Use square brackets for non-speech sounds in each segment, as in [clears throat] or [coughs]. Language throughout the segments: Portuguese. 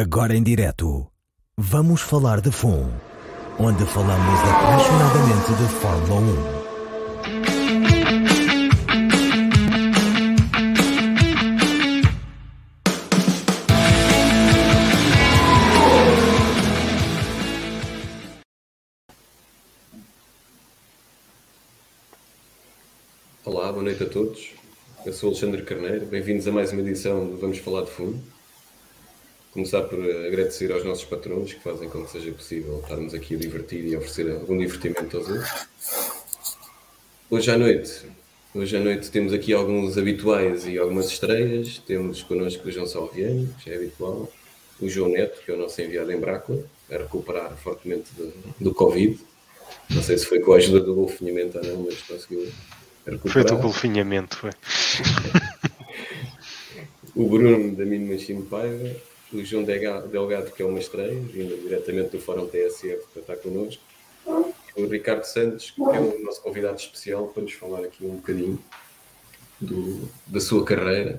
Agora em direto, vamos falar de FUN, onde falamos apaixonadamente de Fórmula 1. Olá, boa noite a todos. Eu sou Alexandre Carneiro. Bem-vindos a mais uma edição do Vamos Falar de Fundo. Começar por agradecer aos nossos patrões que fazem com que seja possível estarmos aqui a divertir e oferecer algum divertimento aos outros. Hoje à noite, hoje à noite temos aqui alguns habituais e algumas estreias. Temos connosco o João Salviano, que já é habitual, o João Neto, que é o nosso enviado em Brácula, a recuperar fortemente do, do Covid. Não sei se foi com a ajuda do golfinhamento ou não, mas conseguiu Foi recuperar. do golfinhamento, foi. o Bruno da Machine Paiva, o João Delgado, que é uma estreia, vindo diretamente do Fórum TSF para estar connosco, o Ricardo Santos, que é o nosso convidado especial para nos falar aqui um bocadinho do- da sua carreira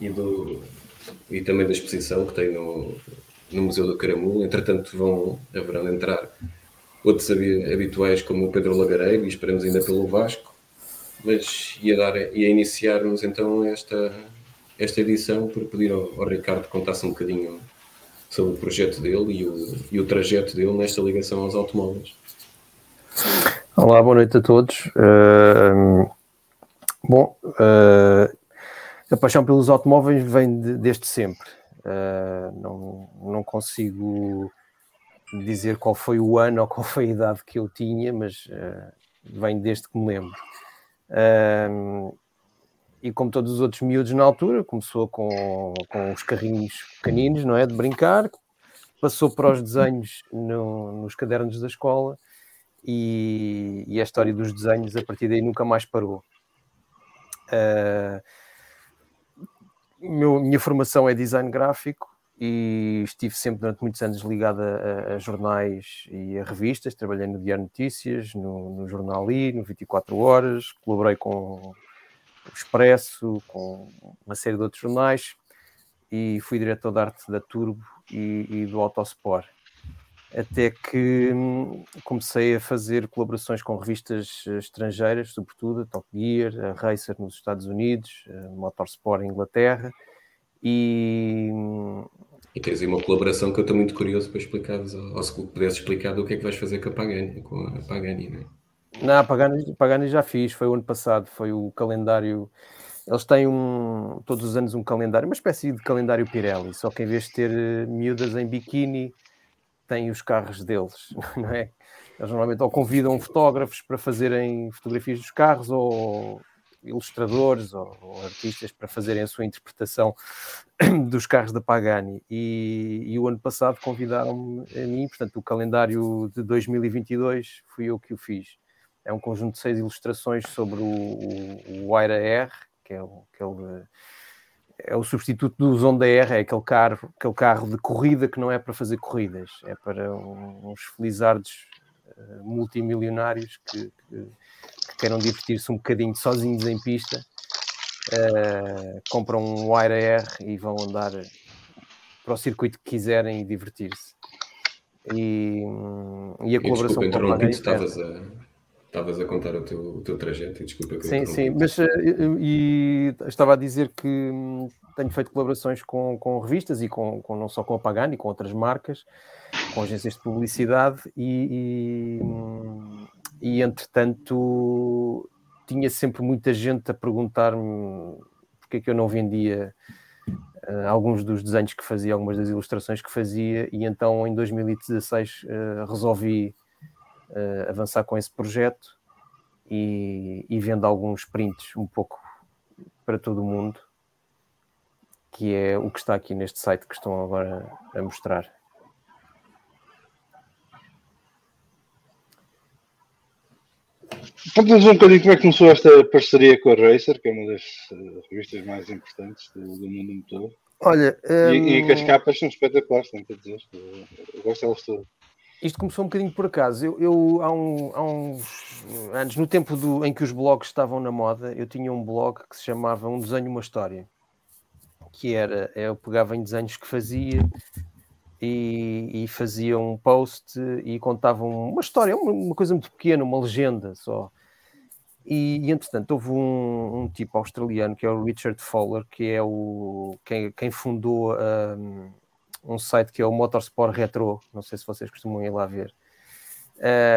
e, do, e também da exposição que tem no, no Museu do Caramulo. Entretanto, vão, haverão entrar outros habi- habituais como o Pedro Lagareiro e esperamos ainda pelo Vasco mas ia, dar, ia iniciarmos então esta, esta edição por pedir ao, ao Ricardo que contasse um bocadinho sobre o projeto dele e o, e o trajeto dele nesta ligação aos automóveis. Olá, boa noite a todos. Ahm, bom, ah, a paixão pelos automóveis vem de- desde sempre. Ah, não, não consigo dizer qual foi o ano ou qual foi a idade que eu tinha, mas vem desde que me lembro. E como todos os outros miúdos na altura, começou com, com os carrinhos pequeninos, não é? De brincar, passou para os desenhos no- nos cadernos da escola e, e a história dos desenhos a partir daí nunca mais parou. Ah, meu- minha formação é design gráfico e estive sempre durante muitos anos ligado a, a- a jornais e a revistas. Trabalhei no Diário Notícias, no, no Jornal I, no 24 Horas, colaborei com o Expresso, com uma série de outros jornais e fui diretor de arte da Turbo e, e do Autosport até que hum, comecei a fazer colaborações com revistas eh, estrangeiras, sobretudo a Top Gear, a Racer nos Estados Unidos, a Motorsport em Inglaterra, e hum, E tens aí uma colaboração que eu estou muito curioso para explicar-vos, ou ou se pudesse explicar do que é que vais fazer com a Pagani, com a Pagani, não é? Na Pagani, Pagani já fiz, foi o ano passado, foi o calendário. Eles têm um, todos os anos um calendário, uma espécie de calendário Pirelli, só que em vez de ter eh, miúdas em biquíni, têm os carros deles, [laughs] não é? Eles normalmente ou convidam fotógrafos para fazerem fotografias dos carros ou ilustradores ou, ou artistas para fazerem a sua interpretação [clears throat] dos carros da Pagani. E, e o ano passado convidaram-me a mim, portanto, o calendário de 2022 fui eu que o fiz. É um conjunto de seis ilustrações sobre o, o, o Aira R, que é o, aquele é o substituto do Zonda R, é aquele carro, aquele carro de corrida que não é para fazer corridas, é para um- uns felizardos eh, multimilionários que, que- que queiram divertir-se um bocadinho sozinhos em pista, eh, compram um Aira R e vão andar para o circuito que quiserem e divertir-se. E, hum, e a E colaboração desculpa com interromper, Pagani estavas a, estavas a contar o teu, o teu trajeto e desculpa que eu Sim, sim, mas eh, e, estava a dizer que hum, tenho feito colaborações com, com revistas e com, com não só com a Pagani, com outras marcas, com agências de publicidade e, e, hum, e, entretanto tinha sempre muita gente a perguntar-me porque é que eu não vendia eh, alguns dos desenhos que fazia, algumas das ilustrações que fazia e então em 2016 eh, resolvi eh, avançar com esse projeto e, e vendo alguns prints um pouco para todo o mundo, que é o que está aqui neste site que estão agora a mostrar. Conta-nos um bocadinho como é que começou esta parceria com a Racer, que é uma das eh, revistas mais importantes do, do mundo motor. Olha, E, e que as hum, capas são espetaculares, tenho que dizer. Eu gosto delas todas. Isto começou um bocadinho por acaso. Eu, eu, há, um- há uns anos, no tempo do- em que os blogs estavam na moda, eu tinha um blog que se chamava Um Desenho, Uma História. Que era, eu pegava em desenhos que fazia e, e faziam um post e contavam uma história, uma, uma, coisa muito pequena, uma legenda só. E, e entretanto, houve um, um, tipo australiano que é o Richard Fowler, que é o quem, quem fundou um, um site que é o Motorsport Retro, não sei se vocês costumam ir lá ver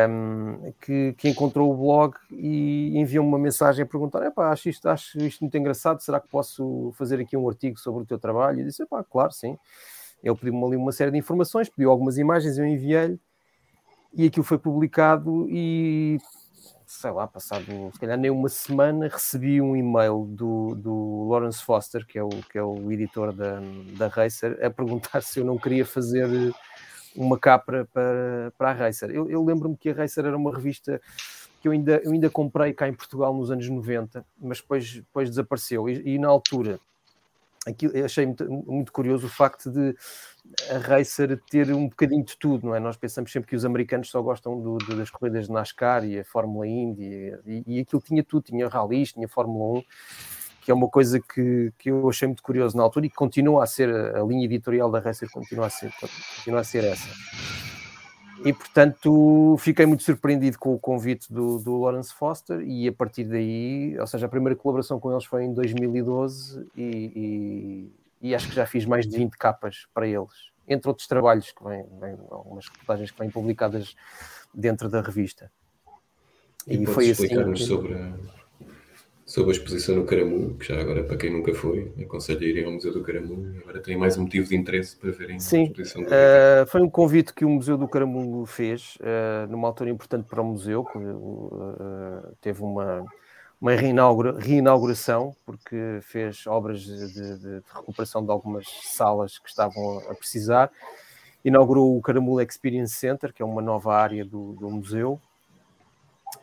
um, que, que, encontrou o blog e enviou-me uma mensagem a perguntar: acho isto, acho isto muito engraçado, será que posso fazer aqui um artigo sobre o teu trabalho? E disse: claro, sim. Ele pediu-me ali uma série de informações, pediu algumas imagens, eu enviei-lhe e aquilo foi publicado e sei lá, passado se calhar nem uma semana, recebi um e-mail do, do Lawrence Foster, que é o, que é o editor da, da Racer, a perguntar [laughs] se eu não queria fazer uma capra para, para a Racer. Eu, eu lembro-me que a Racer era uma revista que eu ainda, eu ainda comprei cá em Portugal nos anos 90, mas depois, depois desapareceu. E, e na altura, aquilo, achei muito, muito, curioso o facto de a Racer ter um bocadinho de tudo, não é? Nós pensamos sempre que os americanos só gostam do, do, das corridas de NASCAR e a Fórmula Indy, e, e aquilo tinha tudo, tinha rallies, tinha Fórmula 1 que é uma coisa que, que eu achei muito curioso na altura e que continua a ser a linha editorial da Racer continua a ser, continua a ser essa. E portanto fiquei muito surpreendido com o convite do, do Lawrence Foster e a partir daí, ou seja, a primeira colaboração com eles foi em 2012 e, e, e acho que já fiz mais de 20 capas para eles, entre outros trabalhos que vêm, algumas reportagens que vêm publicadas dentro da revista. E, e foi assim. Que... sobre sobre a exposição no Caramu, que já agora, para quem nunca foi, aconselho a irem ao Museu do Caramu. Agora tem mais um motivo de interesse para verem Sim, a exposição do uh, Foi um convite que o Museu do Caramu fez, uh, numa altura importante para o museu, que uh, teve uma, uma reinaugura, reinauguração, porque fez obras de, de, de, recuperação de algumas salas que estavam a precisar. Inaugurou o Caramu Experience Center, que é uma nova área do, do museu,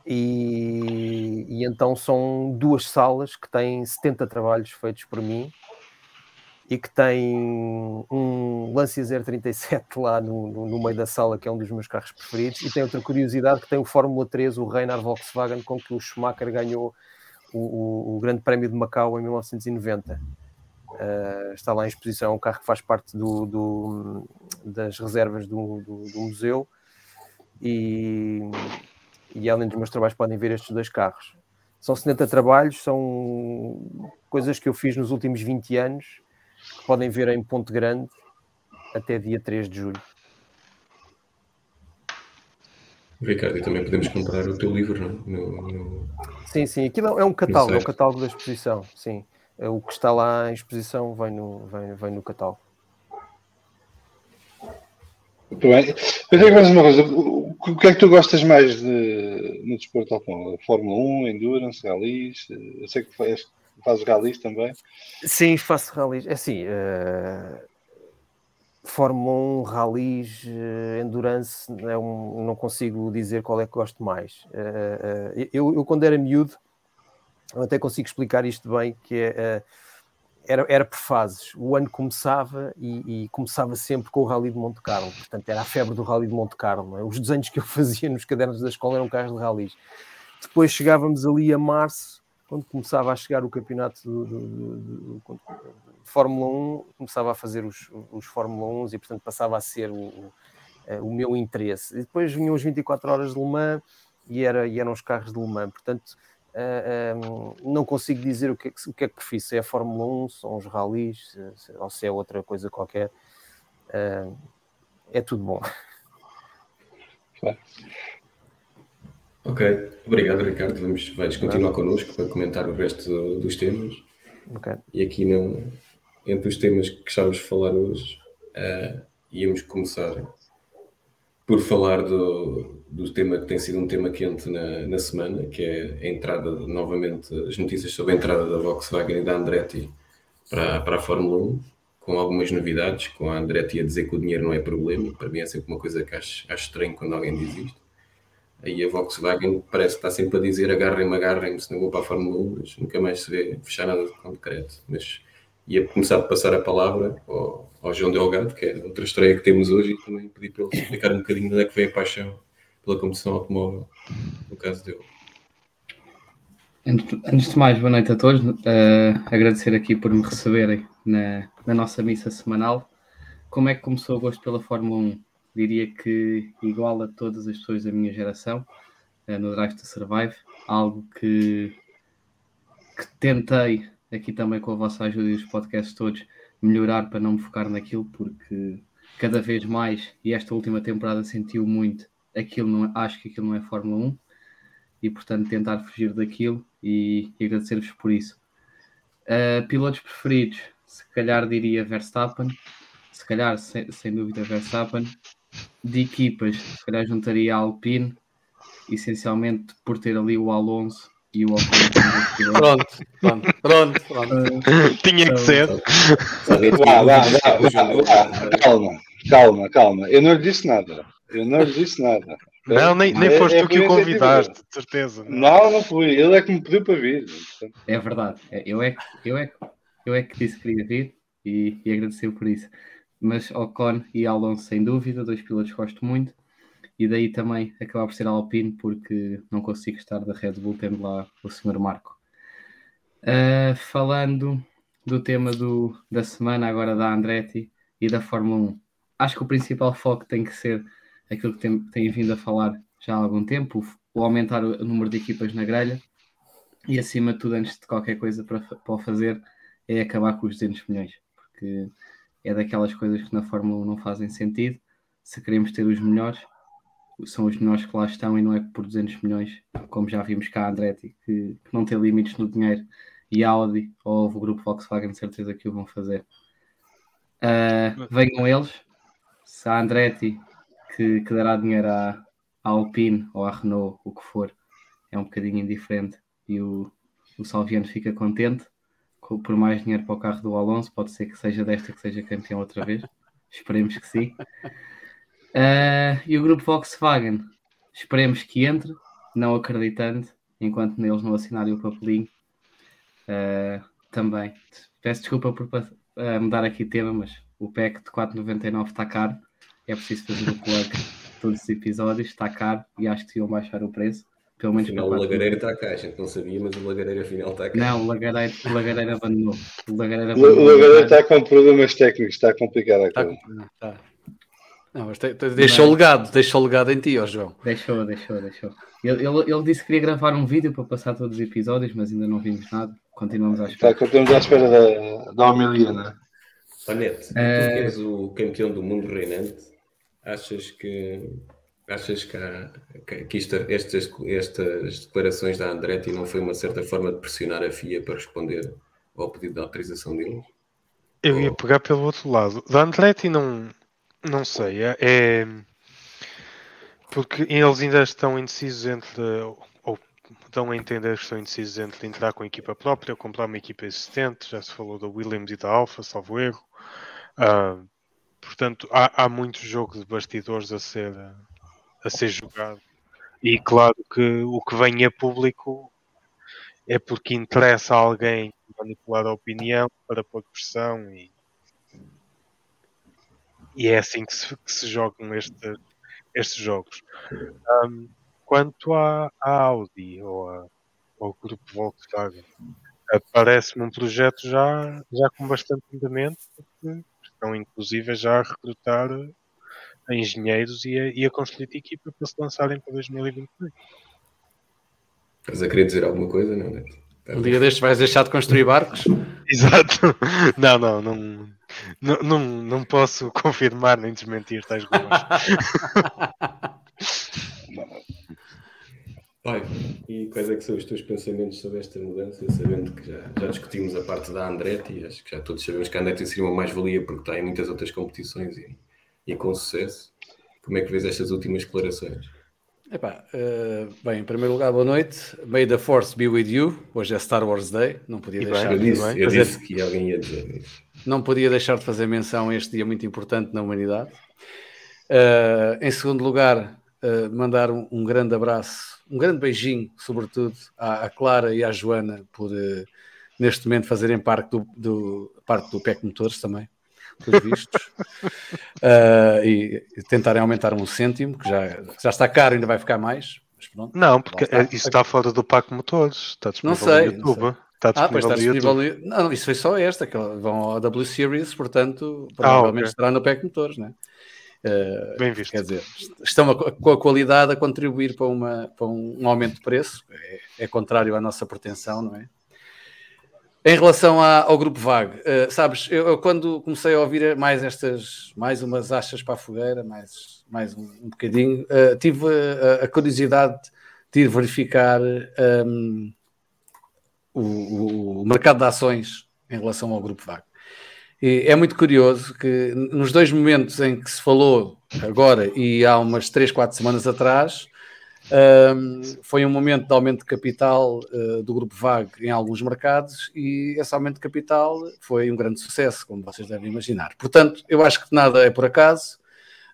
e, e, então são duas salas que têm 70 trabalhos feitos por mim e que tem um Lancia 037 lá no, no, no, meio da sala, que é um dos meus carros preferidos, e tem outra curiosidade que tem o Fórmula 3, o Reynard Volkswagen, com que o Schumacher ganhou o, o, o Grande Prémio de Macau em 1990. Uh, eh, está lá em exposição, é um carro que faz parte do, do das reservas do, do museu e, e além dos meus trabalhos podem ver estes dois carros. São 70 trabalhos, são coisas que eu fiz nos últimos 20 anos, podem ver em Ponte Grande até dia 3 de julho. Ricardo, e também podemos comprar o teu livro, não? No, no... Sim, sim, aquilo é um catálogo, é um catálogo da exposição, sim. O que está lá em exposição vem no, vem, vem no catálogo. Muito bem. Eu tenho mais uma coisa. O que é que tu gostas mais de, no desporto automóvel? Fórmula 1, Endurance, Rallys? Eu sei que faz, fazes Rallys também. Sim, faço Rallys. É assim, uh, Fórmula 1, Rallys, uh, Endurance, é um, não consigo dizer qual é que gosto mais. Uh, eu, eu, quando era miúdo, até consigo explicar isto bem, que é era, era por fases. O ano começava e, e, começava sempre com o Rally de Monte Carlo. Portanto, era a febre do Rally de Monte Carlo. É? Os desenhos que eu [laughs] fazia nos cadernos da escola eram carros de rallies. Depois chegávamos ali a março, quando começava a chegar o campeonato do, do, do, Fórmula 1, começava a fazer os, os Fórmula 1 e, portanto, passava a ser o, o, o meu interesse. E depois vinham as 24 horas de Le Mans e, era, e eram os carros de Le Mans. Portanto, Uh, um, não consigo dizer o que, é que, o que é que prefiro, se é a Fórmula 1, se são os rallies, se, se, ou se é outra coisa qualquer. Uh, é tudo bom. Ok, obrigado Ricardo. Vamos, vais continuar connosco para comentar o resto dos temas. Okay. E aqui não, entre os temas que estávamos a falar hoje, uh, íamos começar por falar do, do tema que tem sido um tema quente na, na semana, que é a entrada, novamente, as notícias sobre a entrada da Volkswagen e da Andretti para, para a Fórmula 1, com algumas novidades, com a Andretti a dizer que o dinheiro não é problema, para mim é sempre uma coisa que acho, acho estranho quando alguém diz isto. Aí a Volkswagen parece que está sempre a dizer agarrem-me, agarrem-me, se não vou para a Fórmula 1, mas nunca mais se vê fechar nada de concreto. Mas ia começar a passar a palavra ao, ao João Delgado, que é outra estreia que temos hoje, e também pedir para ele explicar um bocadinho de onde é que vem a paixão pela competição automóvel, no caso dele. Antes de mais, boa noite a todos. Uh, agradecer aqui por me receberem na, na nossa missa semanal. como é que começou o gosto pela Fórmula 1? Diria que igual a todas as pessoas da minha geração, uh, no Drive to Survive, algo que, que tentei, aqui também com a vossa ajuda e os podcasts todos, melhorar para não me focar naquilo, porque cada vez mais, e esta última temporada sentiu muito, aquilo não, é, acho que aquilo não é Fórmula 1, e portanto tentar fugir daquilo e, e agradecer-vos por isso. Uh, pilotos preferidos, se calhar diria Verstappen, se calhar sem dúvida Verstappen. De equipas, se calhar juntaria a Alpine, essencialmente por ter ali o Alonso e o Ocon. pronto, pronto, pronto, pronto. [laughs] Tinha que ser. Vá, vá, vá, calma, calma, calma. Eu não lhe disse nada. Eu não lhe disse nada. Não, nem, nem é, foste é, tu que o convidaste, de certeza. Não, não fui. Ele é que me pediu para vir. É verdade. É, eu é, eu é, eu é que disse que queria vir e, e agradeceu por isso. Mas Ocon e Alonso, sem dúvida, dois pilotos que gosto muito. E daí também acabar por ser Alpine, porque não consigo estar da Red Bull tendo lá o Sr. Marco. Uh, falando do tema do, da semana, agora da Andretti e da Fórmula 1, acho que o principal foco tem que ser aquilo que tem, tem vindo a falar já há algum tempo, o aumentar o número de equipas na grelha e acima de tudo, antes de qualquer coisa para, para fazer, é acabar com os 200 milhões, porque é daquelas coisas que na Fórmula 1 não fazem sentido. Se queremos ter os melhores, são os melhores que lá estão e não é por 200 milhões, como já vimos cá a Andretti, que, que não tem limites no dinheiro, e a Audi ou o grupo Volkswagen, de certeza que o vão fazer. Uh, venham eles, se a Andretti que, que dará dinheiro à, à, Alpine ou à Renault, o que for, é um bocadinho indiferente e o, o Salviano fica contente por mais dinheiro para o carro do Alonso, pode ser que seja desta que seja campeão outra vez. Esperemos que sim. Uh, e o grupo Volkswagen, esperemos que entre, não acreditando, enquanto neles não assinarem o papelinho. Uh, também. Peço desculpa por uh, mudar aqui tema, mas o PEC de 4,99 está caro. É preciso fazer o plug todos os episódios, está caro e acho que iam baixar o preço. Pelo menos afinal, o Lagareiro está cá, a gente não sabia, mas o Lagareiro afinal está cá. Não, o Lagareiro, o Lagareiro abandonou. O Lagareiro, abandonou. O Lagareiro está com problemas técnicos, está complicado a coisa. Não, mas te, te, deixou o legado, deixou o legado em ti, ó João. Deixou, deixou, deixou. Ele, ele, ele, disse que queria gravar um vídeo para passar todos os episódios, mas ainda não vimos nada. Continuamos à espera. Está, continuamos à espera da, da homilia, não é? Panete, é... tu que és o campeão do mundo reinante, achas que Achas que, há, que isto, estas, estas declarações da Andretti não foi uma certa forma de pressionar a FIA para responder ao pedido de autorização deles? Eu ia pegar pelo outro lado. Da Andretti não, não sei. É, é porque eles ainda estão indecisos entre ou dão a entender que estão indecisos entre entrar com a equipa própria ou comprar uma equipa existente. Já se falou da Williams e da Alfa, salvo erro. Uh, portanto, há, há muito jogo de bastidores a ser a ser jogado. E claro que o que vem a público é porque interessa a alguém manipular a opinião para pôr pressão e, e é assim que se, que se jogam este, estes jogos. Um, quanto à, Audi ou a, ao grupo Volkswagen, parece-me um projeto já, já com bastante andamento, porque estão inclusive já a recrutar a engenheiros e a, e a construir equipa para se lançarem para 2022. Estás a querer dizer alguma coisa, não é? Um dia destes vais deixar de construir barcos? [laughs] Exato. Não, não, não, não, não, não posso confirmar nem desmentir tais rumores. [laughs] Pai, e quais é que são os teus pensamentos sobre esta mudança, sabendo que já, já discutimos a parte da Andretti e acho que já todos sabemos que a Andretti seria uma mais-valia porque está em muitas outras competições e e com sucesso. Como é que vês estas últimas declarações? Epá, uh, bem, em primeiro lugar, boa noite. May the Force be with you. Hoje é Star Wars Day. Não podia deixar eu disse, de eu fazer... disse que alguém ia dizer isso. Não podia deixar de fazer menção a este dia muito importante na humanidade. Uh, em segundo lugar, uh, mandar um, um, grande abraço, um grande beijinho, sobretudo, à, à Clara e à Joana, por neste momento fazerem parte do, do, parte do PEC Motores também pelos vistos, uh, [laughs] e, e, tentarem aumentar um cêntimo, que já, já está caro, ainda vai ficar mais. Não, porque está. isso está fora do Paco Motores, está não sei, no YouTube. Está Ah, pois disponível está no YouTube. disponível. no- Não, isso foi só esta, que vão ao W Series, portanto, Ah, provavelmente ok. estará no PEC Motores, né? Eh, Bem visto. Quer dizer, estão a- com a qualidade a contribuir para, uma, para um aumento de preço, é, é contrário à nossa pretensão, não é? Em relação à- ao grupo VAG, eh, sabes, eu, eu quando comecei a ouvir mais estas, mais umas achas para a fogueira, mais, mais um, um bocadinho, eh, tive a, a curiosidade de ir verificar ehm, o, o- o mercado de ações em relação ao grupo VAG. E é muito curioso que nos dois momentos em que se falou agora e há umas 3, 4 semanas atrás, hum, foi um momento de aumento de capital uh, do grupo VAG em alguns mercados e esse aumento de capital foi um grande sucesso, como vocês devem imaginar. Portanto, eu acho que nada é por acaso,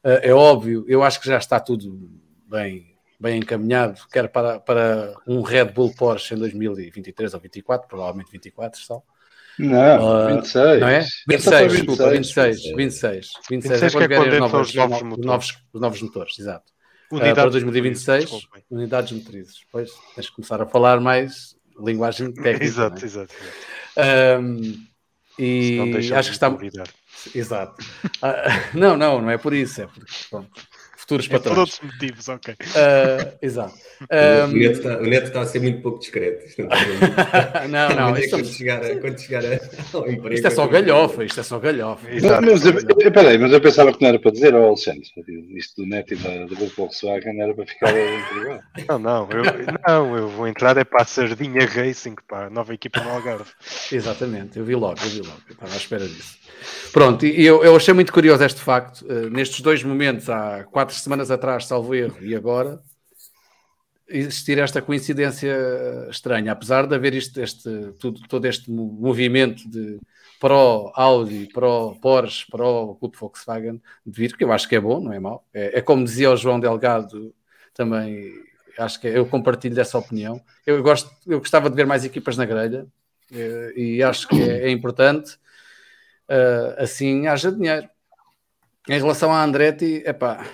uh, é óbvio, eu acho que já está tudo bem, bem encaminhado, quer para, para um Red Bull Porsche em 2023 ou 2024, provavelmente 24 só. Não, Ah, 26. Não é? É só 26, para desculpa, 26, 26, 26. 26 é quando que é quando vierem os novos novos, os novos motores, exato. Ah, Unidades para de 2026, produto, desculpem. unidades motrizes. Pois, tens que começar a falar mais linguagem [laughs] técnica. Exato, é? exato. não e acho que está. convidar. Exato. Ah, [laughs] não, não, não é por isso, é porque pronto, futuros É por patrões. outros motivos, ok. Ah, exato. [laughs] O Ahm, neto está- o neto está a ser muito pouco discreto. [laughs] Não não, não, isto, quando, chegar, a- quando chegar a- ao emprego. isto é só galhofa, isto é só galhofa. Mas, Exato. mas, eu, peraí, mas eu pensava que não era para dizer, ó Alexandre, isto do Neto e da, do grupo Volkswagen não era para ficar em privado. Não, não, eu, não, eu vou entrar é para a Sardinha Racing, pá, nova equipa no Algarve. Exatamente, eu vi logo, eu vi logo, eu estava à espera disso. Pronto, e eu, eu achei muito curioso este facto, eh, nestes dois momentos, há quatro semanas atrás, salvo erro, e agora, existir esta coincidência estranha, apesar de haver isto, este, tudo, todo este mo- movimento de pró Audi, pró Porsche, pró Clube Volkswagen, de vir, que eu acho que é bom, não é mau. É, é como dizia o João Delgado, também acho que é- eu compartilho dessa opinião. Eu, gosto, eu gostava de ver mais equipas na grelha eh, e acho que é, é importante eh, assim haja dinheiro. Em relação à Andretti, epá,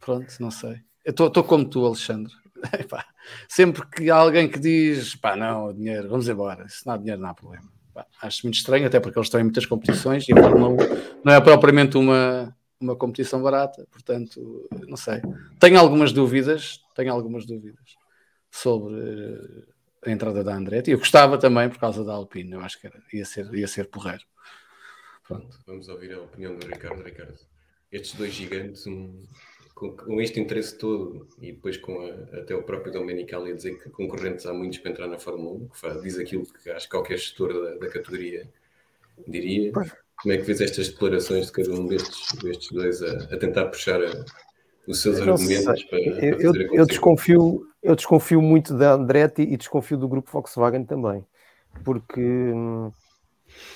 pronto, não sei. Eu estou como tu, Alexandre. [laughs] Epá, sempre que há alguém que diz, pá, não, dinheiro, vamos embora, se não há dinheiro não há problema. Pá, acho muito estranho, até porque eles estão em muitas competições e a Fórmula 1 não é propriamente uma, uma competição barata, portanto, não sei. Tenho algumas dúvidas, tenho algumas dúvidas sobre a entrada da Andretti. Eu gostava também por causa da Alpine, eu acho que era, ia, ser, ia ser porreiro. Pronto. Vamos ouvir a opinião do Ricardo. Ricardo, estes dois gigantes, um, com, com este interesse todo e depois com a- até o próprio Domenicali a dizer que concorrentes há muitos para entrar na Fórmula 1, que faz- diz aquilo que acho que qualquer gestor da, da categoria diria. Como é que vês estas declarações de cada um destes, destes dois a, a tentar puxar a- os seus Eu argumentos para, para Eu, eu- desconfio, eu desconfio muito da Andretti e desconfio do grupo Volkswagen também, porque hum,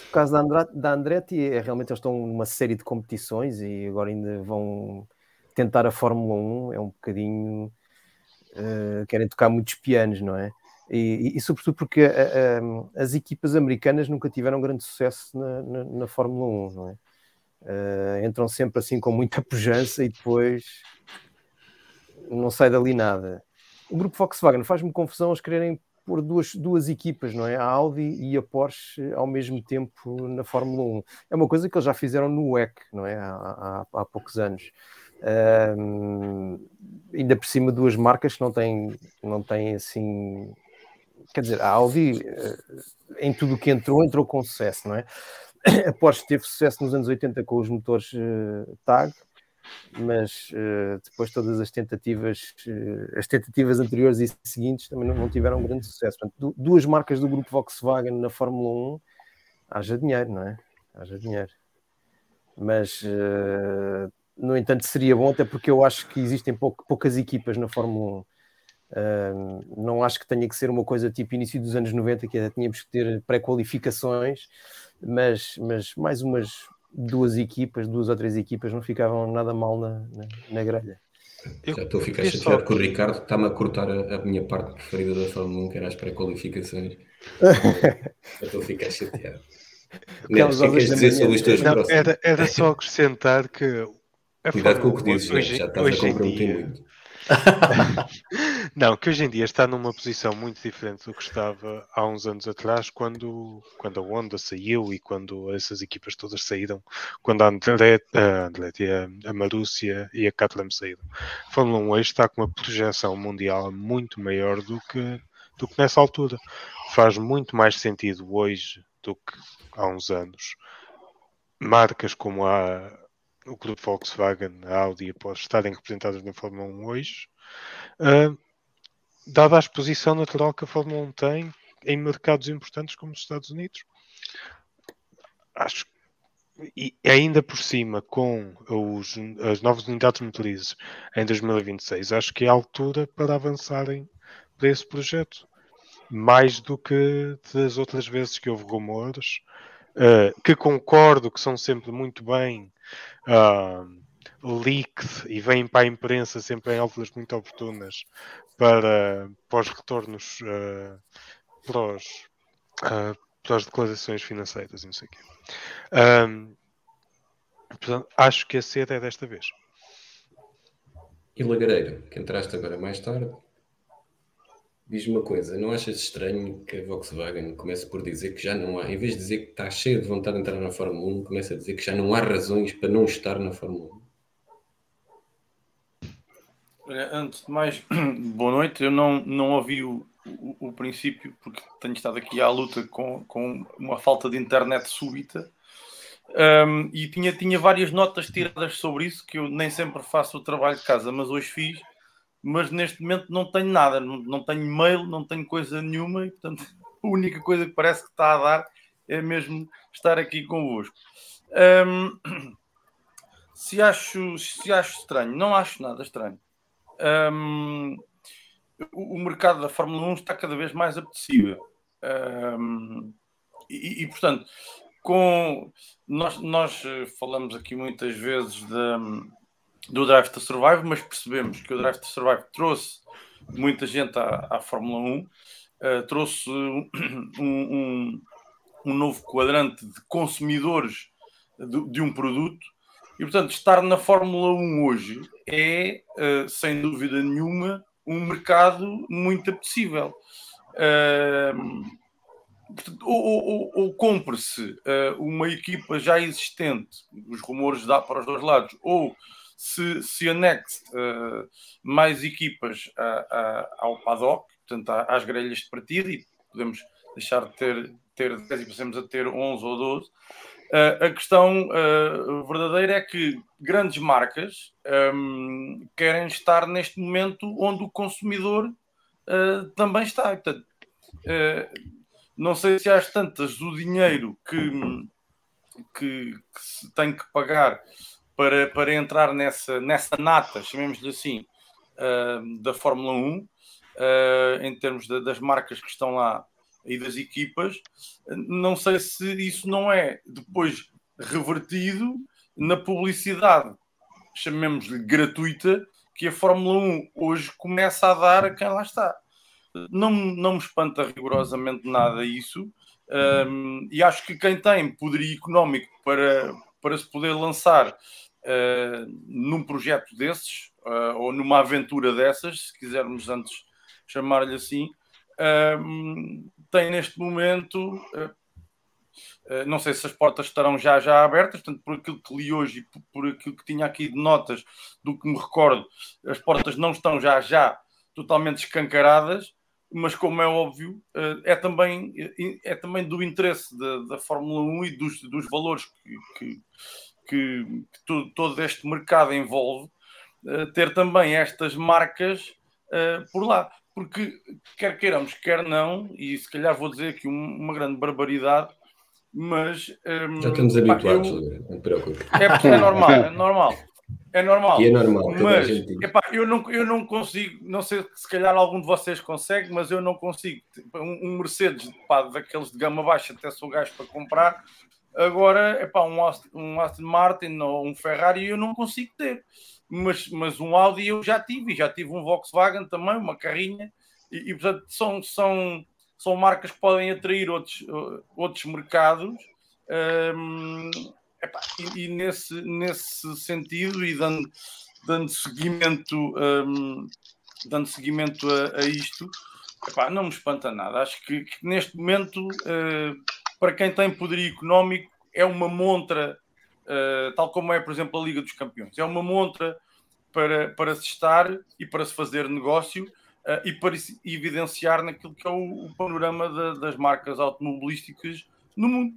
o caso da, da Andretti é realmente eles estão numa série de competições e agora ainda vão tentar a Fórmula 1, é um bocadinho eh, querem tocar muitos pianos, não é? E, e- e sobretudo porque eh, eh, as equipas americanas nunca tiveram grande sucesso na, na- na Fórmula 1, não é? Eh, entram sempre assim com muita pujança e depois não sai dali nada. O grupo Volkswagen faz-me confusão eles quererem pôr duas, duas equipas, não é? A Audi e a Porsche ao mesmo tempo na Fórmula 1. É uma coisa que eles já fizeram no WEC, não é? Há, há- há poucos anos. Ainda por cima duas marcas que não têm, não têm assim. Quer dizer, a Audi eh, em tudo o que entrou, entrou com sucesso, não é? [coughs] A Porsche teve sucesso nos anos 80 com os motores eh, TAG, mas eh, depois todas as tentativas, eh, as tentativas anteriores e seguintes também não, não tiveram grande sucesso. Portanto, du- duas marcas do grupo Volkswagen na Fórmula 1, haja dinheiro, não é? Haja dinheiro. Mas, eh, no entanto, seria bom, até porque eu acho que existem pouco- poucas equipas na Fórmula 1. Um, não acho que tenha que ser uma coisa tipo início dos anos 90, que ainda tínhamos que ter pré-qualificações, mas, mas mais umas duas equipas, duas ou três equipas, não ficavam nada mal na, na, na grelha. Eu Já estou a ficar chateado só- com o Ricardo, está-me a cortar a, a minha parte preferida da Fórmula 1, que era as pré-qualificações. [laughs] Já estou a ficar chateado. Aquelas Neto, o que é queres dizer sobre os teus Não, próximos? era, era só acrescentar que a Cuidado com o que dizes, 1 Neto, já estás a hoje em comprometer dia- muito. [laughs] Não, que hoje em dia está numa posição muito diferente do que estava há uns anos atrás, quando, quando a Honda saiu e quando essas equipas todas saíram, quando a Andretti, a, Andretti, a, a Marúcia e a Caterham saíram. A Fórmula 1 hoje está com uma projeção mundial muito maior do que, do que nessa altura. Faz muito mais sentido hoje do que há uns anos. Marcas como a, o grupo Volkswagen, a Audi, após estarem representadas na Fórmula 1 hoje, uh, dada a exposição natural que a Fórmula 1 tem em mercados importantes como os Estados Unidos. Acho e ainda por cima, com os, as novas unidades motrizes em 2026, acho que é a altura para avançarem para esse projeto. Mais do que das outras vezes que houve rumores, uh, que concordo que são sempre muito bem uh, leaked e vêm para a imprensa sempre em alturas muito oportunas para, para os retornos uh, para, os, uh, para as declarações financeiras e não sei o quê. Portanto, acho que a sede é desta vez. E Lagareiro, que entraste agora mais tarde, Diz-me uma coisa, não achas estranho que a Volkswagen comece por dizer que já não há, em vez de dizer que está cheia de vontade de entrar na Fórmula 1, começa a dizer que já não há razões para não estar na Fórmula 1? Antes de mais, [clears throat] boa noite. Eu não, não ouvi o, o, o, princípio, porque tenho estado aqui à luta com, com uma falta de internet súbita. Um, e tinha, tinha várias notas tiradas sobre isso, que eu nem sempre faço o trabalho de casa, mas hoje fiz mas neste momento não tenho nada, não, não tenho mail, não tenho coisa nenhuma, e portanto [laughs] a única coisa que parece que está a dar é mesmo estar aqui convosco. Um, [clears throat] se, acho, se acho estranho, não acho nada estranho. Um, o, mercado da Fórmula 1 está cada vez mais apetecível. Um, e, e, portanto, com nós, nós falamos aqui muitas vezes da do Drive to Survive, mas percebemos que o Drive to Survive trouxe muita gente à, à Fórmula 1, uh, eh, trouxe [coughs] um, um, um, novo quadrante de consumidores de, de, um produto, e portanto, estar na Fórmula 1 hoje é, uh, sem dúvida nenhuma, um mercado muito apetecível. Uh, ou, ou, ou compre-se uh, uma equipa já existente, os rumores dá para os dois lados, ou se, se anexe uh, mais equipas a, a, ao paddock, portanto, às grelhas de partida, e podemos deixar de ter, ter 10 e passemos a ter 11 ou 12. Uh, eh, a questão uh, verdadeira é que grandes marcas um, ehm, querem estar neste momento onde o consumidor também está. Portanto, não sei se às tantas o dinheiro que, que, que se tem que pagar para, para entrar nessa, nessa nata, chamemos-lhe assim, uh, da Fórmula 1, uh, ah, em termos de, das marcas que estão lá e das equipas. Não sei se isso não é depois revertido na publicidade, chamemos-lhe gratuita, que a Fórmula 1 hoje começa a dar a quem lá está. Não, não me espanta rigorosamente nada isso. Um, e acho que quem tem poderio económico para, para se poder lançar num projeto desses, uh, ou numa aventura dessas, se quisermos antes chamar-lhe assim, uh, tem neste momento. não sei se as portas estarão já já abertas, portanto, por aquilo que li hoje e por, por aquilo que tinha aqui de notas do que me recordo, as portas não estão já já totalmente escancaradas, mas como é óbvio, é também, é também do interesse da, da Fórmula 1 e dos, dos valores que, que, que, que todo, todo, este mercado envolve, uh, ter também estas marcas uh, por lá. Porque, quer queiramos, quer não, e se calhar vou dizer aqui um, uma grande barbaridade, mas. Um, Já estamos habituados, eu, não te preocupes. É porque é normal, é normal. É normal. E é normal. Mas epá, eu, não, eu não consigo, não sei se calhar algum de vocês consegue, mas eu não consigo. Um, um Mercedes pá, daqueles de gama baixa, até sou gajo para comprar, Agora, epá, um, Aston, um Aston Martin ou um Ferrari eu não consigo ter. Mas, mas um Audi eu já tive, já tive um Volkswagen também, uma carrinha, e, e portanto são, são, são marcas que podem atrair outros, outros mercados. Um, epá, e, e, nesse, nesse sentido, e dando, dando seguimento, um, dando seguimento a, a isto, epá, não me espanta nada. Acho que, que neste momento, uh, para quem tem poderio económico, é uma montra, uh, tal como é, por exemplo, a Liga dos Campeões, é uma montra para, para se estar e para se fazer negócio. Uh, e para se evidenciar naquilo que é o, o panorama da, das marcas automobilísticas no mundo.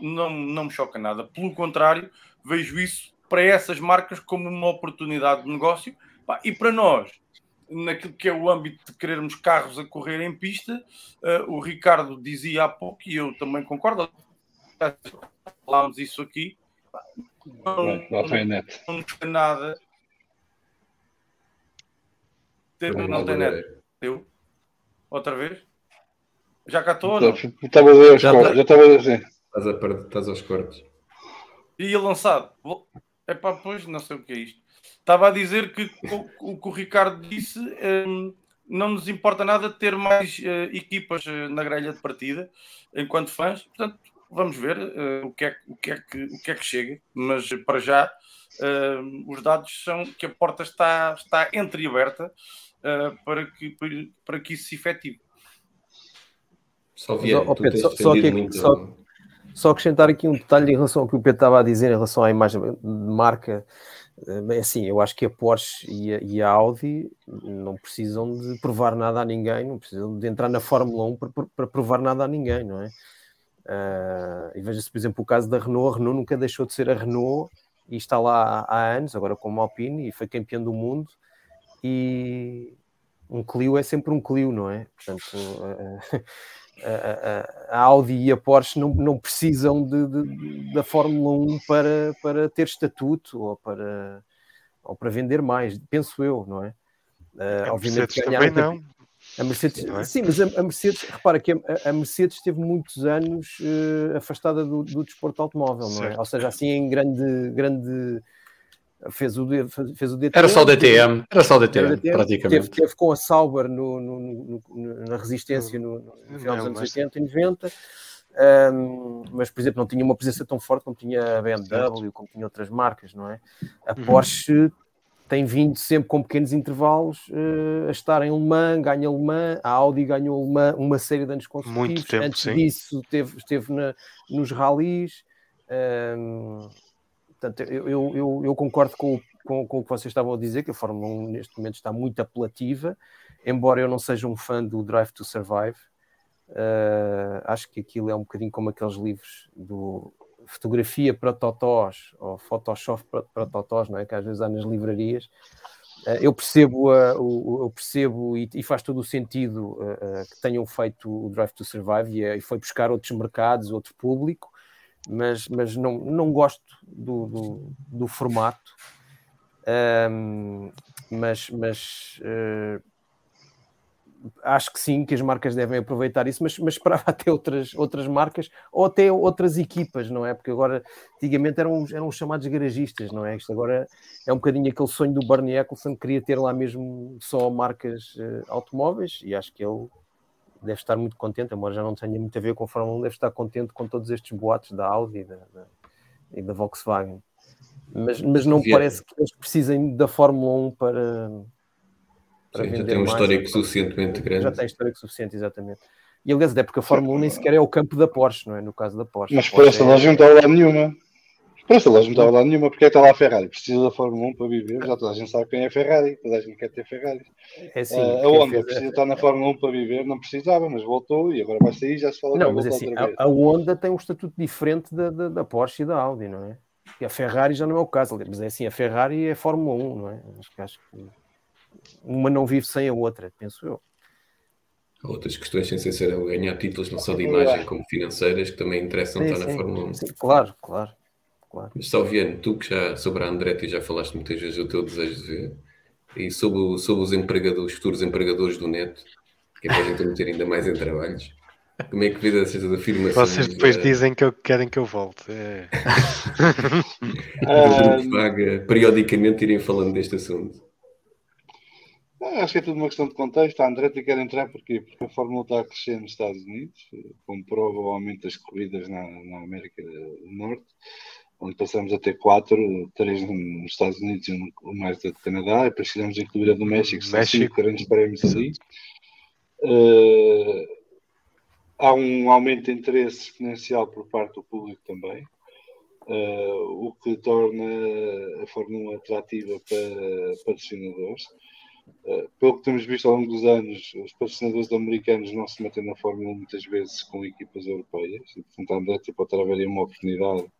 Não, não me choca nada. Pelo contrário, vejo isso para essas marcas como uma oportunidade de negócio e para nós, naquilo que é o âmbito de querermos carros a correr em pista, uh, o Ricardo dizia há pouco, e eu também concordo, falámos isso aqui, não, não, não, não tem nada. Ter, não tem net. Eu? Outra vez? Já cá estou? Estava a ver os já estava assim. Estás, a, estás aos cortes. E lançado. É pá, pois, não sei o que é isto. Estava a dizer que o, o que o Ricardo disse um, não nos importa nada ter mais uh, equipas uh, na grelha de partida enquanto fãs. Portanto, vamos ver uh, o, que é, o, que é que, o que é que chega. Mas para já, os dados são que a porta está, está entreaberta para, que, para que isso se efetive. Só, via, Pedro, só, só, aqui, muito... só, só, acrescentar aqui um detalhe em relação ao que o Pedro estava a dizer em relação à imagem de marca. É assim, eu acho que a Porsche e a, e a, Audi não precisam de provar nada a ninguém, não precisam de entrar na Fórmula 1 para, provar nada a ninguém, não é? Uh, e veja-se, por exemplo, o caso da Renault. A Renault nunca deixou de ser a Renault e está lá há, anos, agora como Alpine, e foi campeão do mundo. E um Clio é sempre um Clio, não é? Portanto, uh, [laughs] a, a, Audi e a Porsche não, não precisam de, de, da Fórmula 1 para, para ter estatuto ou para, ou para vender mais, penso eu, não é? Uh, obviamente também não. A Mercedes, é? sim, mas a, Mercedes, repara que a, a Mercedes esteve muitos anos uh, afastada do, do desporto automóvel, não é? Ou seja, assim em grande, grande fez o, fez o DTM. Era só o DTM, era só o DTM, DTM praticamente. Teve, teve, com a Sauber no, no, no, na resistência no, no final dos anos 80 e 90. Um, mas, por exemplo, não tinha uma presença tão forte como tinha a BMW, como tinha outras marcas, não é? A uhum. Porsche tem vindo sempre com pequenos intervalos uh, a estar em Le Mans, ganha Le Mans, a Audi ganhou Le Mans uma série de anos consecutivos. Muito tempo, Antes sim. disso, teve, esteve na, nos rallies. Um, Portanto, eu, eu, eu concordo com, com, com, o que vocês estavam a dizer, que a Fórmula 1 neste momento está muito apelativa, embora eu não seja um fã do Drive to Survive. Uh, acho que aquilo é um bocadinho como aqueles livros do fotografia para totós ou Photoshop para, para totós, não é? que às vezes há nas livrarias. Uh, eu percebo, uh, eu percebo e, e, faz todo o sentido que tenham feito o Drive to Survive e, e foi buscar outros mercados, outro público, mas, mas não, não gosto do, do, do formato. Um, mas mas uh, acho que sim, que as marcas devem aproveitar isso, mas, mas esperava [laughs] até outras, outras marcas ou até outras equipas, não é? Porque agora, antigamente eram, eram chamados garagistas, não é? Isto agora é um bocadinho aquele sonho do Bernie Eccleston, que queria ter lá mesmo só marcas uh, automóveis e acho que ele deve estar muito contente, embora já não tenha muito a ver com a Fórmula 1, deve estar contente com todos estes boatos da Audi e da, da, e da Volkswagen. Mas, mas não Via. parece que eles precisem da Fórmula 1 para, para Sim, vender já tem um mais, histórico suficientemente grande. Já tem histórico suficiente, exatamente. E aliás, é porque a Fórmula 1 nem sequer é o campo da Porsche, não é? No caso da Porsche. Mas por essa é... não está lá nenhuma. Por essa loja não está lá nenhuma, porque é está lá a Ferrari. Precisa da Fórmula 1 para viver. Já toda a gente sabe quem é Ferrari, toda a gente quer ter Ferrari. É assim, uh, a Honda fez... precisa estar na Fórmula 1 para viver, não precisava, mas voltou e agora vai sair já se fala Não, mas é assim, a, a, Honda tem um estatuto diferente da, da, da Porsche e da Audi, não é? E a Ferrari já não é o caso, mas é assim, a Ferrari é Fórmula 1, não é? Acho que, acho que uma não vive sem a outra, penso eu. Há outras questões sem ser ganhar títulos não só de imagem como financeiras que também interessam sim, estar sim, na Fórmula 1. Sim, claro, claro, claro. Mas Salviano, tu que já sobre a Andretti já falaste muitas vezes o teu desejo de ver e sobre, sobre os empregadores, futuros empregadores do neto, que é para a gente meter ainda mais em trabalhos. Como é que vê essas afirmações? Vocês depois de... dizem que eu, querem que eu volte. É. [laughs] uh... Vaga, periodicamente irem falando deste assunto. Acho que é tudo uma questão de contexto. A Andretti quer entrar porquê? Porque a Fórmula está a crescer nos Estados Unidos, como prova o aumento das corridas na, na América do Norte. Onde passamos a ter quatro, três nos Estados Unidos e um mais do Canadá, e depois fizemos incluir a do México, são México. cinco grandes prémios ali. Eh, há um aumento de interesse exponencial por parte do público também, eh, o que torna a Fórmula 1 atrativa para patrocinadores. Uh, pelo que temos visto ao longo dos anos, os patrocinadores americanos não se metem na Fórmula 1 muitas vezes com equipas europeias, e portanto a Andretti pode estar a uma oportunidade uh,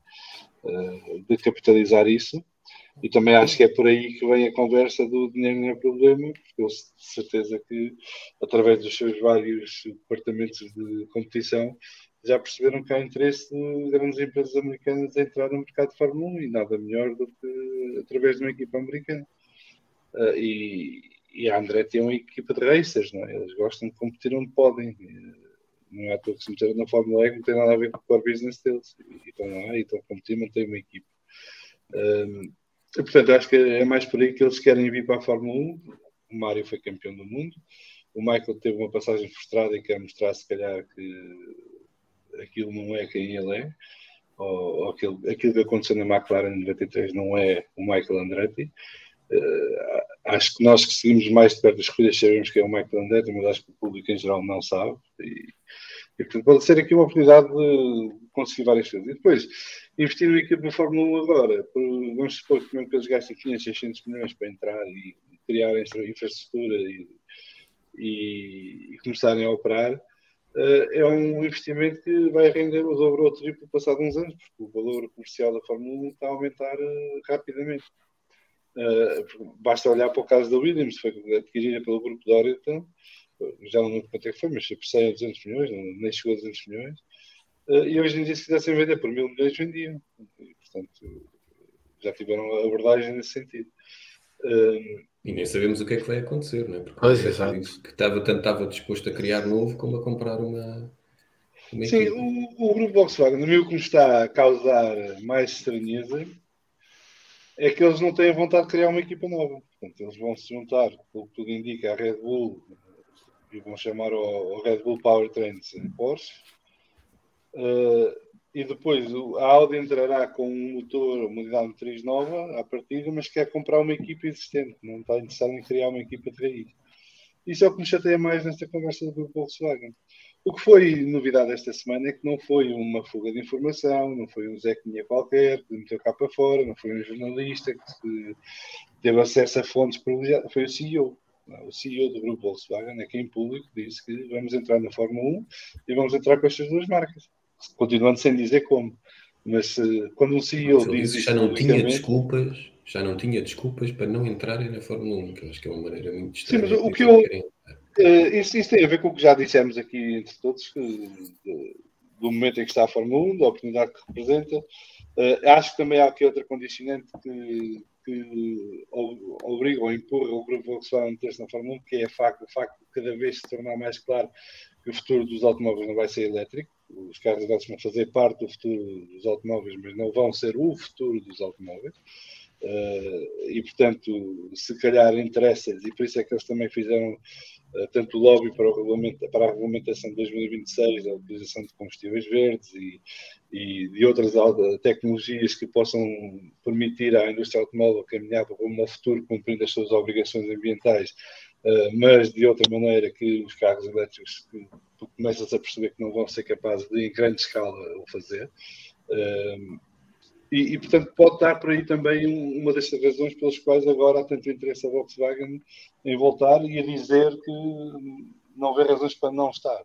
de capitalizar isso. E também acho que é por aí que vem a conversa do dinheiro não é problema, porque eu de certeza que, através dos seus vários departamentos de competição, já perceberam que há interesse de grandes empresas americanas a entrar no mercado de Fórmula 1 e nada melhor do que através de uma equipa americana. Uh, e, e a Andretti é uma equipa de racers, não é? Eles gostam de competir onde podem. Não é à toa que se meteram na Fórmula E, não tem nada a ver com o core business deles. E estão lá e estão a competir, mantêm uma equipa. Um, portanto, acho que é mais por aí que eles querem vir para a Fórmula 1. O Mário foi campeão do mundo. O Michael teve uma passagem frustrada e quer mostrar, se calhar, que aquilo não é quem ele é. Ou, ou aquilo, aquilo que aconteceu na McLaren em 93 não é o Michael Andretti. Uh, acho que nós que seguimos mais de perto as corridas sabemos que é o Michael Andretti, mas acho que o público em geral não sabe. E, e portanto, pode ser aqui uma oportunidade de conseguir várias coisas. E depois, investir no equipe da Fórmula 1 agora, por, vamos supor que mesmo que eles gastem 500, 600 milhões para entrar e criar infraestrutura e, e, e começarem a operar, uh, é um investimento que vai render o dobro ou o triplo passado uns anos, porque o valor comercial da Fórmula 1 está a aumentar uh, rapidamente. Uh, basta olhar para o caso da Williams, foi adquirida pelo grupo Doriton, já não lembro quanto é que foi, mas por 100 ou 200 milhões, nem chegou a 200 milhões. Uh, e hoje em dia, se quisessem vender por mil milhões, vendiam. E, portanto, já tiveram abordagem nesse sentido. Uh, e nem sabemos o que é que vai acontecer, não é? Porque Pois, exato. que estava, tanto estava disposto a criar novo como a comprar uma. uma sim, o, o grupo Volkswagen, a mim o que me está a causar mais estranheza é que eles não têm vontade de criar uma equipa nova. Portanto, eles vão se juntar, pelo que tudo indica, à Red Bull e vão chamar ao Red Bull Powertrains Porsche. Uh, e depois o- a Audi entrará com um motor, uma unidade motriz nova à partida, mas quer comprar uma equipa existente, não está interessado em criar uma equipa de raiz. Isso é o que me chateia mais nesta conversa do Volkswagen. O que foi novidade esta semana é que não foi uma fuga de informação, não foi um Zequinha qualquer que meteu cá para fora, não foi um jornalista que teve acesso a fontes privilegiadas, foi o CEO. O CEO do grupo Volkswagen é quem em público disse que vamos entrar na Fórmula 1 e vamos entrar com estas duas marcas. Continuando sem dizer como. Mas eh, quando um CEO Mas diz que já não tinha desculpas, já não tinha desculpas para não entrarem na Fórmula 1, que eu acho que é uma maneira muito Sim, estranha. mas de o que eu- Eh, isso, isso tem a ver com o que já dissemos aqui entre todos, que, de- do momento em que está a Fórmula 1, da oportunidade que representa. Eh, acho que também há aqui outra condicionante que, que o- obriga ou empurra o grupo Volkswagen a meter-se na Fórmula 1, que é a facto, o facto de cada vez se tornar mais claro que o futuro dos automóveis não vai ser elétrico. Os carros elétricos vão fazer parte do futuro dos automóveis, mas não vão ser o futuro dos automóveis. Uh, e portanto, se calhar interessa-lhes, e por isso é que eles também fizeram uh, tanto lobby para, para a regulamentação de 2026, a utilização de combustíveis verdes e, e de outras tecnologias que possam permitir à indústria automóvel caminhar para um futuro cumprindo as suas obrigações ambientais, uh, mas de outra maneira que os carros elétricos começas a perceber que não vão ser capazes de, em grande escala, o fazer. E, e, portanto, pode estar por aí também um- uma das razões pelas quais agora há tanto interesse a Volkswagen em voltar e a dizer que não vê razões para não estar.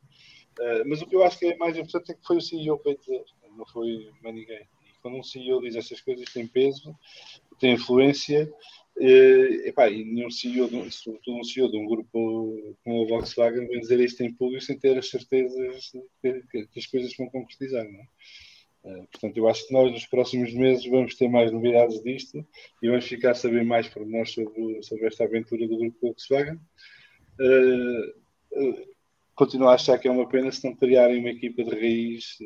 Eh, mas o que eu acho que é mais importante é que foi o CEO que veio dizer, não foi mais ninguém. E quando um CEO diz essas coisas, tem peso, tem influência. eh, epá, e nenhum CEO, sobretudo um CEO de um grupo como a Volkswagen, vem dizer isto em público sem ter as certezas que- que as coisas vão concretizar. Não é? Uh, portanto, eu acho que nós nos próximos meses vamos ter mais novidades disto e vamos ficar a saber mais por nós sobre, sobre esta aventura do grupo Volkswagen. Uh, continuo a achar que é uma pena se não criarem uma equipa de raiz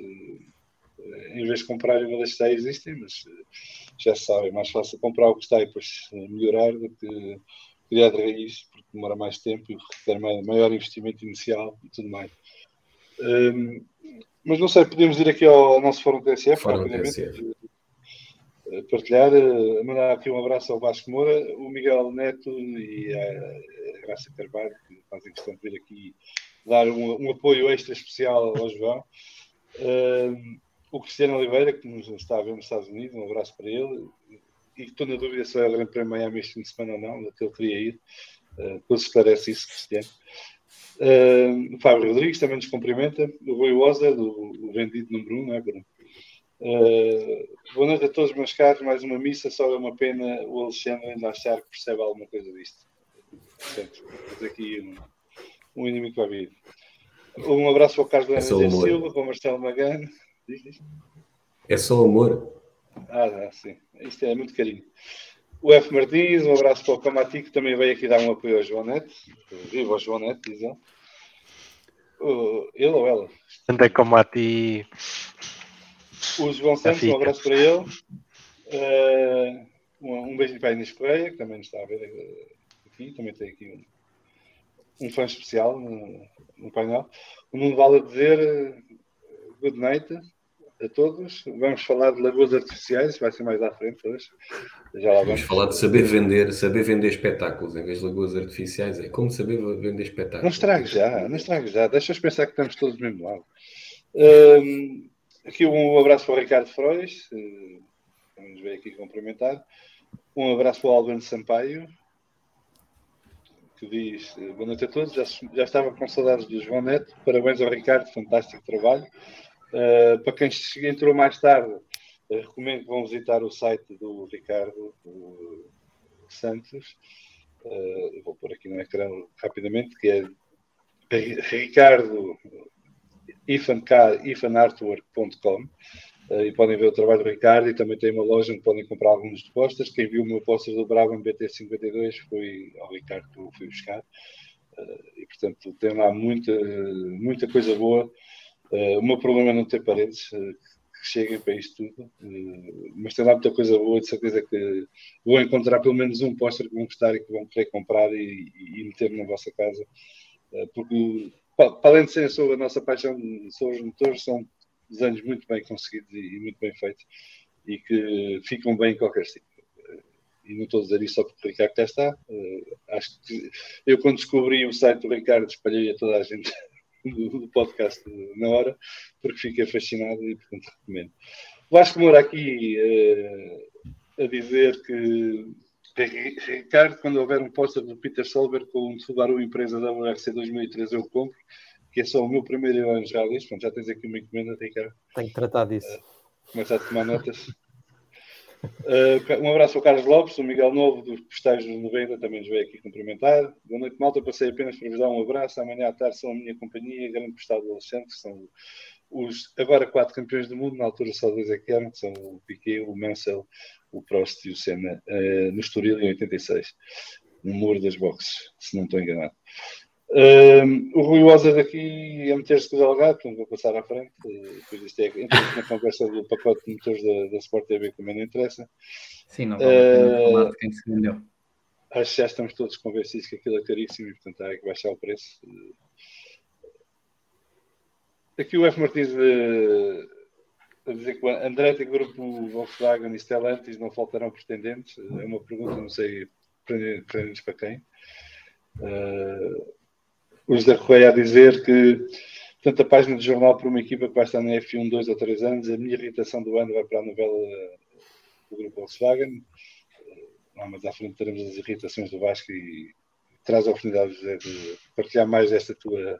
em vez de comprarem uma das que já existem, mas já se sabe, é mais fácil comprar o que está e depois melhorar do que criar de raiz, porque demora mais tempo e requer mai- maior investimento inicial e tudo mais. Um, mas não sei, podemos ir aqui ao nosso fórum TSF Fórum. TSF. eh, partilhar, uh, mandar aqui um abraço ao Vasco Moura, o Miguel Neto e a, Graça Carvalho, que fazem questão de vir aqui dar um, um apoio extra especial ao João. Uh, o Cristiano Oliveira, que nos está a ver nos Estados Unidos, um abraço para ele. E estou na dúvida se vai ao Grande Prémio Miami este fim de semana ou não, que ele queria ir. Uh, depois esclarece isso, Cristiano. Uh, o Fábio Rodrigues também nos cumprimenta. O Rui Wozer, o, o vendido número 1, um, não é, Bruno? Uh, boa noite a todos, meus caros. Mais uma missa. Só é uma pena o Alexandre ainda achar que percebe alguma coisa disto. Portanto, aqui um, um inimigo para vir. Um abraço para o Carlos é Leandro Silva, para o Marcelo Magano. Diz, diz. É só amor. Ah, ah, sim. Isto é muito carinho. O F. Martins, um abraço para o Camati, que também veio aqui dar um apoio ao João Neto. Viva o João Neto, diz ele. Uh, ele ou ela? Andei Camati. O João Santos, um abraço para ele. Uh, um, um beijinho para a Inês Correia, que também nos está a ver aqui. Também tem aqui um, um fã especial no, no painel. O Nuno vale a dizer good night a todos. Vamos falar de lagoas artificiais, vai ser mais à frente hoje. Já lá vamos. vamos falar de saber vender, saber vender espetáculos em vez de lagoas artificiais. É como saber vender espetáculos. Não estrague já, não estrague já. Deixa-os pensar que estamos todos do mesmo lado. Um, aqui um abraço para o Ricardo Frois, que nos veio aqui cumprimentar. Um abraço para o Albano Sampaio, que diz boa noite a todos. Já, já estava com saudades do João Neto. Parabéns ao Ricardo, fantástico trabalho. Uh, para quem entrou mais tarde, uh, recomendo que vão visitar o site do Ricardo Santos. Uh, vou pôr aqui no ecrã rapidamente, que é ricardo ifanartwork.com e podem ver o trabalho do Ricardo e também tem uma loja onde podem comprar alguns postas. Quem viu o meu póster do Bravo em BT52 foi ao Ricardo que eu fui buscar. E portanto tem lá muita, muita coisa boa Uh, o meu problema é não ter paredes uh, que cheguem para isto tudo, uh, mas tem lá muita coisa boa, de certeza que vou encontrar pelo menos um póster que vão gostar e que vão querer comprar e, e meter na vossa casa, porque para além de serem sobre a nossa paixão sobre os motores, são desenhos muito bem conseguidos e, e muito bem feitos e que ficam bem em qualquer sítio. E não estou a dizer isso só porque o Ricardo está. Acho que eu, quando descobri o site do Ricardo, espalhei a toda a gente [laughs] do, podcast na hora, porque fiquei fascinado e, portanto, recomendo. Vasco Moura aqui uh, a dizer que Ricardo, quando houver um póster do Peter Solberg com um Subaru empresa da WRC 2013, eu compro, que é só o meu primeiro disto. Pronto, já tens aqui uma encomenda, Ricardo. Tenho que tratar disso. Uh, começar a tomar notas. Uh, um abraço ao Carlos Lopes, o Miguel Novo dos Postais dos 90 também nos veio aqui cumprimentar. Boa noite, malta. Passei apenas para vos dar um abraço. Amanhã à tarde são a minha companhia, grande postal do Alexandre, que são os agora quatro campeões do mundo. Na altura só dois é que eram, que são o Piquet, o Mansell, o Prost e o Senna, uh, no Estoril em 86, no muro das boxes, se não estou enganado. Uh, o Rui Oza daqui a meter-se com o delegado, não vou passar à frente. Depois isto é na conversa do pacote de motores da, da Sport TV que também não interessa. Sim, não vale uh, quem se vendeu. Acho que já estamos todos convencidos que aquilo é caríssimo e portanto há que baixar o preço. Aqui o F. Martins uh, a dizer que o Andretti, Grupo Volkswagen e Stellantis não faltarão pretendentes. É uma pergunta, não sei, pretendentes para quem. Uh, o José Correia a dizer que tanto a página de jornal para uma equipa que vai estar na F1 dois ou três anos, a minha irritação do ano vai para a novela do grupo Volkswagen. Não, mas à frente teremos as irritações do Vasco e traz a oportunidade José, de partilhar mais desta tua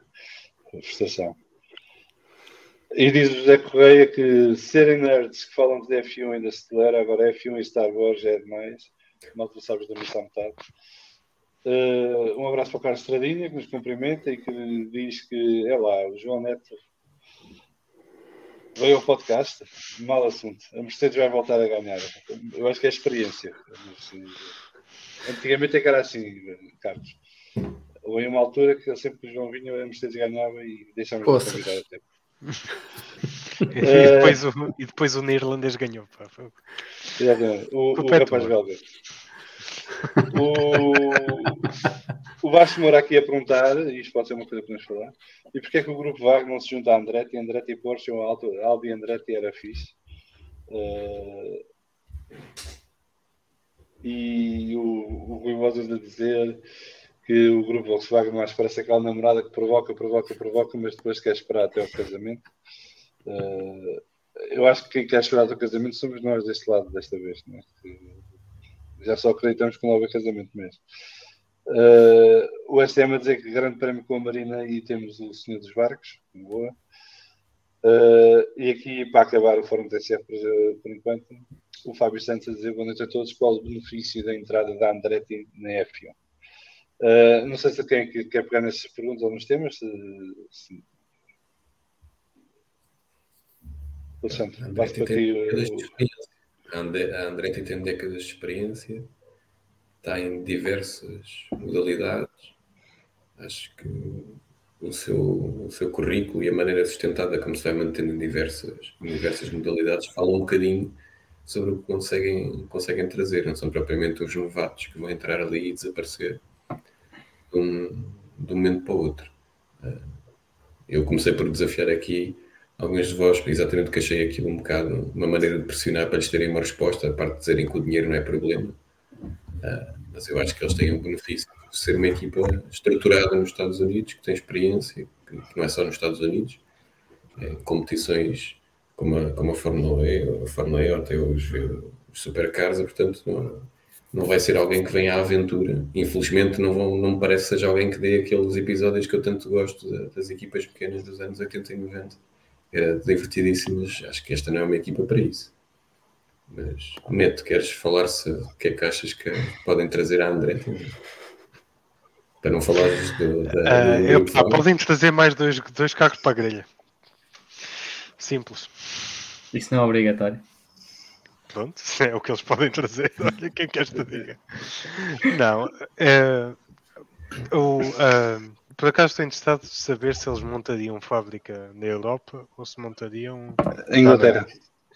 frustração. E diz José Correia que serem nerds que falam de F1 ainda se tolera, agora F1 e Star Wars é demais. Mal tu sabes da missão metade. Uh, um abraço para o Carlos Estradinha, que nos cumprimenta e que diz que é lá, o João Neto veio ao podcast. Mal assunto. A Mercedes vai voltar a ganhar. Eu acho que é experiência. Antigamente é que era assim, Carlos. Houve uma altura que sempre que o João vinha, a Mercedes ganhava e deixámos de convidar até. [laughs] e, depois o, e depois o neerlandês ganhou. Pá. O, o, o rapaz belga. O, o Vasco Moura aqui a perguntar, e isto pode ser uma coisa que podemos falar, e porquê é que o grupo Vago não se junta a Andretti? Andretti e Porsche, o Alto, Albi Andretti era fixe. Uh, E o, o Rui Bosas a dizer que o grupo Volkswagen mais parece aquela namorada que provoca, provoca, provoca, mas depois quer esperar até ao casamento. Uh, eu acho que quem quer esperar até ao casamento somos nós deste lado desta vez, não é? Já só acreditamos que não houve casamento mesmo. Uh, o SM a dizer que grande prémio com a Marina e temos o Senhor dos Barcos, boa. Uh, e aqui, para acabar o Fórum TCF por, por enquanto, o Fábio Santos a dizer boa noite a todos. Qual o benefício da entrada da Andretti na F1? Uh, não sei se quem é quer pegar nessas perguntas ou nos temas. Se, se... Santos, passo para ti. A Andretti tem décadas de experiência, está em diversas modalidades. Acho que o seu, o seu currículo e a maneira sustentada como se vai mantendo em diversas, em diversas modalidades falam um bocadinho sobre o que conseguem, conseguem trazer. Não são propriamente os novatos que vão entrar ali e desaparecer de um, de um momento para o outro. Eu comecei por desafiar aqui alguns de vós, exatamente que achei aquilo um bocado uma maneira de pressionar para lhes terem uma resposta, a parte de dizerem que o dinheiro não é problema. Uh, mas eu acho que eles têm o benefício de ser uma equipa estruturada nos Estados Unidos, que tem experiência, que, não é só nos Estados Unidos, é, competições como a, como a Fórmula E, a Fórmula E, até os, os supercars, portanto, não, não vai ser alguém que venha à aventura. Infelizmente, não, vão, não me parece que seja alguém que dê aqueles episódios que eu tanto gosto das equipas pequenas dos anos 80 e 90. Era divertidíssimo, mas acho que esta não é uma equipa para isso. Mas, Neto, queres falar-se o que é que achas que podem trazer à Andretti? Para não falares do, da. Uh, eu, ah, podem trazer mais dois, dois carros para a grelha. Simples. Isso não é obrigatório. Pronto, [laughs] é o que eles podem trazer. [laughs] Olha, quem queres te diga? Não. É, o, uh, por acaso estou interessado em saber se eles montariam fábrica na Europa ou se montariam. Em Inglaterra.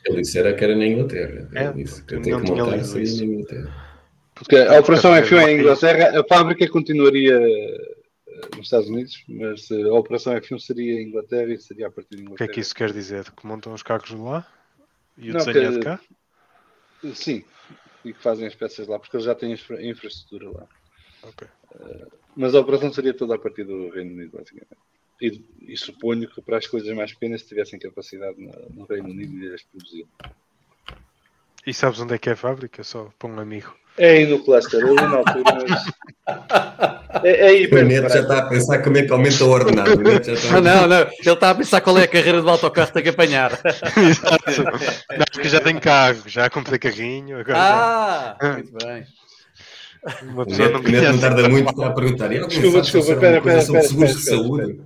Ele disse era que era na Inglaterra. É, ele disse que tem que montar isso na Inglaterra. Porque a operação F1 é em Inglaterra, a fábrica continuaria eh, nos Estados Unidos, mas eh, a operação F1 seria em Inglaterra e seria a partir de Inglaterra. O que é que isso quer dizer? Que montam os carros lá? E o Não, desenho que, é de cá? Sim, e que fazem as peças lá, porque eles já têm infra infraestrutura lá. Okay. Mas a operação seria toda a partir do Reino Unido, basicamente. E, e, suponho que para as coisas mais pequenas, se tivessem capacidade no, no Reino Unido, de as produzir. E sabes onde é que é a fábrica? Só para um amigo. É aí no cluster, eu na altura, mas... [laughs] é, é aí o Neto já está a pensar como é que aumenta o ordenado. O está a... Não, não, ele está a pensar qual é a carreira do autocarro que tem que apanhar. [laughs] Exato. Não, porque já tem carro, já comprei carrinho. Agora ah, já... muito bem. Uma pessoa não, Neto não tarda muito a perguntar. Desculpa, desculpa, espera, espera, espera. Espera, espera,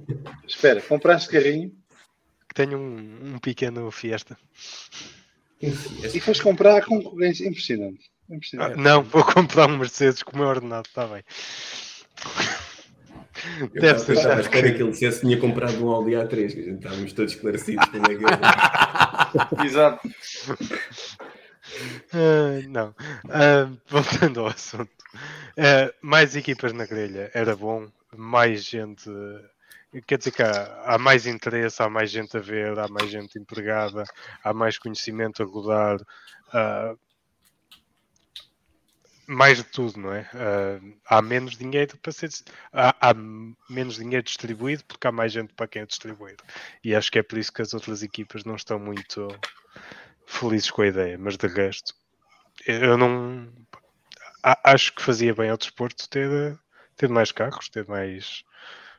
espera, compraste carrinho? Tenho um, um pequeno Fiesta. E foste comprar a concorrência impressionante. Ah, não, vou comprar um Mercedes com o meu ordenado, está bem. Eu Deve ser. Estava à espera que ele dissesse que tinha comprado um Audi A3, que a gente estávamos todos esclarecidos como é que. [laughs] [laughs] Exato. Uh, não. Uh, voltando ao assunto. Uh, mais equipas na grelha era bom. Mais gente. Quer dizer que há, há, mais interesse, há mais gente a ver, há mais gente empregada, há mais conhecimento a rodar. Mais de tudo, não é? Há menos dinheiro para ser há, há, menos dinheiro distribuído porque há mais gente para quem é distribuído. E acho que é por isso que as outras equipas não estão muito felizes com a ideia, mas de resto eu não acho que fazia bem ao desporto ter, ter mais carros, ter mais,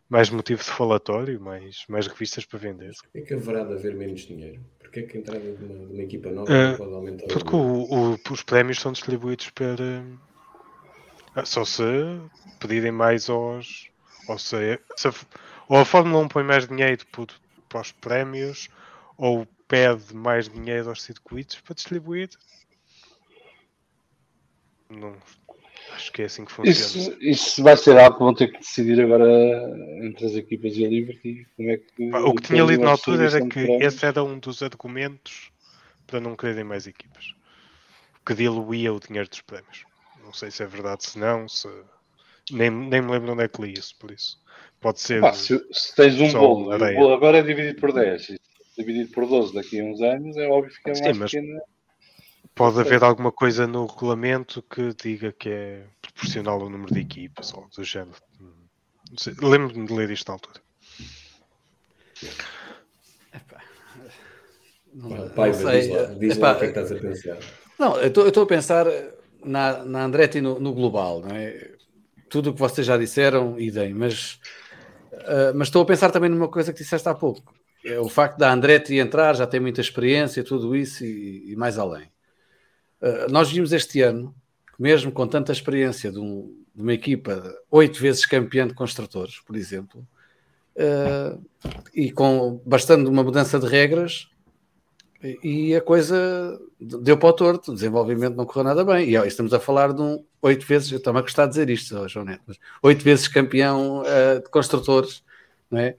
mais motivo de falatório, mais, mais revistas para vender. É que haverá de haver menos dinheiro? Porque é que a entrada de uma, de uma equipa nova uh, pode aumentar? Porque o, o, os prémios são distribuídos para. Uh, só se pedirem mais aos. Ou, se, se, ou a Fórmula 1 põe mais dinheiro por, para os prémios, ou pede mais dinheiro aos circuitos para distribuir. Não, Acho que é assim que funciona. Isso, isso vai ser algo que vão ter que decidir agora entre as equipas e a Liberty. Como é que, o que tinha lido na altura era que esse era um dos argumentos para não quererem mais equipas. Que diluía o dinheiro dos prémios. Não sei se é verdade, se não, se. Nem, nem me lembro onde é que li isso, por isso. Pode ser. Ah, se, se, tens um bolo, o bolo agora é dividido por 10, dividido por 12 daqui a uns anos, é óbvio que é mais Sim, pequena pode haver alguma coisa no regulamento que diga que é proporcional ao número de equipas ou do género. Lembro-me de ler isto na altura. Não, Pai, não diz sei. lá, diz Epá, lá o que é que estás a pensar. Não, eu estou- a pensar na, na Andretti no, no global, não é? Tudo o que vocês já disseram, idem, mas, ah, mas estou a pensar também numa coisa que disseste há pouco. É o facto da Andretti entrar, já tem muita experiência, tudo isso e, e mais além. Ah, nós vimos este ano, mesmo com tanta experiência de, um- de uma equipa oito vezes campeã de construtores, por exemplo, ah, e com bastante uma mudança de regras, e a coisa deu para o torto, o desenvolvimento não correu nada bem. E estamos a falar de um oito vezes, eu estou-me a gostar de dizer isto, João Neto, mas oito vezes campeão eh, de construtores, não é?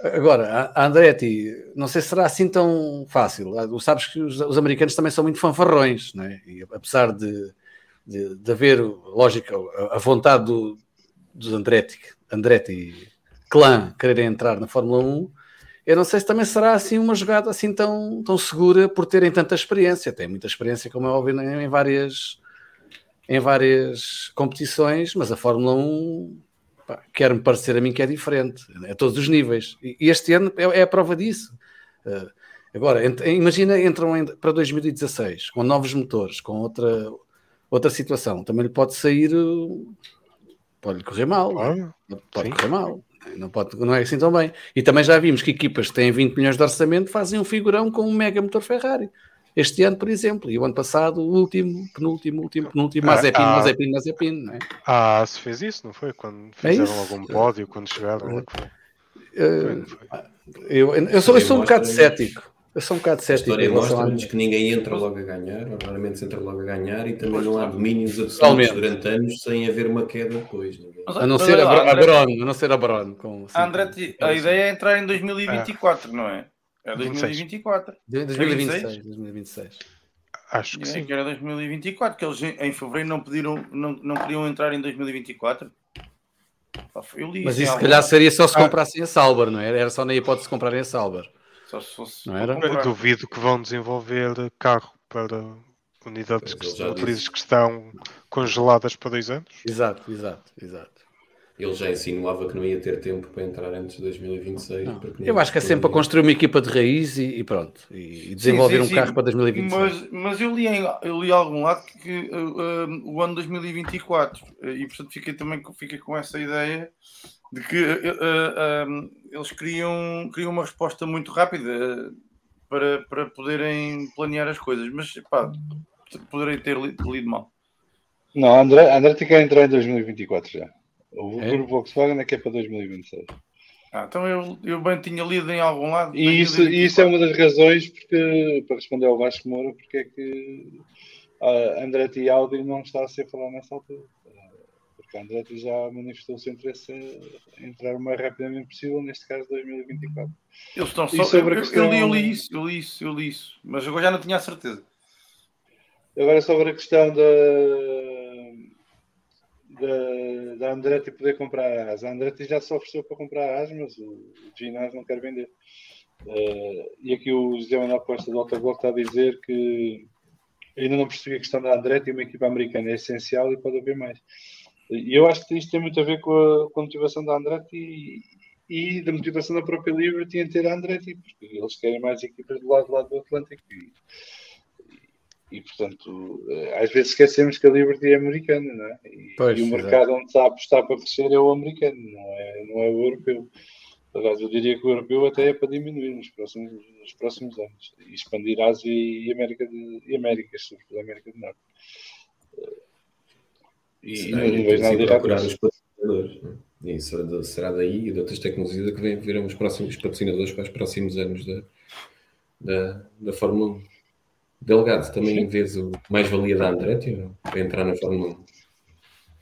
Agora, a Andretti, não sei se será assim tão fácil. Ah, Tu sabes que os, os americanos também são muito fanfarrões, não é? E apesar de, de, de haver, lógica, a, a vontade do, dos Andretti, Andretti clã quererem entrar na Fórmula 1, eu não sei se também será assim uma jogada assim tão, tão segura por terem tanta experiência. Tem muita experiência, como é óbvio, em várias, em várias competições, mas a Fórmula 1 pá, quer-me parecer a mim que é diferente, a todos os níveis. E este ano é, é a prova disso. Eh, agora, ent- imagina entram em- para 2016 com novos motores, com outra, outra situação. Também lhe pode sair, eh, pode lhe correr mal. Pode Sim. correr mal. Não, pode, não é assim tão bem. E também já vimos que equipas que têm 20 milhões de orçamento fazem um figurão com um mega motor Ferrari. Este ano, por exemplo, e o ano passado, o último, penúltimo, último, penúltimo, Ah, Mazepin, ah. Mazepin, Mazepin, não é? Ah, se fez isso, não foi? Quando É fizeram isso. algum pódio, quando chegaram. lá que foi. Eh, Foi, não foi? eu, eu, sou, eu sou um bocado cético. Eu sou um bocado A cético. história relação à- mostra-nos que ninguém entra logo a ganhar, ou raramente se entra logo a ganhar, e também não há domínios absolutos durante anos sem haver uma queda depois. A não ser a, a André- Bron, a não ser a Bron. Com, a Andretti, a ideia é entrar em 2024, não é? É 2024. De 2026. 2026. Acho que Dizem sim. que era 2024, que eles em fevereiro não pediram, não, não queriam entrar em 2024. Pá, Eu li Mas isso se calhar seria só se Ah. comprassem a Sauber, não era? Era só na hipótese de comprarem a Sauber. Só se fosse Não era? comprar. Duvido que vão desenvolver carro para unidades que, que estão congeladas para dois anos. Exato, exato, exato. Ele já insinuava que não ia ter tempo para entrar antes de 2026. Não, porque não Eu acho que é sempre a construir uma equipa de raiz e, e pronto. E, e desenvolver Sim, um sim, sim. carro para 2026. Mas, mas eu, li em, eu li algum lado que uh, uh, o ano 2024 uh, e portanto fiquei também com- fiquei com essa ideia de que uh, uh, um, eles queriam, queriam uma resposta muito rápida para, para poderem planear as coisas, mas pá, poderei ter li- lido mal. Não, André, André tem que entrar em 2024 já. O É? grupo Volkswagen é que é para 2026. Ah, então eu, eu bem tinha lido em algum lado. E isso, isso é uma das razões porque, para responder ao Vasco Moura, porque é que a Andretti e Audi não está a ser falado nessa altura. Porque a Andretti já manifestou o seu interesse a entrar o mais rapidamente possível, neste caso 2024. Eles estão só. sobre Eu, a eu questão- li, eu li isso, eu li isso, eu li isso, mas agora já não tinha a certeza. Agora sobre a questão da, da, da Andretti poder comprar AS. A Andretti já se ofereceu para comprar AS, mas o, o Ginás não quer vender. Eh, e aqui o José Manuel Costa do Autogol está a dizer que ainda não percebi a questão da Andretti, uma equipa americana é essencial e pode haver mais. E eu acho que isto tem muito a ver com a, com a motivação da Andretti e, e da motivação da própria Liberty em ter a Andretti, porque eles querem mais equipas do lado, do lado do Atlântico. E, e, portanto, eh, às vezes esquecemos que a Liberty é americana, não é? E, Pois, e o mercado onde está a apostar para crescer é o americano, não é, não é o europeu. Aliás, eu diria que o europeu até é para diminuir nos próximos, nos próximos anos e expandir Ásia e América, de, e Américas, sobretudo a América do Norte. E, Sim, e não vejo nada de errado os patrocinadores. não é? E isso será, será daí e de outras tecnologias que vem, virão os próximos patrocinadores para os próximos anos da, da, da Fórmula 1. Delegado, também vês o mais-valia da Andretti para entrar na Fórmula 1?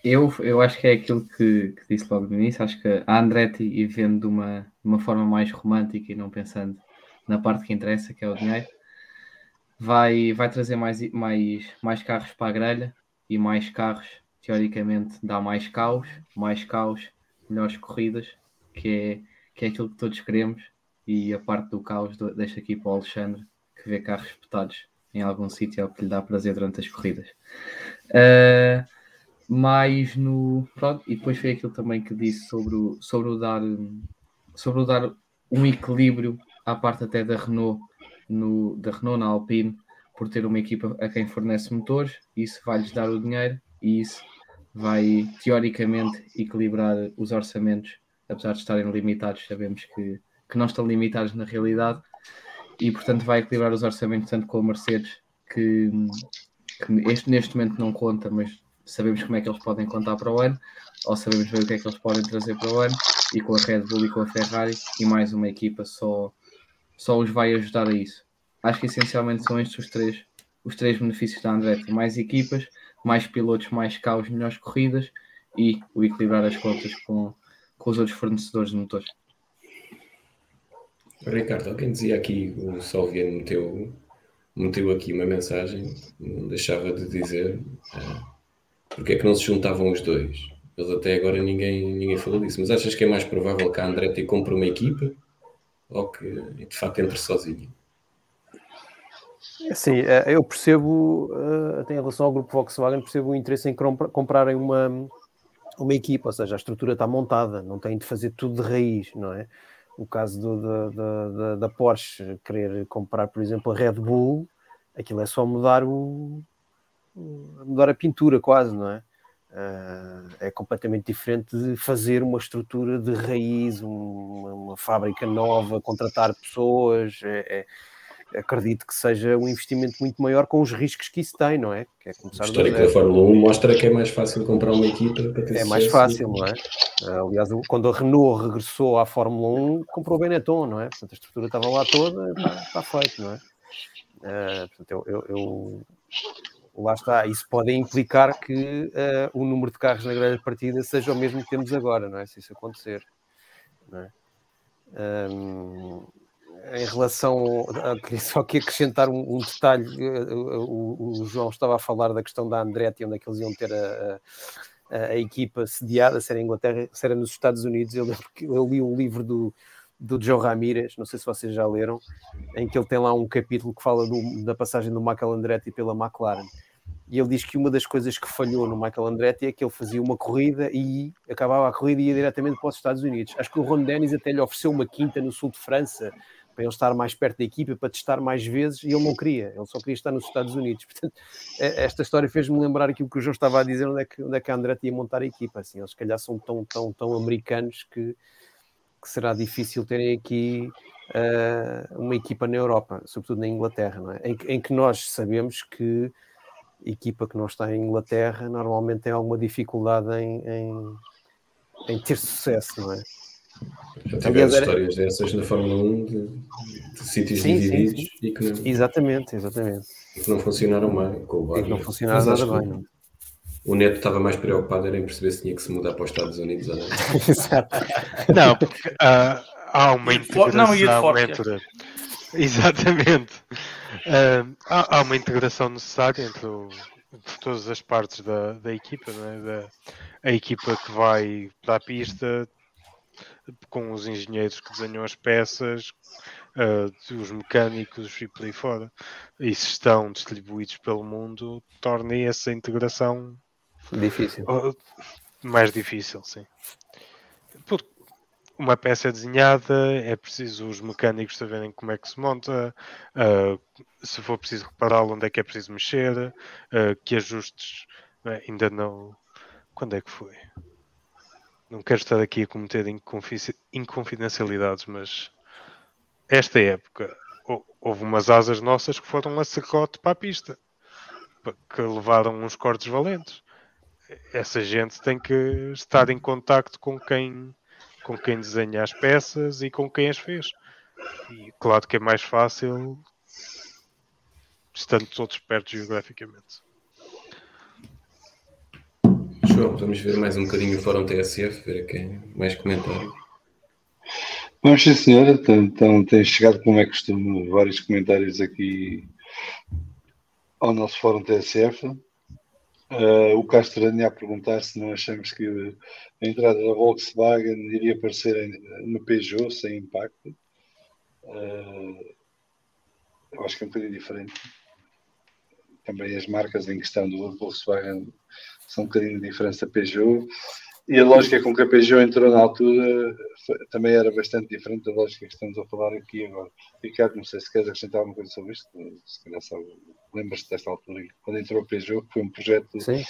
Eu, eu acho que é aquilo que, que disse logo no início. Acho que a Andretti, e vendo de uma, de uma forma mais romântica e não pensando na parte que interessa, que é o dinheiro, vai, vai trazer mais, mais, mais carros para a grelha e mais carros, teoricamente, dá mais caos, mais caos, melhores corridas, que é, que é aquilo que todos queremos. E a parte do caos deixa aqui para o Alexandre, que vê carros espetados em algum sítio é o que lhe dá prazer durante as corridas. Uh, mais no. Pronto, e depois foi aquilo também que disse sobre o, sobre o dar sobre o dar um equilíbrio à parte até da Renault, no, da Renault na Alpine, por ter uma equipa a quem fornece motores, isso vai-lhes dar o dinheiro e isso vai teoricamente equilibrar os orçamentos, apesar de estarem limitados, sabemos que, que não estão limitados na realidade, e portanto vai equilibrar os orçamentos tanto com a Mercedes, que, que este, neste momento não conta, mas sabemos como é que eles podem contar para o ano, ou sabemos ver o que é que eles podem trazer para o ano, e com a Red Bull e com a Ferrari, e mais uma equipa só, só os vai ajudar a isso. Acho que essencialmente são estes os três, os três benefícios da Andretti: mais equipas, mais pilotos, mais carros, melhores corridas e o equilibrar as contas com, com os outros fornecedores de motores. Ricardo, alguém dizia aqui, o Salviano meteu, meteu aqui uma mensagem, não deixava de dizer uh, porque é que não se juntavam os dois. Eles até agora ninguém, ninguém falou disso, mas achas que é mais provável que a Andretti compre uma equipa ou que de facto entre sozinho? Sim, eh, eu percebo, eh, até em relação ao grupo Volkswagen, percebo o interesse em comprarem uma, uma equipa, ou seja, a estrutura está montada, não tem de fazer tudo de raiz, não é? O caso do, da, da, Porsche querer comprar, por exemplo, a Red Bull, aquilo é só mudar o mudar a pintura quase, não é? Uh, é completamente diferente de fazer uma estrutura de raiz, uma, uma fábrica nova, contratar pessoas, é, é acredito que seja um investimento muito maior com os riscos que isso tem, não é? Que é começar o histórico da Fórmula 1 mostra que é mais fácil comprar uma equipa para ter É mais fácil, não é? Aliás, quando a Renault regressou à Fórmula 1, comprou o Benetton, não é? Portanto, a estrutura estava lá toda, está, está feito, não é? Uh, portanto, eu, eu, eu, lá está. Isso pode implicar que uh, o número de carros na grelha partida seja o mesmo que temos agora, não é? Se isso acontecer, não é? Um, em relação. A, queria só aqui acrescentar um, um detalhe. Eh, o, o, João estava a falar da questão da Andretti, onde é que eles iam ter a, a, a equipa sediada, se era em Inglaterra, se era nos Estados Unidos. Eu, eu li o livro do, do Joe Ramírez, não sei se vocês já leram, em que ele tem lá um capítulo que fala do, da passagem do Michael Andretti pela McLaren. E ele diz que uma das coisas que falhou no Michael Andretti é que ele fazia uma corrida e acabava a corrida e ia diretamente para os Estados Unidos. Acho que o Ron Dennis até lhe ofereceu uma quinta no sul de França para ele estar mais perto da equipa, para testar mais vezes, e ele não queria, ele só queria estar nos Estados Unidos. [laughs] Portanto, é, esta história fez-me lembrar aquilo que o João estava a dizer, onde é que, onde é que a André ia montar a equipa. Assim, eles, se calhar, são tão, tão, tão americanos que, que será difícil terem aqui uh, uma equipa na Europa, sobretudo na Inglaterra, não é? em, em que nós sabemos que equipa que não está em Inglaterra normalmente tem alguma dificuldade em, em, em ter sucesso, não é? Já tivemos era... histórias dessas na Fórmula 1 de, de sítios sim, divididos sim, sim. e que não, exatamente, exatamente. E que não funcionaram bem com o E que não funcionaram nada bem. Não. O Neto estava mais preocupado era em perceber se tinha que se mudar para os Estados Unidos ou não. [laughs] Exato. Não, porque uh, há uma integração. Não, ia de forte, entre... [laughs] Exatamente. Uh, há, há, uma integração necessária entre o, todas as partes da, da equipa, é? da, a equipa que vai para a pista com os engenheiros que desenham as peças, uh, os mecânicos e por aí fora, e se estão distribuídos pelo mundo, torna essa integração difícil. Uh, mais difícil, sim. Porque uma peça é desenhada, é preciso os mecânicos saberem como é que se monta, uh, se for preciso repará-lo, onde é que é preciso mexer, que ajustes ainda não. Quando é que foi? Não quero estar aqui a cometer inconfidencialidades, mas esta época houve umas asas nossas que foram a serrote para a pista, que levaram uns cortes valentes. Essa gente tem que estar em contacto com quem, com quem desenha as peças e com quem as fez. E claro que é mais fácil estando todos perto geograficamente. João, vamos ver mais um bocadinho o Fórum TSF, ver aqui mais comentário. Vamos sim, senhora. Então, então tem chegado, como é costume, vários comentários aqui ao nosso Fórum TSF. Uh, ah, o Castro a perguntar se não achamos que a entrada da Volkswagen iria aparecer no Peugeot sem impacto. Uh, eu acho que é um bocadinho diferente. também as marcas em questão do Volkswagen são um bocadinho de diferença Peugeot. E a lógica com que a Peugeot entrou na altura também era bastante diferente da lógica que estamos a falar aqui agora. Ricardo, não sei se queres acrescentar alguma coisa sobre isto, se calhar lembras-te desta altura, quando entrou a Peugeot, que foi um projeto sim.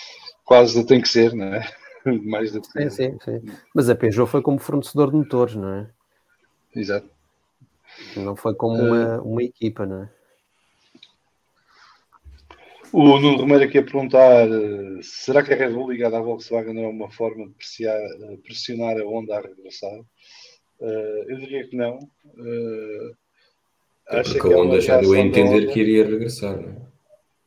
quase tem que ser, não é? [laughs] Mais do que. Sim, sim, sim. Mas a Peugeot foi como fornecedor de motores, não é? Exato. Não foi como uma, uma equipa, não é? O Nuno Romero aqui a perguntar: eh, será que a Red Bull ligada à Volkswagen é uma forma de pressionar, eh, pressionar a Honda a regressar? Uh, eu diria que não. Uh, acho que a Honda já deu a entender que iria regressar, não é?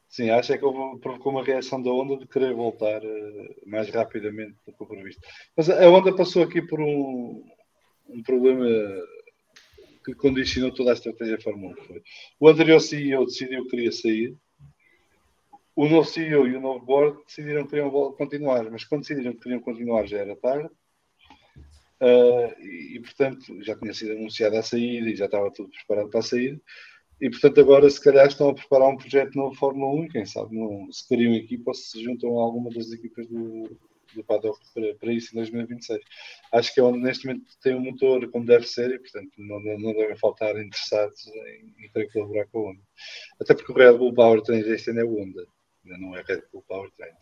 Sim, acho é que provocou uma reação da Honda de querer voltar uh, mais rapidamente do que o previsto. Mas a Honda passou aqui por um, um problema que condicionou toda a estratégia da Fórmula 1. Foi. O anterior CEO decidiu que queria sair o novo CEO e o novo board decidiram que queriam continuar, mas quando decidiram que queriam continuar já era tarde. Uh, e, e, portanto, já tinha sido anunciada a saída e já estava tudo preparado para saída. E, portanto, agora se calhar estão a preparar um projeto novo Fórmula 1 e quem sabe não, se criam equipa ou se juntam a alguma das equipas do, do paddock para, para isso em 2026. Acho que é onde neste momento tem um motor como deve ser e, portanto, não, não devem faltar interessados em, em colaborar com a Honda. Até porque o Red Bull Powertrain este ano é Honda ainda não é Red Bull Powertrain.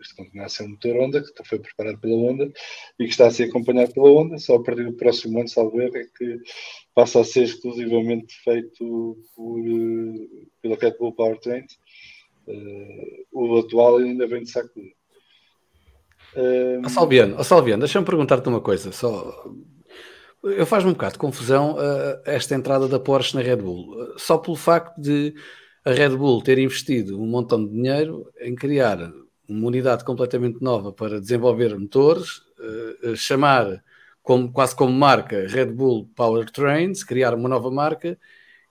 Isto continua a ser um motor Honda que foi preparado pela Honda e que está a ser acompanhado pela Honda. Só a partir do próximo ano, salvo erro, é que passa a ser exclusivamente feito por, uh, pela Red Bull Powertrain. Uh, o atual ainda vem de saco. Uh, Salviano, Salviano deixa-me perguntar-te uma coisa. Só eu faz-me um bocado de confusão uh, esta entrada da Porsche na Red Bull, uh, só pelo facto de a Red Bull ter investido um montão de dinheiro em criar uma unidade completamente nova para desenvolver motores, uh, chamar como, quase como marca Red Bull Powertrains, criar uma nova marca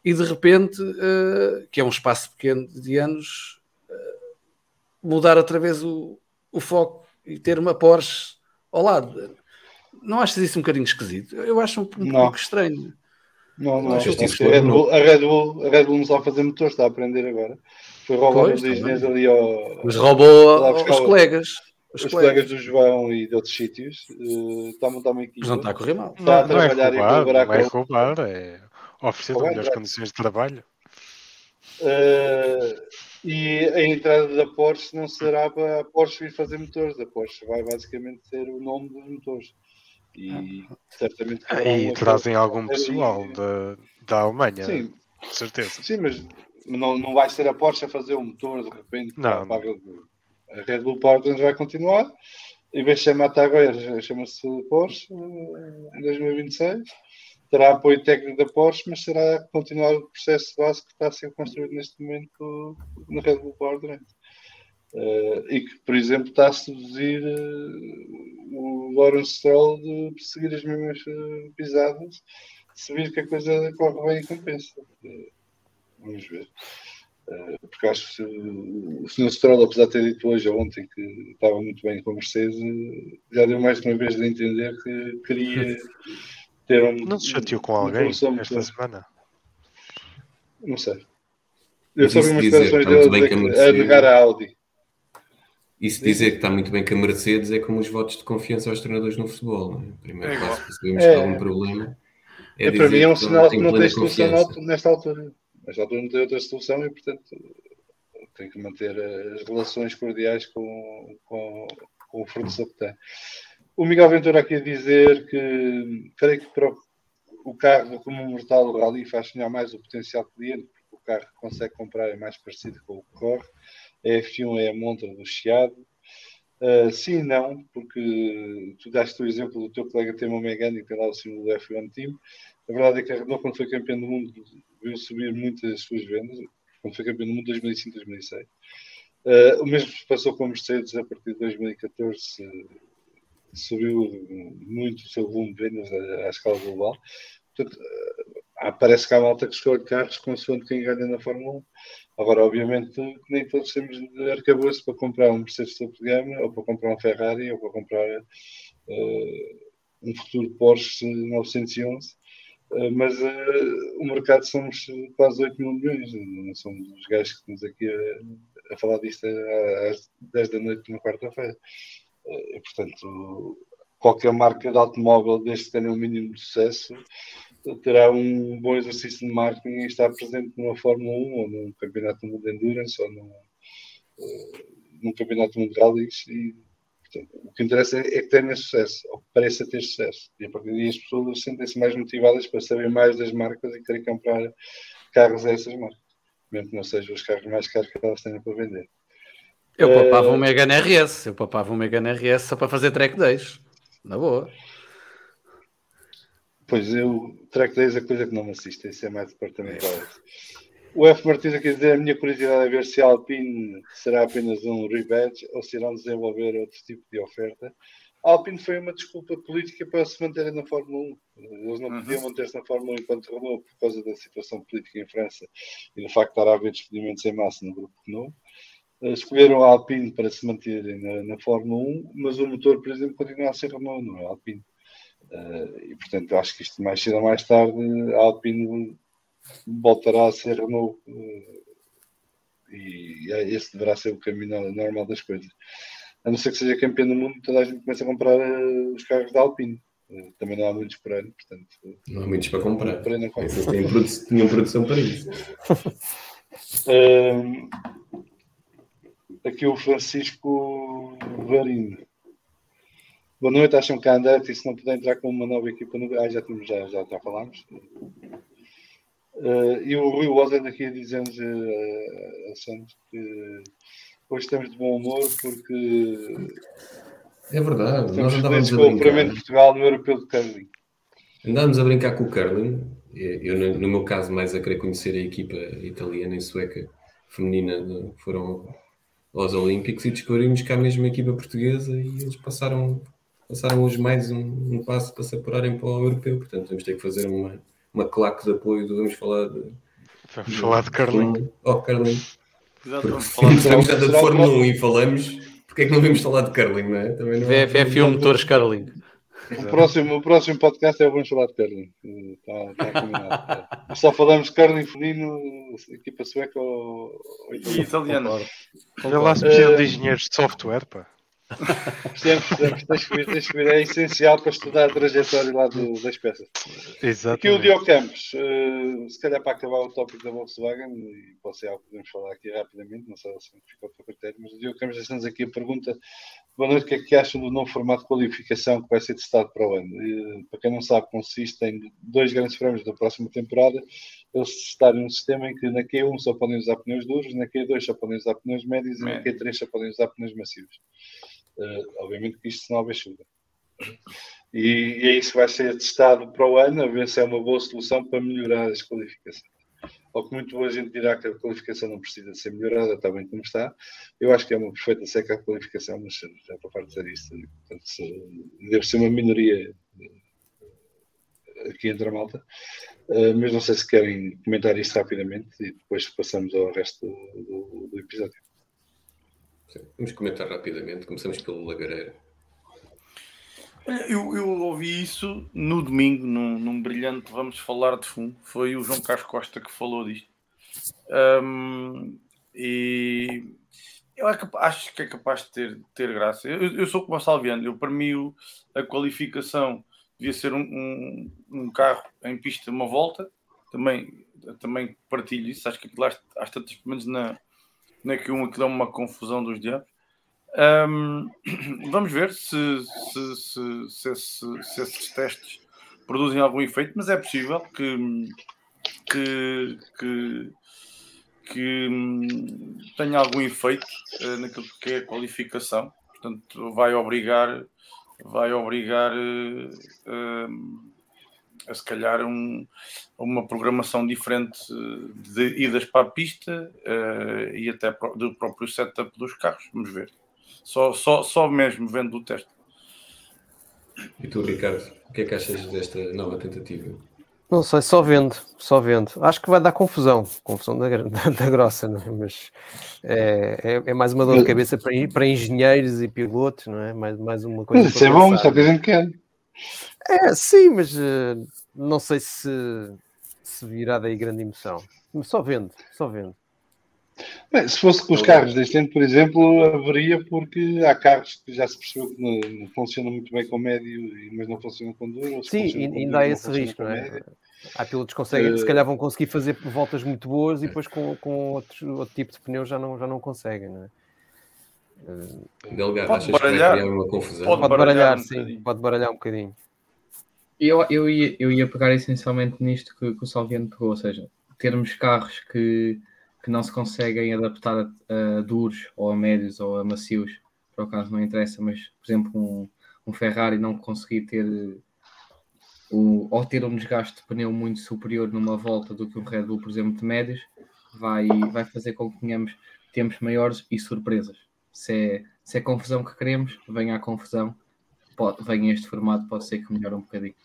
e de repente, uh, que é um espaço pequeno de anos, mudar outra vez o, o foco e ter uma Porsche ao lado. Não achas isso um bocadinho esquisito? Eu acho um, um pouco estranho. Não, não, acho que a Red, Bull, a, Red Bull, a Red Bull não sabe fazer motor, está a aprender agora. Foi roubar os engenheiros ali ao. Mas roubou aos colegas. Os, os colegas. do João e de outros sítios. Uh, está a montar uma equipe. Mas não está a correr mal. Está a trabalhar não é roubar, e colaborar não é roubar, é oferecer roubar, melhores é. condições de trabalho. Uh, e a entrada da Porsche não será para a Porsche vir fazer motores. A Porsche vai basicamente ser o nome dos motores. E certamente. E trazem algum pessoal e... da, da Alemanha, sim, certeza. Sim, mas não, não vai ser a Porsche a fazer o motor de repente. Não. A Red Bull Powertrain vai continuar. Em vez de chamar agora, chama-se Porsche eh, em 2026. Terá apoio técnico da Porsche, mas será continuar o processo básico que está a ser construído neste momento na Red Bull Powertrain. Uh, e que, por exemplo, está a seduzir uh, o Lawrence Stroll de seguir as mesmas uh, pisadas, se vir que a coisa corre bem e compensa. vamos ver. porque acho que se, o Sr. Stroll, apesar de ter dito hoje ou ontem que estava muito bem com a Mercedes, já deu mais de uma vez de entender que queria [laughs] ter um. Não se chateou com alguém esta semana? Não sei. Eu só vi umas declarações dele a negar a Audi. E se dizer que está muito bem com a Mercedes é como os votos de confiança aos treinadores no futebol. Não é? Primeiro é passo, percebemos é. que há algum problema. É, é para mim é um sinal que não tem solução nesta altura. Nesta altura não tem outra solução e, portanto, tem que manter as relações cordiais com, com, com o fornecedor que tem. O Miguel Ventura aqui a dizer que creio que para o, o carro como um mortal rally faz sonhar mais o potencial cliente, porque o carro que consegue comprar é mais parecido com o que corre a F1 é a montra do Chiado. Uh, sim e não, porque tu daste o exemplo do teu colega Temo Megani, que tem lá o símbolo do F1 Team. A verdade é que a Renault, quando foi campeão do mundo, viu subir muitas as suas vendas, quando foi campeão do mundo 2005, 2006. Uh, o mesmo se passou com a Mercedes a partir de 2014, subiu muito o seu volume de vendas à, à escala global. Portanto, uh, parece que há malta que escolhe carros consoante quem ganha na Fórmula 1. Agora, obviamente, nem todos temos arcabouço para comprar um Mercedes topo de gama, ou para comprar um Ferrari, ou para comprar uh, um futuro Porsche 911. Uh, mas uh, o mercado somos quase 8 mil milhões, não somos os gajos que estamos aqui a, a falar disto às 10 da noite na quarta-feira. Portanto, qualquer marca de automóvel, desde que tenha um mínimo de sucesso, terá um bom exercício de marketing e estar presente numa Fórmula 1 ou num campeonato do mundo de endurance ou num, num campeonato mundial e, o que interessa é, é que tenha sucesso, ou que pareça ter sucesso. E a partir daí as pessoas sentem-se mais motivadas para saber mais das marcas e querem comprar carros a essas marcas, mesmo que não sejam os carros mais caros que elas tenham para vender. Eu papava uh, um Mega RS, eu papava um Mega RS só para fazer track days, na boa. Pois eu, track days é coisa que não me assiste, isso é mais departamental. O F. Martins aqui dizer a minha curiosidade é ver se a Alpine será apenas um rebadge ou se irão desenvolver outro tipo de oferta. A Alpine foi uma desculpa política para se manterem na Fórmula 1. Eles não uhum. podiam manter-se na Fórmula 1 enquanto Renault por causa da situação política em França e do facto de estar a haver despedimentos em massa no grupo Renault. Eh, escolheram a Alpine para se manterem na, na, Fórmula 1, mas o motor, por exemplo, continua a ser Renault, não é Alpine. Uh, e portanto, acho que isto mais cedo ou mais tarde, a Alpine voltará a ser Renault eh, e é, esse deverá ser o caminho normal das coisas. A não ser que seja campeão do mundo, toda a gente começa a comprar uh, os carros da Alpine. Uh, também não há muitos por ano, portanto. Não há muitos para comprar. Para comprar. Tinham, produ tinham produção para isso. [laughs] aqui o Francisco Varino. Boa noite, acham que a Andretti, se não puder entrar com uma nova equipa no. Ah, já, tínhamos, já, já, já falámos. Uh, e o Rui Wazen aqui dizendo uh, a Santos que hoje estamos de bom humor porque é verdade, nós andávamos a brincar. de Portugal no Europeu de Curling. Andávamos a brincar com o Curling. Eu, no, no, meu caso, mais a querer conhecer a equipa italiana e sueca feminina que foram aos Olímpicos e descobrimos que há mesmo a equipa portuguesa e eles passaram, passaram hoje mais um, um passo para se apurarem para o europeu. Portanto, vamos ter que fazer uma, uma claque de apoio Vamos Falar de. Vamos falar de Carlinho. Oh, Carlinho. Porque se de [laughs] Fórmula 1 e falamos, porque é que não vamos falar de Carlinho, não é? Também não F1 Motores Carlinho. O próximo, o próximo podcast é o Vamos Falar de Carlinho. Está, está combinado. Só falamos de Carlinho Felino, equipa sueca ou, ou italiana. Olha lá se precisa de engenheiros de software, pá. Precisamos, precisamos, tens que, vir, tens que vir. É essencial para estudar a trajetória lá do, das peças. Exato. Aqui o Diogo Campos, uh, se calhar para acabar o tópico da Volkswagen, e pode ser algo que podemos falar aqui rapidamente, não sei se ficou para critério, mas o Diogo Campos deixa-nos aqui a pergunta: boa noite, o que é que acham do novo formato de qualificação que vai ser testado para o ano? E, para quem não sabe, consiste em dois grandes prémios da próxima temporada. Eles testarem um sistema em que na Q1 só podem usar pneus duros, na Q2 só podem usar pneus médios e na Q3 só podem usar pneus macios. Uh, obviamente que isto não chuva. E, e é isso que vai ser testado para o ano, a ver se é uma boa solução para melhorar as qualificações. Ao que muito boa gente dirá que a qualificação não precisa de ser melhorada, está bem como está. Eu acho que é uma perfeita seca a qualificação, mas já para parte dizer isto, portanto, se, deve ser uma minoria eh, aqui entre a malta. Uh, mas não sei se querem comentar isto rapidamente e depois passamos ao resto do, do, do episódio. Vamos comentar rapidamente. Começamos pelo Lagareiro. Eu, eu ouvi isso no domingo, num, num, brilhante Vamos Falar de Fundo. Foi o João Carlos Costa que falou disto. Um, e eu é acho que é capaz de ter, ter graça. Eu, eu sou como a Salviano. Eu, para mim, a qualificação devia ser um, um, um, carro em pista uma volta. Também, também partilho isso. Acho que aquilo às, às tantas, pelo menos na, na Q1, aquilo é uma confusão dos diabos. Um, [clears throat] vamos ver se, se, se, se, se, esses testes produzem algum efeito, mas é possível que, que, que, que tenha algum efeito uh, naquilo que é a qualificação. Portanto, vai obrigar, vai obrigar uh, a se calhar um, uma programação diferente de idas para a pista uh, e até do próprio setup dos carros. Vamos ver. Só, só, só mesmo vendo o teste. E tu, Ricardo, o que é que achas desta nova tentativa? Não sei, só vendo, só vendo. Acho que vai dar confusão, confusão da, [laughs] da, da grossa, não é? mas é, é, é, mais uma dor de cabeça para, para engenheiros e pilotos, não é? Mais, mais uma coisa. Mas isso é bom, isso é o que a gente quer. É, sim, mas uh, não sei se, se virá daí grande emoção. Só vendo, só vendo. Bem, se fosse com os carros deste ano, por exemplo, haveria, porque há carros que já se percebeu que não, não funcionam muito bem com médio, mas não funcionam com duro. Sim, ainda duro, há esse risco, não é? médio. Há pilotos que conseguem, se Eh, calhar vão conseguir fazer voltas muito boas e depois com, com outro, outro tipo de pneu já não, já não conseguem, não é? Eh, Delgado, Pode achas que vai baralhar. criar uma confusão? Pode Pode baralhar baralhar, um sim, bocadinho. pode baralhar um bocadinho. Eu, eu, ia, eu ia pegar essencialmente nisto que, que o Salviano pegou, ou seja, termos carros que, que não se conseguem adaptar a, a duros ou a médios ou a macios, por acaso não interessa, mas por exemplo um, um Ferrari não conseguir ter o, ou ter um desgaste de pneu muito superior numa volta do que um Red Bull, por exemplo, de médios, vai, vai fazer com que tenhamos tempos maiores e surpresas. Se é, se é confusão que queremos, venha a confusão, pode, venha este formato, pode ser que melhore um bocadinho.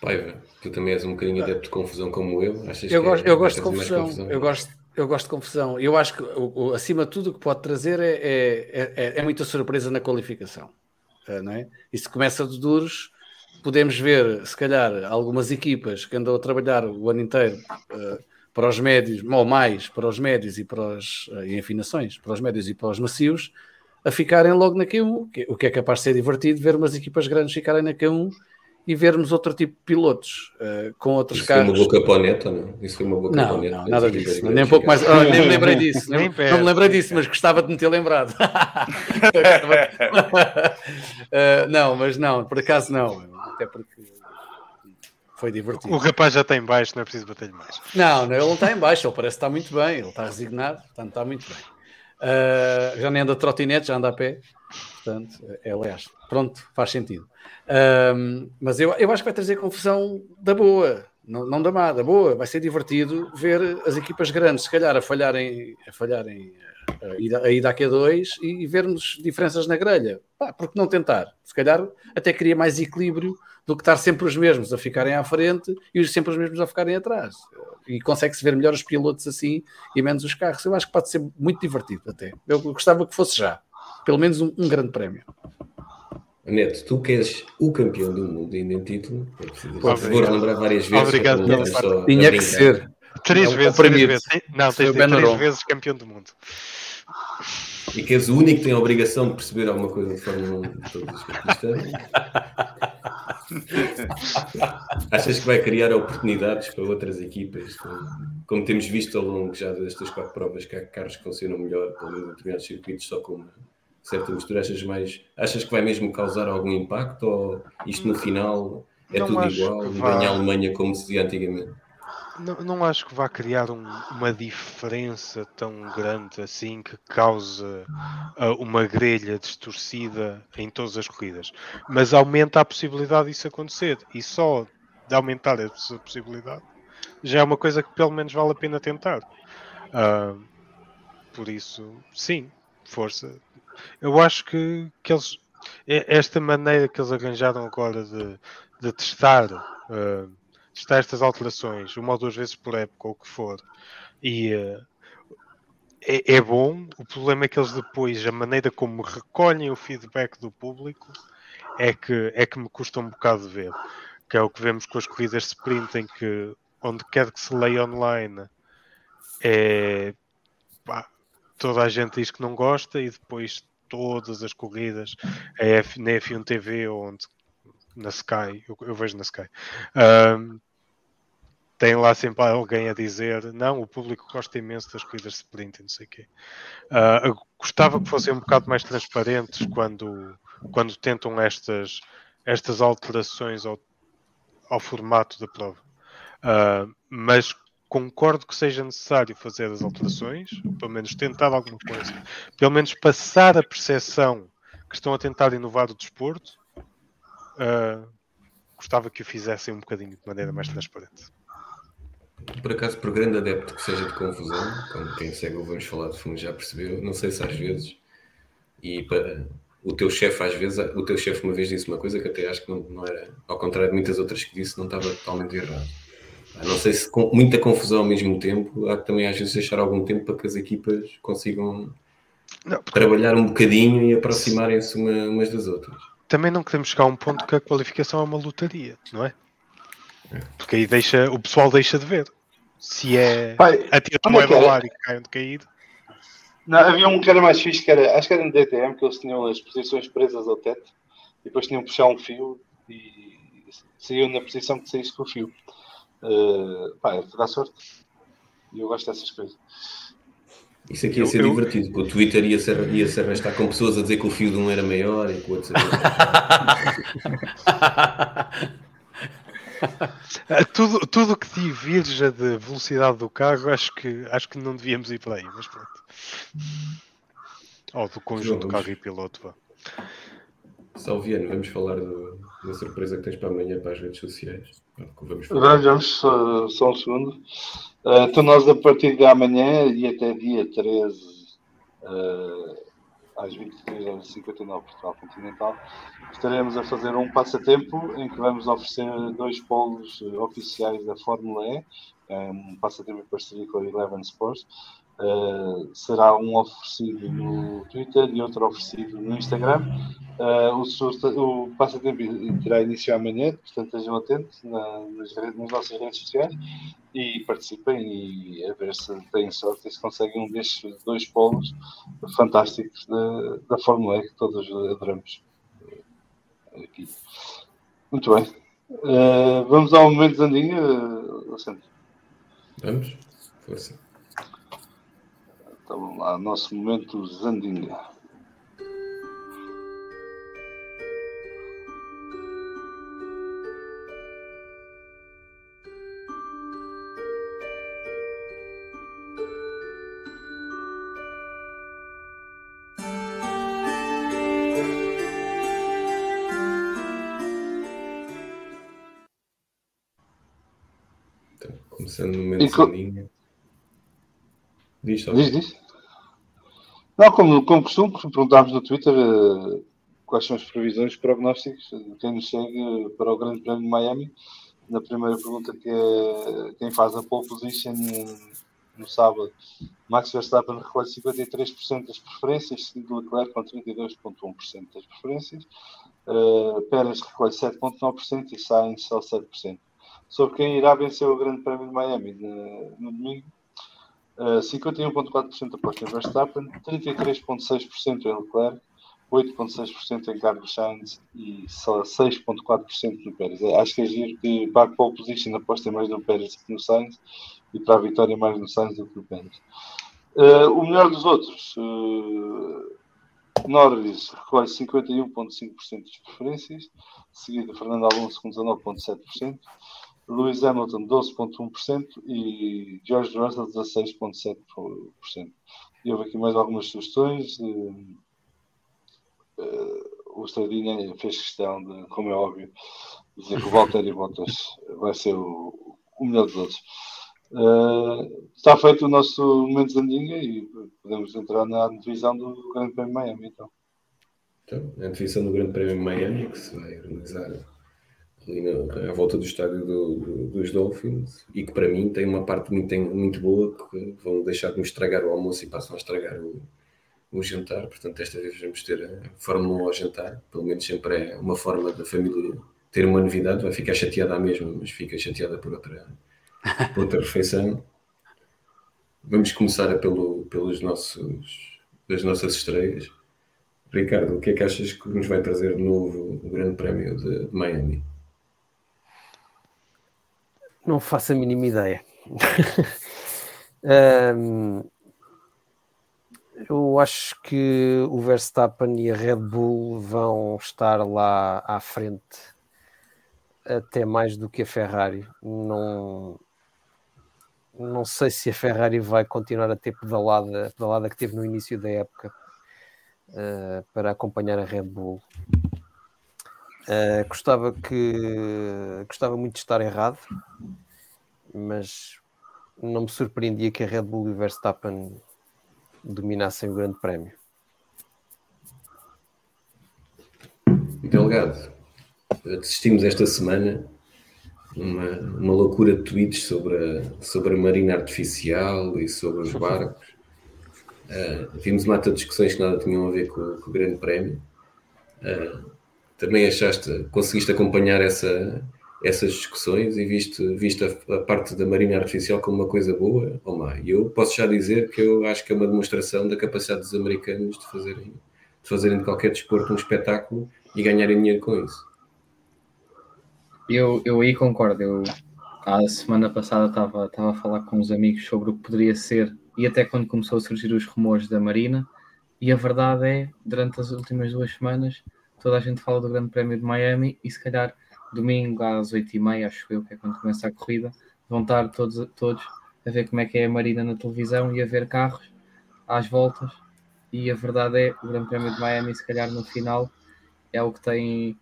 Paiva, tu também és um bocadinho adepto de confusão como eu. Achas Eu que gosto, é- eu gosto de mais confusão. Eu gosto, eu gosto de confusão. Eu acho que, o- o- acima de tudo, o que pode trazer é, é, é, é muita surpresa na qualificação. eh, Não é? E se começa de duros, podemos ver, se calhar, algumas equipas que andam a trabalhar o ano inteiro eh, para os médios, ou mais para os médios e para os eh, e afinações, para os médios e para os macios, a ficarem logo na Q1, o que- o que é capaz de ser divertido ver umas equipas grandes ficarem na Q1 e vermos outro tipo de pilotos eh, com outros Isso foi uma carros. boca para o neto ou não? Isso foi uma boca para Não, o neto. não, nada disso. Nem um pouco mais. Ah, nem me lembrei disso. [laughs] Nem não me lembrei disso, mas gostava de me ter lembrado. Ah, [laughs] não, mas não, por acaso não. Até porque foi divertido. O rapaz já tem baixo, não é preciso bater-lhe mais. Não, não, ele não está em baixo, ele parece estar muito bem, ele está resignado, portanto está muito bem. Ah, já nem anda trotinete, já anda a pé, portanto, é, aliás, pronto, faz sentido. Mas eu, eu acho que vai trazer confusão da boa, não, não da má, da boa. Vai ser divertido ver as equipas grandes, se calhar, a falharem, a falharem a ida, a ida à Q2 e, e vermos diferenças na grelha. Pá, por que não tentar? Se calhar até cria mais equilíbrio do que estar sempre os mesmos a ficarem à frente e sempre os mesmos a ficarem atrás. E consegue-se ver melhor os pilotos assim e menos os carros. Eu acho que pode ser muito divertido até. Eu gostava que fosse já. Pelo menos um, um grande prémio. Neto, tu que és o campeão do mundo ainda em título, é preciso, por favor, lembrar várias vezes. Obrigado pela a Tinha que ser. Três É o vezes, três vezes. Não, tens o de três vezes campeão do mundo. E que és o único que tem a obrigação de perceber alguma coisa de Fórmula 1 de todos os. [laughs] [laughs] Achas que vai criar oportunidades para outras equipas? Como, temos visto ao longo já destas quatro provas, que há carros que funcionam melhor, pelo menos em determinados circuitos, só com uma certa mistura. Achas, mais, achas que vai mesmo causar algum impacto? Ou isto no final é Não tudo igual? E ganha a Alemanha como se dizia antigamente? Não, não acho que vá criar um- uma diferença tão grande assim que cause ah, uma grelha distorcida em todas as corridas. Mas aumenta a possibilidade disso acontecer. E só de aumentar essa possibilidade já é uma coisa que pelo menos vale a pena tentar. Ah, por isso, sim, força. Eu acho que, que eles. e- Esta maneira que eles arranjaram agora de, de testar. ah, testar estas alterações uma ou duas vezes por época, ou o que for, e eh, é, é bom. O problema é que eles depois, a maneira como recolhem o feedback do público, é que, é que me custa um bocado de ver. Que é o que vemos com as corridas sprint, em que onde quer que se leia online, é, pá, toda a gente diz que não gosta, e depois todas as corridas, na F1 TV, onde na Sky, eu, eu vejo na Sky, ahm, tem lá sempre alguém a dizer não, o público gosta imenso das corridas de sprint e não sei o quê. Eu gostava que fossem um bocado mais transparentes quando, quando tentam estas, estas alterações ao, ao formato da prova. Ah, mas concordo que seja necessário fazer as alterações, pelo menos tentar alguma coisa, pelo menos passar a percepção que estão a tentar inovar o desporto. Ah, gostava que o fizessem um bocadinho de maneira mais transparente. Por acaso, por grande adepto que seja de confusão, como quem segue o Vamos Falar de Fundo já percebeu, não sei se às vezes, e para o teu chefe às vezes, o teu chefe uma vez disse uma coisa que até acho que não, não era, ao contrário de muitas outras que disse, não estava totalmente errado. Ah, Não sei se com muita confusão ao mesmo tempo, há que também às vezes deixar algum tempo para que as equipas consigam Não, trabalhar um bocadinho e aproximarem-se uma- umas das outras. Também não queremos chegar a um ponto que a qualificação é uma lotaria, não é? Porque aí deixa, o pessoal deixa de ver. Se é Pai, atira a moeda ao ar e cai onde cair. Não, havia um que era mais fixe, que era, acho que era no DTM, que eles tinham as posições presas ao teto e depois tinham que puxar um fio e saíam na posição que saísse com o fio. Uh, pá, é dá sorte. E eu gosto dessas coisas. Isso aqui ia ser eu- divertido, porque o Twitter ia se, ia se arrastar com pessoas a dizer que o fio de um era maior e que o outro [laughs] Ah, Tudo, tudo que diverja de velocidade do carro, acho que, acho que não devíamos ir por aí, mas pronto. Ou do conjunto Vamos. carro e piloto. vá. Salviano, vamos falar do- da surpresa que tens para amanhã para as redes sociais. Vamos. Vamos, só, um segundo. Uh, então, nós a partir de amanhã e até dia 13, uh, às 23h59, Portugal Continental, estaremos a fazer um passatempo em que vamos oferecer dois polos uh, oficiais da Fórmula E, um passatempo em parceria com a Eleven Sports. Uh, será um oferecido no Twitter e outro oferecido no Instagram. Uh, o, o passatempo terá início amanhã, portanto estejam atentos na- nas, redes- nas nossas redes sociais e participem e a ver se têm sorte e se conseguem um destes dois polos fantásticos da, da Fórmula E que todos adoramos aqui. Muito bem. Uh, vamos ao momento Zandinha, uh, Alexandre. Vamos? Força. Então vamos lá, nosso momento Zandinha. Então, começando no momento E Sandinha. Diz. Diz, diz. Não, como, como costume, perguntámos no Twitter eh, quais são as previsões, prognósticos de quem nos segue para o Grande Prémio de Miami. Na primeira pergunta, que é quem faz a pole position eh, no sábado, Max Verstappen recolhe 53% das preferências, seguido Leclerc com 32,1% das preferências. Uh, Pérez recolhe 7,9% e Sainz só 7%. Sobre quem irá vencer o Grande Prémio de Miami no, no domingo, Uh, 51,4% aposta em Verstappen, 33,6% em Leclerc, 8,6% em Carlos Sainz e só 6,4% no Pérez. É, Acho que é giro que para a pole position aposta mais no Pérez que no Sainz e para a vitória mais no Sainz do que no Pérez. Uh, o melhor dos outros, uh, Norris recolhe 51,5% das preferências, seguido de Fernando Alonso com 19,7%. Lewis Hamilton 12,1% e George Russell 16,7%. E houve aqui mais algumas sugestões. eh, o Estradinha fez questão de, como é óbvio, dizer que o Valtteri Bottas vai ser o, o melhor dos outros. Eh, está feito o nosso momento Zandinha e podemos entrar na divisão do Grande Prémio de Miami. Então. Então, a divisão do Grande Prémio de Miami, que se vai realizar ali na, à volta do estádio do- do- dos Dolphins, e que para mim tem uma parte muito, muito boa, que vão deixar de me estragar o almoço e passam a estragar o, o jantar. Portanto, desta vez vamos ter a Fórmula 1 ao jantar. Pelo menos sempre é uma forma da família ter uma novidade. Vai ficar chateada à mesma, mas fica chateada por outra, por outra refeição. Vamos começar pelo, pelos nossos, das nossas estreias. Ricardo, o que é que achas que nos vai trazer de novo o Grande Prémio de Miami? Não faço a mínima ideia. [laughs] Ahm, eu acho que o Verstappen e a Red Bull vão estar lá à frente até mais do que a Ferrari. Não, não sei se a Ferrari vai continuar a ter pedalada, a pedalada que teve no início da época ah, para acompanhar a Red Bull. Ah, gostava que gostava muito de estar errado, mas não me surpreendia que a Red Bull e o Verstappen dominassem o Grande Prémio. Delegado, assistimos esta semana uma, uma loucura de tweets sobre a, sobre a marina artificial e sobre os barcos. Ah, vimos uma mata de discussões que nada tinham a ver com, com o Grande Prémio. Ah, também achaste, conseguiste acompanhar essa, essas discussões e visto, visto a, a, parte da marinha artificial como uma coisa boa ou má. E eu posso já dizer que eu acho que é uma demonstração da capacidade dos americanos de fazerem, de fazerem de qualquer desporto um espetáculo e ganharem dinheiro com isso. Eu, eu aí concordo. Eu, a semana passada estava, estava a falar com uns amigos sobre o que poderia ser e até quando começou a surgir os rumores da Marina. E a verdade é, durante as últimas duas semanas, toda a gente fala do Grande Prémio de Miami e se calhar domingo às 8h30, acho eu, que é quando começa a corrida, vão estar todos, todos a ver como é que é a Marina na televisão e a ver carros às voltas. E a verdade é, o Grande Prémio de Miami, se calhar no final, é o que tem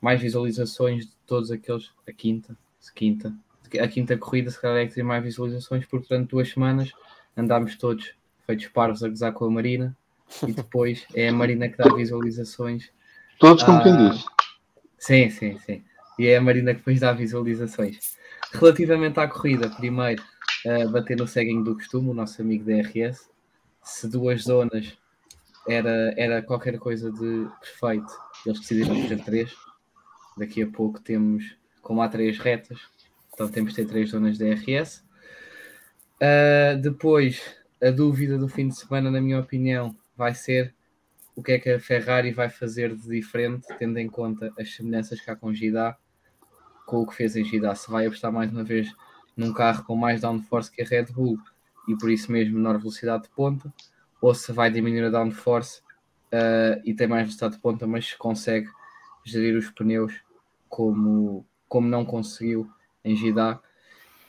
mais visualizações de todos aqueles, a quinta, a quinta, a quinta corrida, se calhar é que tem mais visualizações, porque durante duas semanas andámos todos feitos parvos a gozar com a Marina e depois é a Marina que dá visualizações. Todos como quem diz. Sim, sim, sim e é a Marina que depois dá visualizações. Relativamente à corrida, primeiro, uh, bater no ceguinho do costume, o nosso amigo DRS. Se duas zonas era, era qualquer coisa de perfeito, eles decidiram fazer três. Daqui a pouco temos, como há três retas, então temos de ter três zonas de DRS. Uh, depois, a dúvida do fim de semana, na minha opinião, vai ser o que é que a Ferrari vai fazer de diferente, tendo em conta as semelhanças que há com Gidá com o que fez em Gidá, se vai apostar mais uma vez num carro com mais downforce que a Red Bull e por isso mesmo menor velocidade de ponta, ou se vai diminuir a downforce uh, e tem mais velocidade de ponta, mas consegue gerir os pneus como, como não conseguiu em Gidá.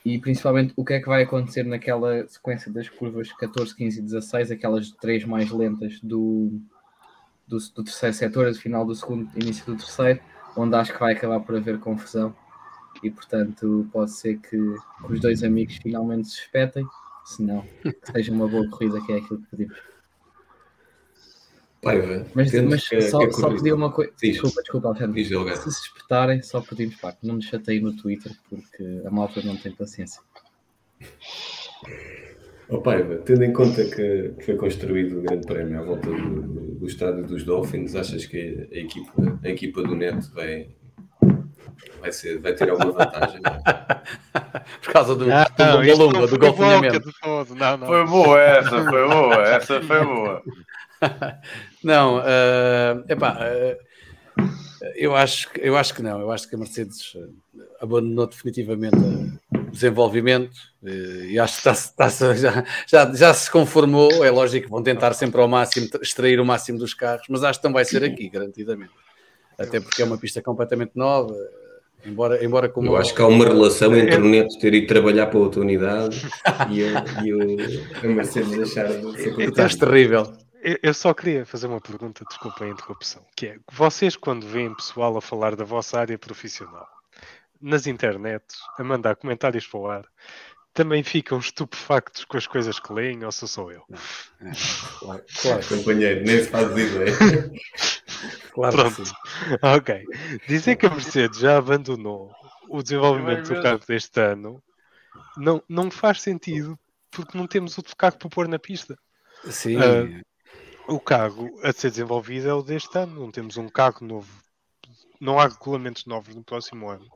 E principalmente o que é que vai acontecer naquela sequência das curvas 14, 15 e 16, aquelas três mais lentas do, do, do terceiro setor, final do segundo, início do terceiro, onde acho que vai acabar por haver confusão e portanto pode ser que os dois amigos finalmente se espetem, se não, que seja uma boa corrida, que é aquilo que pedimos. Paiva, mas, mas que, só, que só pedir uma coisa. Desculpa, desculpa, Alexandre. Se se espetarem, só pedimos pá, não nos chateiem no Twitter, porque a malta não tem paciência. Oh, Paiva, tendo em conta que foi construído o Grande Prémio à volta do, do estádio dos Dolphins, achas que a equipa, a equipa do Neto vai, vai, ser, vai ter alguma vantagem. [laughs] Por causa do, ah, não, do do golfinhamento. Não, não. Foi boa essa, foi boa, essa foi boa. [laughs] não, uh, epá, uh, eu, acho, eu acho que não, eu acho que a Mercedes abandonou definitivamente o desenvolvimento e acho que está, está, já, já, já se conformou, é lógico que vão tentar sempre ao máximo extrair o máximo dos carros, mas acho que não vai ser aqui, garantidamente. Até porque é uma pista completamente nova, Embora, embora como... Eu acho que há uma relação entre o Neto ter ido trabalhar para outra unidade e, eu, e o, a Mercedes deixar de ser Estás terrível. Eu só queria fazer uma pergunta, desculpa a interrupção, que é, vocês quando veem pessoal a falar da vossa área profissional, nas internets, a mandar comentários para o ar, também ficam estupefactos com as coisas que leem ou sou só eu? É, claro, claro, companheiro, nem se faz ideia. [laughs] Claro Pronto. Ok. Dizer que a Mercedes já abandonou o desenvolvimento do carro deste ano não, não faz sentido porque não temos outro carro para pôr na pista. Sim. Uh, o carro a ser desenvolvido é o deste ano. Não temos um carro novo. Não há regulamentos novos no próximo ano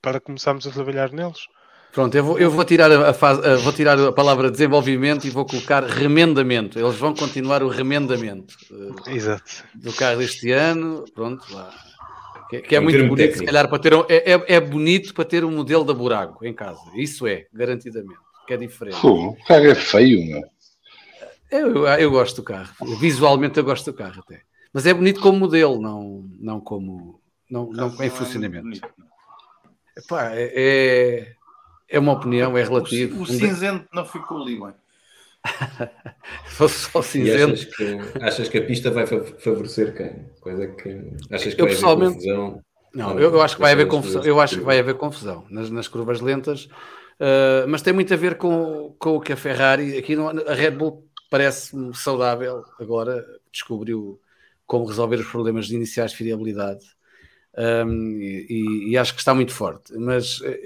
para começarmos a trabalhar neles. Pronto, eu vou, eu vou, tirar a, fase, vou tirar a palavra desenvolvimento e vou colocar remendamento. Eles vão continuar o remendamento uh, Exato. do carro deste ano. Pronto, lá. Que, que é, muito bonito, técnico. se calhar, para ter um, é, é, é, bonito para ter um modelo da buraco em casa. Isso é, garantidamente. Que é diferente. Pô, o carro é feio, não eu, eu, eu gosto do carro. Visualmente eu gosto do carro até. Mas é bonito como modelo, não, não como não, não em funcionamento. Epá, é, é é uma opinião, é relativo. O, o cinzento não ficou ali bem. Fosse [laughs] só cinzento. Achas que, achas que, a pista vai favorecer quem? Coisa que achas que eu, vai pessoalmente, haver confusão? Não, eu, eu, acho que vai haver confusão. Eu acho que vai haver confusão nas, nas curvas lentas, uh, mas tem muito a ver com, com o que a Ferrari. Aqui no, a Red Bull parece-me saudável agora, descobriu como resolver os problemas iniciais de fiabilidade. Um, e, e, acho que está muito forte, mas eh,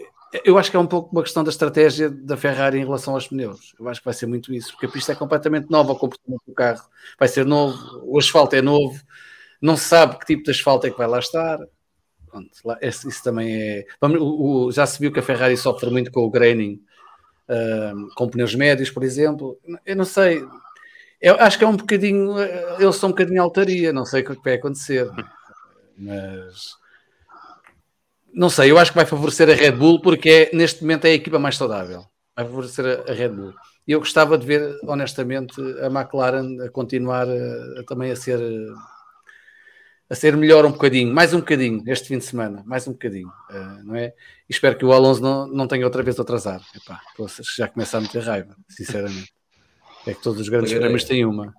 eu acho que é um pouco uma questão da estratégia da Ferrari em relação aos pneus. Eu acho que vai ser muito isso, porque a pista é completamente nova, o comportamento do carro vai ser novo, o asfalto é novo, não se sabe que tipo de asfalto é que vai lá estar. Pronto, lá, esse- isso também é. Vamos- o- o- já se viu que a Ferrari sofre muito com o graining, ahm, com pneus médios, por exemplo. Eu não sei. Eu acho que é um bocadinho. eh, Eles são um bocadinho altaria, não sei o que vai acontecer. Mas. Não sei, eu acho que vai favorecer a Red Bull porque é, neste momento é a equipa mais saudável. Vai favorecer a, a Red Bull. E eu gostava de ver, honestamente, a McLaren a continuar a- a também a ser a ser melhor um bocadinho, mais um bocadinho este fim de semana, mais um bocadinho, eh, não é? E espero que o Alonso não, não tenha outra vez de atrasar. Epá, já começa a meter raiva, sinceramente. É que todos os grandes Olha, prémios têm uma.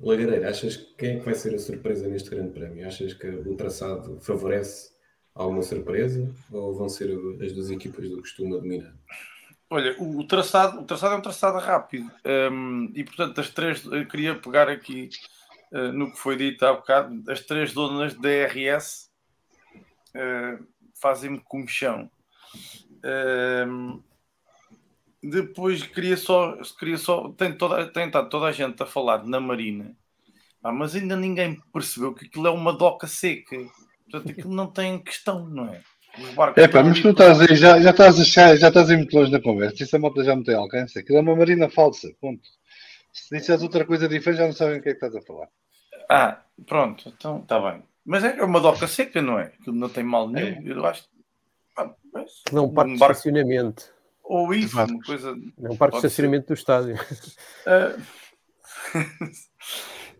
Lagareira, achas que quem é que vai ser a surpresa neste grande prémio? Achas que o traçado favorece alguma surpresa ou vão ser as duas equipas do costume a dominar? Olha, o, traçado, o traçado é um traçado rápido hum, e, portanto, as três, eu queria pegar aqui eh, no que foi dito há bocado, as três donas DRS eh, fazem-me comichão. Hum, depois queria só, queria só tem, toda, tem estado toda a gente a falar na Marina, Ah, mas ainda ninguém percebeu que aquilo é uma doca seca. Portanto, aquilo não tem questão, não é? É pá, mas tu estás aí, já, já estás a chegar, já estás aí muito longe na conversa. Isso a malta já me tem alcance. Aquilo é uma marina falsa. Ponto. Se disseres outra coisa diferente, já não sabem o que é que estás a falar. Ah, pronto, então está bem. Mas é uma doca seca, não é? Aquilo não tem mal nenhum. Eu acho. Ah, mas Não, um parque de barco- estacionamento. Ou isso, Exato. uma coisa. É um parque de estacionamento do estádio. Ah, [laughs]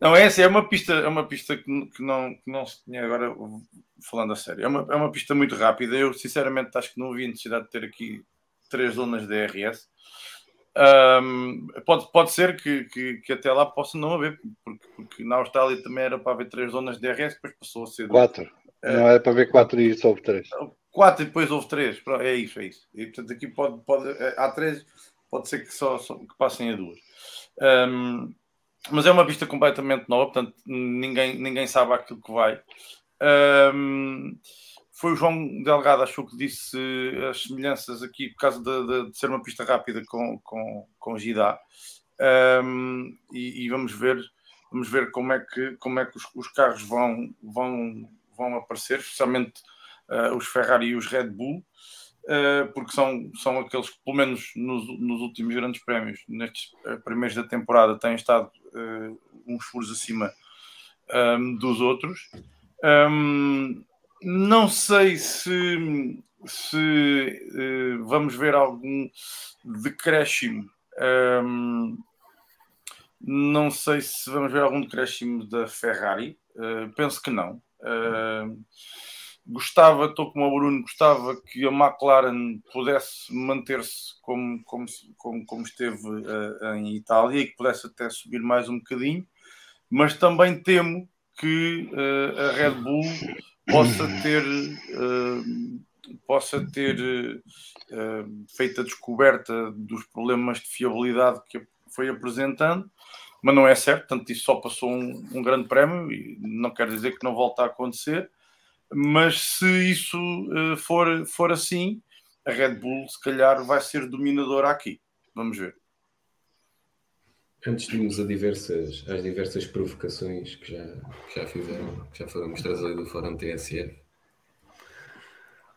não, é essa é uma pista, é uma pista que, que não, que não se tinha agora, falando a sério, é uma, é uma pista muito rápida. Eu, sinceramente, acho que não havia necessidade de ter aqui três zonas de DRS. Ahm, pode, pode ser que, que, que até lá possa não haver, porque, porque na Austrália também era para haver três zonas de DRS, depois passou a ser Quatro. Não é para ver quatro e só houve três. quatro e depois houve três. Pronto, É isso, é isso. E portanto aqui pode, pode eh, há três, pode ser que só, só- que passem a duas. Ahm, mas é uma pista completamente nova, portanto ninguém, ninguém sabe aquilo que vai. Ahm, foi o João Delgado, acho que disse as semelhanças aqui por causa de, de- de ser uma pista rápida com, com, com Gidá. Ahm, e, e vamos ver vamos ver como é que, como é que os, os carros vão, vão, vão aparecer, especialmente uh, os Ferrari e os Red Bull, uh, porque são, são aqueles que, pelo menos nos, nos últimos grandes prémios, nestes uh, primeiros da temporada, têm estado uh, uns furos acima um, dos outros. Um, não sei se, se uh, vamos ver algum decréscimo. Um, não sei se vamos ver algum decréscimo da Ferrari. Uh, penso que não. Uh, gostava, estou como o Bruno, gostava que a McLaren pudesse manter-se como, como, como, como esteve uh, em Itália e que pudesse até subir mais um bocadinho, mas também temo que uh, a Red Bull possa ter possa ter feito a descoberta dos problemas de fiabilidade que foi apresentando, mas não é certo, portanto, isso só passou um, um, grande prémio e não quer dizer que não volta a acontecer. Mas se isso uh, for, for assim, a Red Bull se calhar vai ser dominadora aqui. Vamos ver. Antes de irmos a diversas, às diversas provocações que já, que já fizeram, que já foram mostradas ali do Fórum TSF.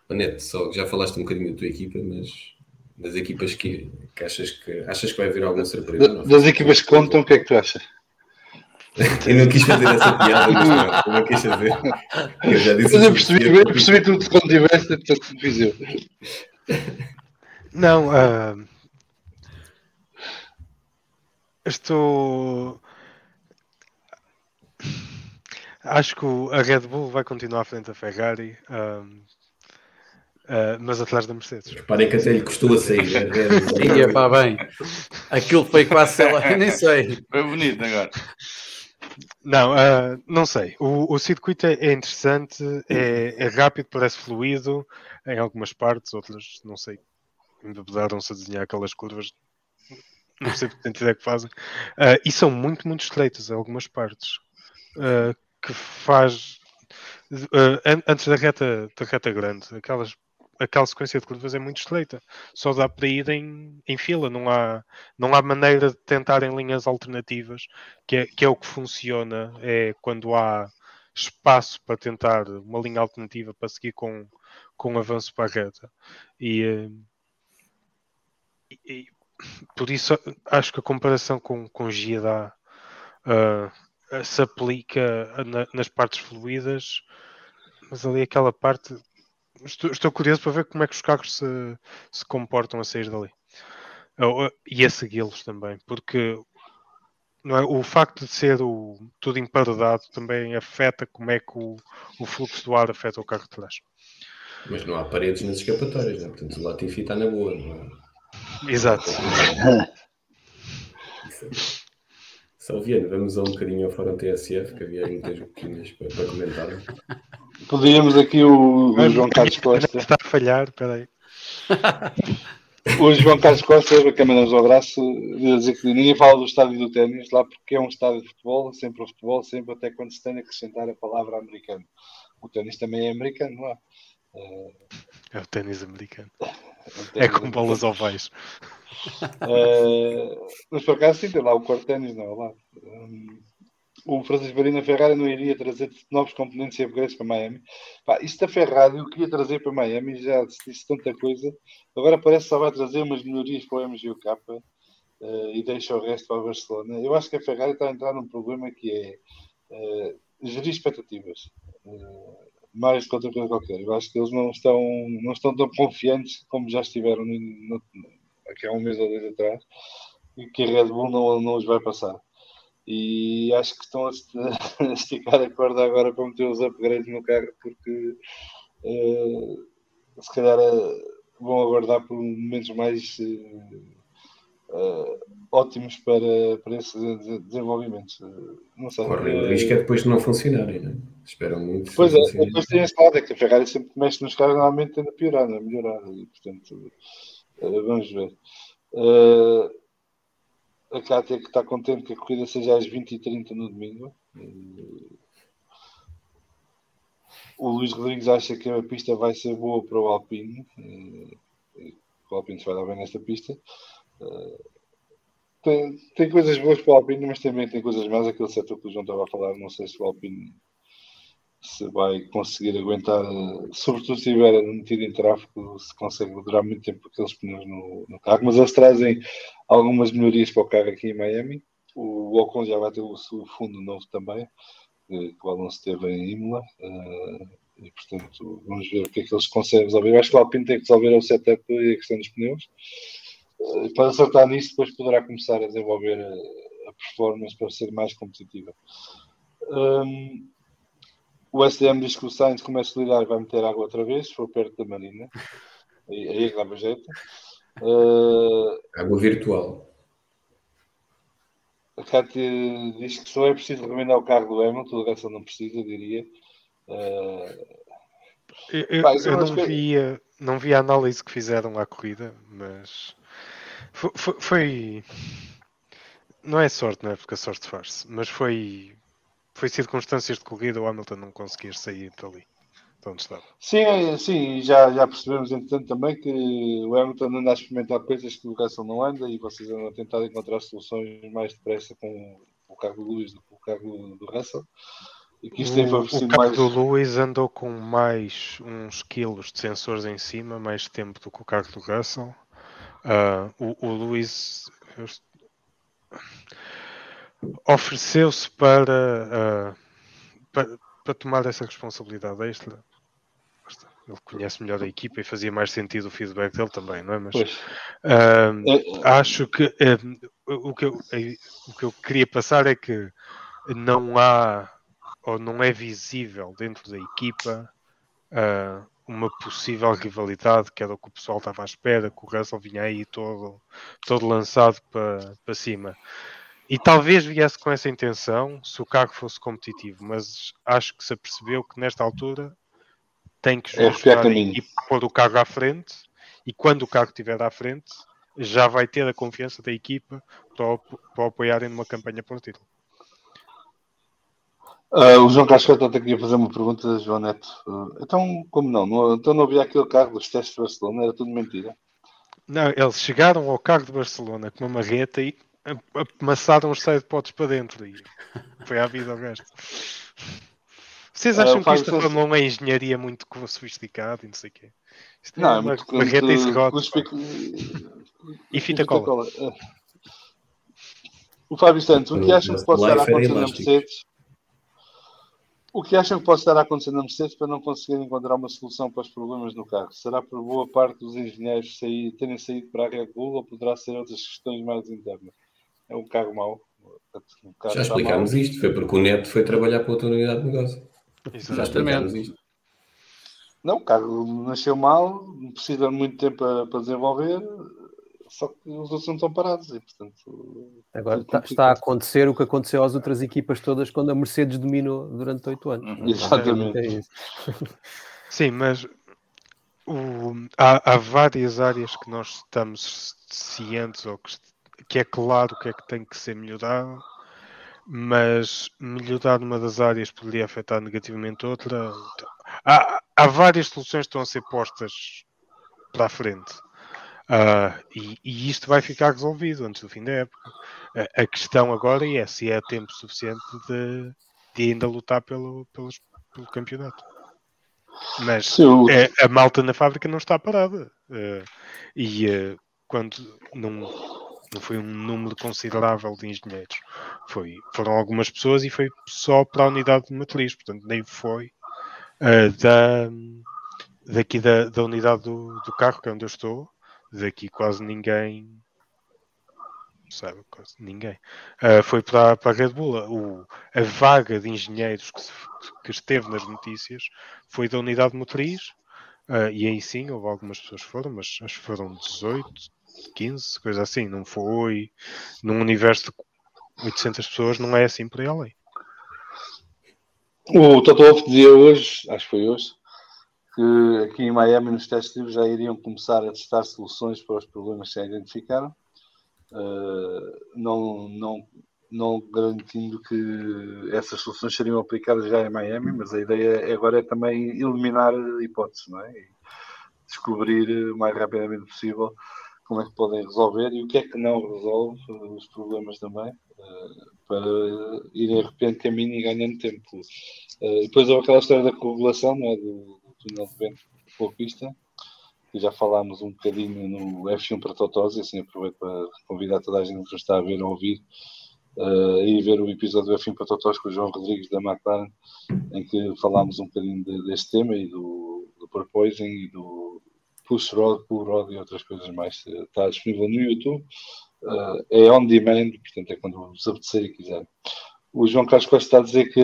Neto, só já falaste um bocadinho da tua equipa, mas das equipas que, que, achas que achas que vai haver alguma surpresa? Da, das equipas que contam, o que é que tu achas? [laughs] eu não quis fazer essa piada, mas pronto, não quis fazer. Eu já disse. Mas eu percebi, eu percebi tudo quando tiveste, portanto, fiz eu. Não, uh, estou. Acho que a Red Bull vai continuar à frente da Ferrari. Um, Uh, mas atrás da Mercedes. Reparem que até lhe custou a sair. Ia é, pá, bem. Aquilo foi quase, sei lá, [laughs] nem sei. Foi bonito agora. Não, uh, não sei. O, o circuito é interessante, é, é, rápido, parece fluido em algumas partes, outras não sei. Embebedaram-se a desenhar aquelas curvas. Não sei que identidade que fazem. Uh, e são muito, muito estreitas em algumas partes. que faz. antes da reta, da reta grande, aquelas aquela sequência de curvas é muito estreita. Só dá para ir em, em fila, não há, não há maneira de tentar em linhas alternativas, que é, que é o que funciona é quando há espaço para tentar uma linha alternativa para seguir com, com um avanço para a reta. E, eh, e, por isso acho que a comparação com, com Giada uh, se aplica na, nas partes fluídas, mas ali aquela parte estou, estou, curioso para ver como é que os carros se, se comportam a sair dali e a segui-los também, porque é, o facto de ser o, tudo emparedado também afeta como é que o, o fluxo do ar afeta o carro de trás. Mas não há paredes nas escapatórias, né? portanto o Latifi está na boa, não é? Exato. Salviano, vamos a um bocadinho ao Fórum TSF, que havia muitas boquinhas para, para comentar. Podíamos aqui o, o João Carlos Costa. Está a falhar, peraí. O João Carlos Costa, a mandamos um abraço, dizer que ninguém fala do estádio do ténis lá porque é um estádio de futebol, sempre o futebol, sempre até quando se tem a acrescentar a palavra americano. O ténis também é americano, não é? É o ténis americano. É, é com bolas ovais. Uh, mas por acaso sim, tem lá o corte ténis, não é lá. Um, o Francisco Marina Ferrari não iria trazer novos componentes e upgrades para Miami. Pá, isto da Ferrari, eu queria trazer para Miami, já se disse tanta coisa. Agora parece que só vai trazer umas melhorias para o MGUK uh, e deixa o resto para a Barcelona. Eu acho que a Ferrari está a entrar num problema que é uh, gerir expectativas. Uh, mais do que outra coisa qualquer. Eu acho que eles não estão, não estão tão confiantes como já estiveram no, no, aqui há um mês ou dois atrás e que a Red Bull não, não os vai passar. E acho que estão [laughs] a esticar a corda agora para meter os upgrades no carro porque uh, se calhar uh, vão aguardar por momentos mais uh, ótimos para, para esses desenvolvimentos. Não sei. Correm o risco é depois de não funcionarem, não é? Esperam muito. Pois é, depois tem esse lado, é que a Ferrari sempre mexe nos carros normalmente tende a piorar, não é? Melhorar. E, portanto, uh, vamos ver. Uh, a Cátia que está contente que a corrida seja às 20h30 no domingo. O Luís Rodrigues acha que a pista vai ser boa para o Alpine. o Alpine se vai dar bem nesta pista. Tem, tem, coisas boas para o Alpine, mas também tem coisas más. Aquele setor que o João estava a falar, não sei se o Alpine se vai conseguir aguentar, sobretudo se estiver metido em tráfego, se consegue durar muito tempo aqueles pneus no, no, carro. Mas eles trazem algumas melhorias para o carro aqui em Miami. O Ocon já vai ter o seu fundo novo também, que o Alonso teve em Imola. Uh, e portanto, vamos ver o que é que eles conseguem resolver. Eu acho que o Alpine tem que resolver o setup e a questão dos pneus. Uh, para acertar nisso, depois poderá começar a desenvolver a, a performance para ser mais competitiva. Um, o SDM diz que o Sainz começa a ligar e vai meter água outra vez, se for perto da Marina. Aí, aí é que dava jeito. Uh, água virtual. A Cátia diz que só é preciso recomendar o carro do Hamilton, o resto não precisa, diria. Uh, eu, eu, eu não, que... via, não vi a análise que fizeram à corrida, mas foi, foi, foi... não é sorte, não é? Porque a sorte faz-se, mas foi foi circunstâncias de corrida o Hamilton não conseguir sair dali. Sim, sim, já, já percebemos entretanto também que o Hamilton anda a experimentar coisas que o Russell não anda e vocês andam a tentar encontrar soluções mais depressa com o carro do Lewis do que o carro do Russell. E que isto o, o carro mais... do Lewis andou com mais uns quilos de sensores em cima, mais tempo do que o carro do Russell. Uh, o, o Lewis ofereceu-se para, uh, para, para, tomar essa responsabilidade extra. Ele conhece melhor a equipa e fazia mais sentido o feedback dele também, não é? Mas uh, acho que uh, o, que eu, o que eu queria passar é que não há ou não é visível dentro da equipa uma possível rivalidade, que era o que o pessoal estava à espera, que o Russell vinha aí todo, todo lançado para, para cima. E talvez viesse com essa intenção se o carro fosse competitivo, mas acho que se apercebeu que nesta altura tem que é ajudar e pôr o carro à frente e quando o carro estiver à frente já vai ter a confiança da equipa para, para apoiarem numa campanha por título. Uh, o João Cascata está aqui a fazer uma pergunta, João Neto. Uh, então, como não? não? Então não havia aquele carro dos testes de Barcelona? Era tudo mentira? Não, eles chegaram ao carro de Barcelona com uma marreta e amassaram os side pods para dentro e foi à vida o resto. Vocês acham o que isto 1 é engenharia muito sofisticada e não sei o quê? Isto Não, é uma muito barreta e serrote, E fita cola. Ah. O Fábio Santos, o que acham que pode estar a acontecer na. Mercedes? O que acham que pode estar a acontecer na Mercedes para não conseguir encontrar uma solução para os problemas no carro? Será por boa parte dos engenheiros sair, terem saído para a Red Bull ou poderá ser outras questões mais internas? É um carro mau. O carro Já explicámos mau. isto, foi porque o Neto foi trabalhar para outra unidade de negócio. Já Exatamente. explicámos isto. Não, o carro nasceu mal, precisa de muito tempo para, para desenvolver, só que os outros não estão parados e, portanto, Agora está, está a acontecer o que aconteceu às outras equipas todas quando a Mercedes dominou durante oito anos. Uhum. Exatamente. É isso. [laughs] Sim, mas o- há, há várias áreas que nós estamos cientes ou que, que é claro que é que tem que ser melhorado, mas melhorar numa das áreas poderia afetar negativamente outra. Há, há várias soluções que estão a ser postas para a frente. Ah, e, e isto vai ficar resolvido antes do fim da época. A, a questão agora é se é tempo suficiente de, de ainda lutar pelo, pelos- pelo campeonato. Mas Sim, é, a malta na fábrica não está parada. Eh, e eh, quando não, não foi um número considerável de engenheiros, foi, foram algumas pessoas e foi só para a unidade de matriz, portanto, nem foi eh, da, daqui da, da unidade do, do carro, que é onde eu estou, daqui quase ninguém. Sabe, quase ninguém. Eh, foi para, para a Red Bull. O, a vaga de engenheiros que, se- que esteve nas notícias foi da unidade motriz, ah, e aí sim, houve algumas pessoas que foram, mas acho que foram 18, 15, coisa assim. Não foi num universo de 800 pessoas, não é assim por aí além. O Toto Wolff dizia hoje, acho que foi hoje, que aqui em Miami, nos testes livres, já iriam começar a testar soluções para os problemas que já identificaram, Uh, não, não, não garantindo que essas soluções seriam aplicadas já em Miami, mas a ideia agora é também eliminar hipóteses, não é? E descobrir o mais rapidamente possível como é que podem resolver e o que é que não resolve uh, os problemas também, uh, para irem de repente caminho e ganhando tempo. Uh, depois houve aquela história da correlação, não é? do, túnel de vento pela pista, que já falámos um bocadinho no F1 para Totós, e assim aproveito para convidar toda a gente que está a ver ou ouvir uh, e ver o episódio do F1 para Totós com o João Rodrigues da McLaren, em que falámos um bocadinho de, deste tema e do, do porpoising e do push rod, pull rod e outras coisas mais. Está disponível no YouTube, uh, é on demand, portanto é quando vos apetecer e quiser. O João Carlos Costa está a dizer que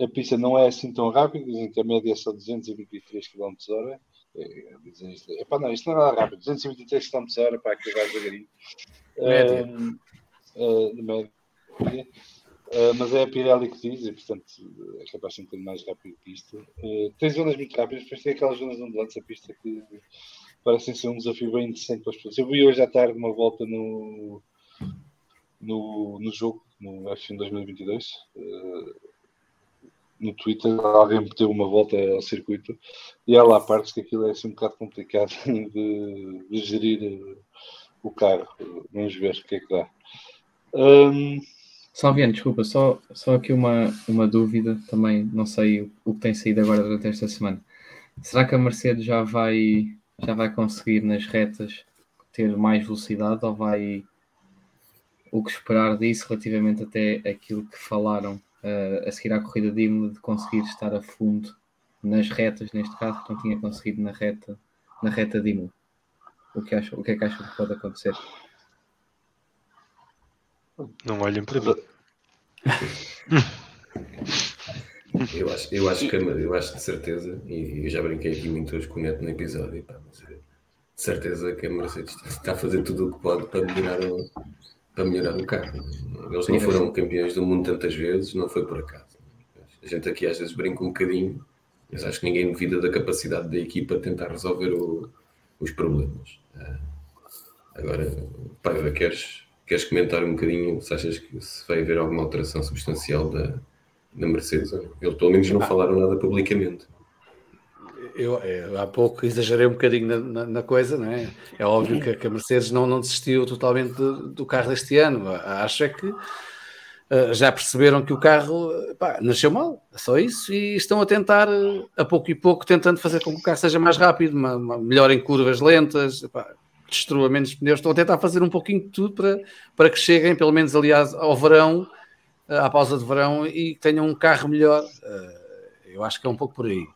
a pista não é assim tão rápida, dizem que a média é só 223 km h é, dizem isto. Epá, não, isto não é nada rápido, 223 km h para aquilo vai devagarinho. Média. Uh, uh, de média. Uh, mas é a Pirelli que diz, e portanto é capaz de ser um bocadinho mais rápido que isto. Uh, tem zonas muito rápidas, depois tem aquelas zonas onde lança a pista que parecem ser um desafio bem interessante para as pessoas. Eu vi hoje à tarde uma volta no, no, no jogo, no F1 2022. Uh, no Twitter, alguém meteu uma volta ao circuito e há lá partes que aquilo é assim um bocado complicado [laughs] de, de gerir o carro. Vamos ver o que é que dá. Um, Salviano, desculpa, só, só aqui uma, uma dúvida também, não sei o, o que tem saído agora durante esta semana. Será que a Mercedes já vai, já vai conseguir nas retas ter mais velocidade ou vai o que esperar disso relativamente até aquilo que falaram uh, a seguir à corrida de Imola de conseguir estar a fundo nas retas, neste caso, que não tinha conseguido na reta, na reta de Imola? O que, acha, o que é que acham que pode acontecer? Não olhem para mim. Eu acho, eu acho que eu acho de certeza, e eu já brinquei aqui muito hoje com o Neto no episódio, pá, mas é de certeza que a Mercedes está a fazer tudo o que pode para melhorar o, para melhorar o carro. Eles não foram campeões do mundo tantas vezes, não foi por acaso. A gente aqui às vezes brinca um bocadinho, mas acho que ninguém duvida da capacidade da equipa tentar resolver o, os problemas. Agora, Paiva, queres, queres comentar um bocadinho se achas que se vai haver alguma alteração substancial da, da Mercedes? Eles pelo menos não falaram nada publicamente. Eu, eu, há pouco exagerei um bocadinho na, na, na, coisa, não é? É óbvio que, que a Mercedes não, não desistiu totalmente do, do, carro deste ano. Acho é que uh, já perceberam que o carro pá, nasceu mal, é só isso, e estão a tentar, a pouco e pouco, tentando fazer com que o carro seja mais rápido, uma, uma melhor em curvas lentas, pá, destrua menos pneus, estão a tentar fazer um pouquinho de tudo para, para que cheguem, pelo menos aliás, ao verão, à pausa de verão, e tenham um carro melhor. Eu acho que é um pouco por aí.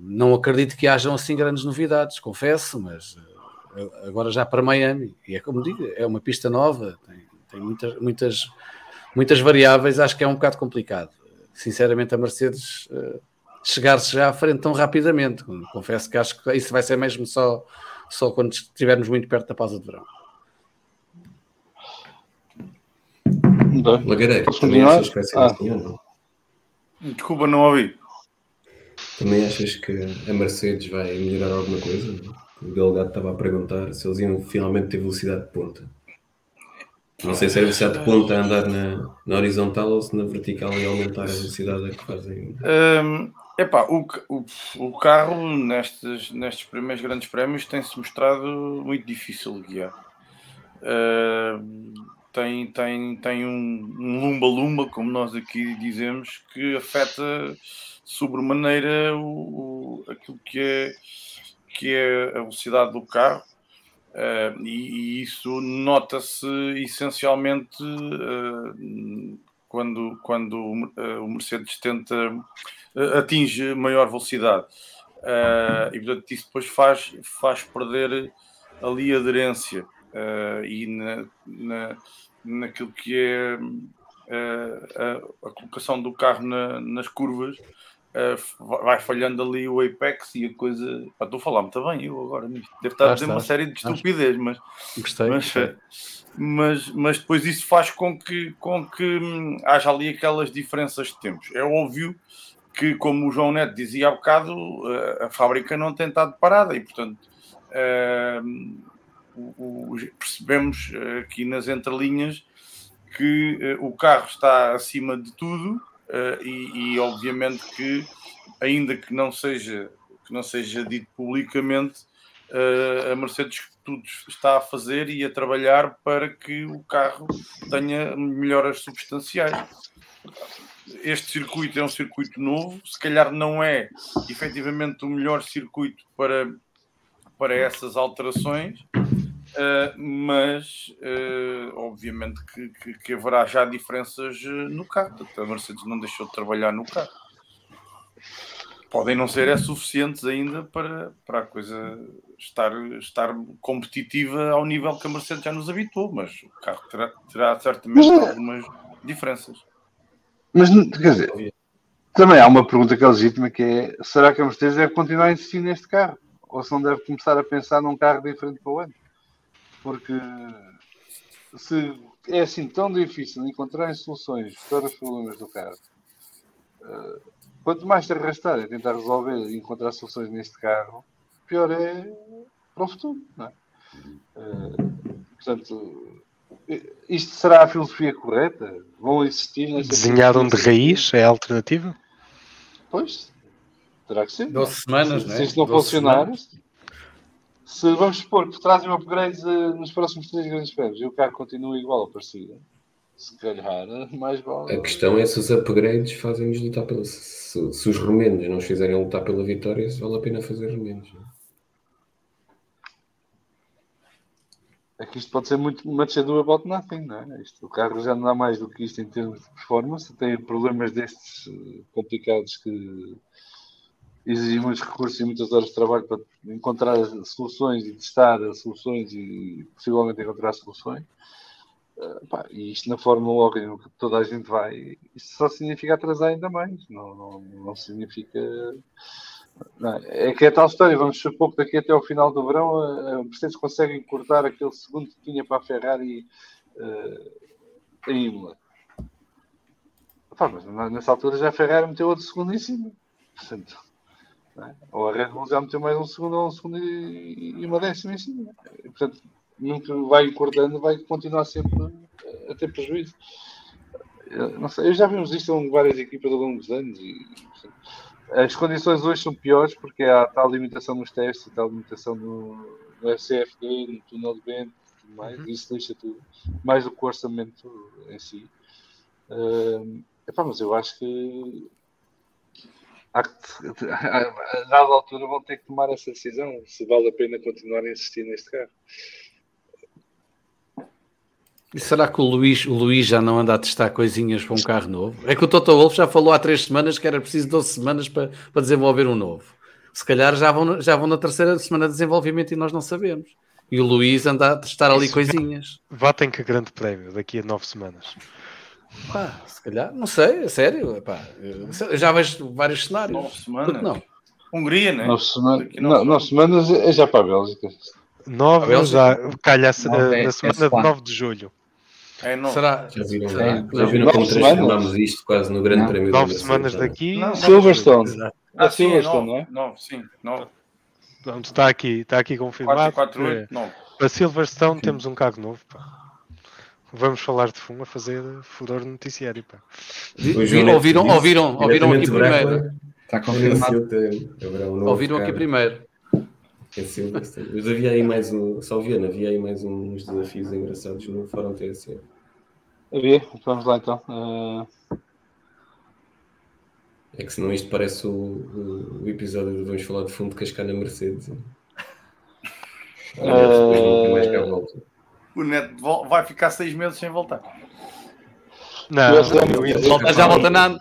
Não acredito que hajam assim grandes novidades, confesso, mas agora já para Miami, e é como digo, é uma pista nova, tem, tem muitas, muitas, muitas variáveis, acho que é um bocado complicado. Sinceramente, a Mercedes chegar-se já à frente tão rapidamente, confesso que acho que isso vai ser mesmo só, só quando estivermos muito perto da pausa de verão. Lagareiro, também achas que vai ser ah. assim ou não? Desculpa, não ouvi. Também achas que a Mercedes vai melhorar alguma coisa? O delegado estava a perguntar se eles iam finalmente ter velocidade de ponta. Não sei se é velocidade de ponta a andar na, na horizontal ou se na vertical e aumentar a velocidade a que fazem. Um, epá, o, o, o carro nestes, nestes primeiros grandes prémios tem-se mostrado muito difícil de guiar. Uh, tem, tem, tem um, um lumba-lumba, como nós aqui dizemos, que afeta sobremaneira o, o, aquilo que é que é a velocidade do carro, uh, e, e, isso nota-se essencialmente uh, quando, quando o Mercedes tenta atinge maior velocidade. e portanto isso depois faz, faz perder ali a aderência e na, na, naquilo que é a, a, colocação do carro na, nas curvas uh, vai falhando ali o Apex e a coisa. Pá, estou a falar muito bem, eu agora nisto. Deve estar ah, a dizer uma série de estupidez, mas. Gostei. Mas, mas, mas, depois isso faz com que, com que hum, haja ali aquelas diferenças de tempos. É óbvio que, como o João Neto dizia há bocado, a, a fábrica não tem estado parada e, portanto. O, percebemos aqui nas entrelinhas que o carro está acima de tudo e, e, obviamente que ainda que não seja que não seja dito publicamente a Mercedes tudo está a fazer e a trabalhar para que o carro tenha melhoras substanciais este circuito é um circuito novo se calhar não é efetivamente o melhor circuito para para essas alterações Uh, mas uh, obviamente que, que, que, haverá já diferenças eh, no carro. A Mercedes não deixou de trabalhar no carro. Podem não ser é suficientes ainda para, para a coisa estar, estar competitiva ao nível que a Mercedes já nos habituou, mas o carro terá, terá certamente mas, algumas diferenças. Mas quer dizer, também há uma pergunta que é legítima que é será que a Mercedes deve continuar a insistir neste carro? Ou se não deve começar a pensar num carro diferente para o ano? Porque se é assim tão difícil encontrar soluções para os problemas do carro, uh, quanto mais te arrastar a tentar resolver e encontrar soluções neste carro, pior é para o futuro. Não é? Uh, portanto, isto será a filosofia correta? Vão existir nessa Desenhado de raiz é a alternativa? Pois, terá que ser. 12 semanas, se, não é? Se isto não funcionar, semanas se vamos supor que trazem um upgrade uh, nos próximos três grandes prémios e o carro continua igual ou parecido, se calhar, mais vale. A questão é se os upgrades fazem-nos lutar pela. Se, se, os remendos não os fizerem lutar pela vitória, se vale a pena fazer remendos. Não? É que isto pode ser muito much ado about nothing, não é? Isto, o carro já não dá mais do que isto em termos de performance, tem problemas destes eh, complicados que exigem muitos recursos e muitas horas de trabalho para encontrar soluções e testar soluções e possivelmente encontrar soluções. Pá, e isto na Fórmula 1 que toda a gente vai, isso só significa atrasar ainda mais, não, não, não significa. Não, é que é tal história, vamos supor que daqui até ao final do verão a Mercedes consegue encurtar aquele segundo que tinha para a Ferrari uh, em Imola. Pá, mas nessa altura já a Ferrari meteu outro segundo em cima. Portanto, é? Ou a Red Bull já meteu mais um segundo ou um segundo e, uma décima em cima. E, portanto, nunca vai encurtando, vai continuar sempre a ter prejuízo. Eu, não sei, eu já vimos isto em várias equipas ao longo dos anos e portanto, as condições hoje são piores porque há tal limitação nos testes, tal limitação no, no FCFD, no túnel de vento e tudo mais, uhum. isso deixa tudo, mais do que o orçamento em si. Uh, epá, mas eu acho que há que, a dada altura vão ter que tomar essa decisão se vale a pena continuar a insistir neste carro. E será que o Luís, o Luís já não anda a testar coisinhas para um carro novo? É que o Toto Wolff já falou há três semanas que era preciso 12 semanas para, para desenvolver um novo. Se calhar já vão, já vão na terceira semana de desenvolvimento e nós não sabemos. E o Luís anda a testar ali Isso, coisinhas. Votem que grande prémio daqui a nove semanas. Pá, se calhar, não sei, é sério. Pá, já vejo vários cenários. Nove semanas? Não. Hungria, né? Nove, semana, nove, nove semanas é já para a Bélgica. Nove já calha na é, semana é de 9 de julho. É, não. Será? Já viram, Será? Já viram como transformámos isto quase no Grande não. Prémio Nove semanas daqui. Não, Silverstone. Ah, sim, Silverstone, não é? Não, sim, não. Pronto, está aqui, está aqui confirmado. 4, 4, 8, não. Para Silverstone sim. temos um carro novo. Pá. Vamos falar de fumo a fazer furor noticiário. Pá. Ouviram, ouviram, ouviram, ouviram aqui primeiro. Está confirmado. Ouviram aqui primeiro. É Mas havia aí mais um, Salviano, havia aí mais uns desafios engraçados no Fórum TSE. Havia, vamos lá então. Uh... É que senão isto parece o, o, o, episódio de Vamos falar de fundo de cascar na Mercedes. Uh... O Neto vai ficar seis meses sem voltar. Não, volta, já volta na.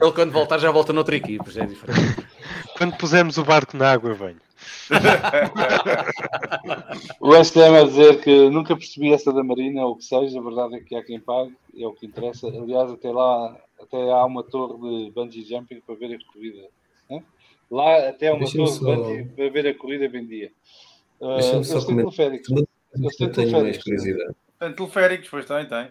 Ele quando voltar já volta noutra equipe, já é diferente. [laughs] quando pusermos o barco na água, venho [laughs] o STM a dizer que nunca percebi essa da Marina, ou o que seja, a verdade é que há quem pague, é o que interessa. Aliás, até lá até há uma torre de bungee jumping para ver a corrida. Né? Lá até há uma torre só... de bungee para ver a corrida bem dia. Uh, eles têm teleféricos. Eles têm teleféricos. Tem teleféricos, pois tem, tem.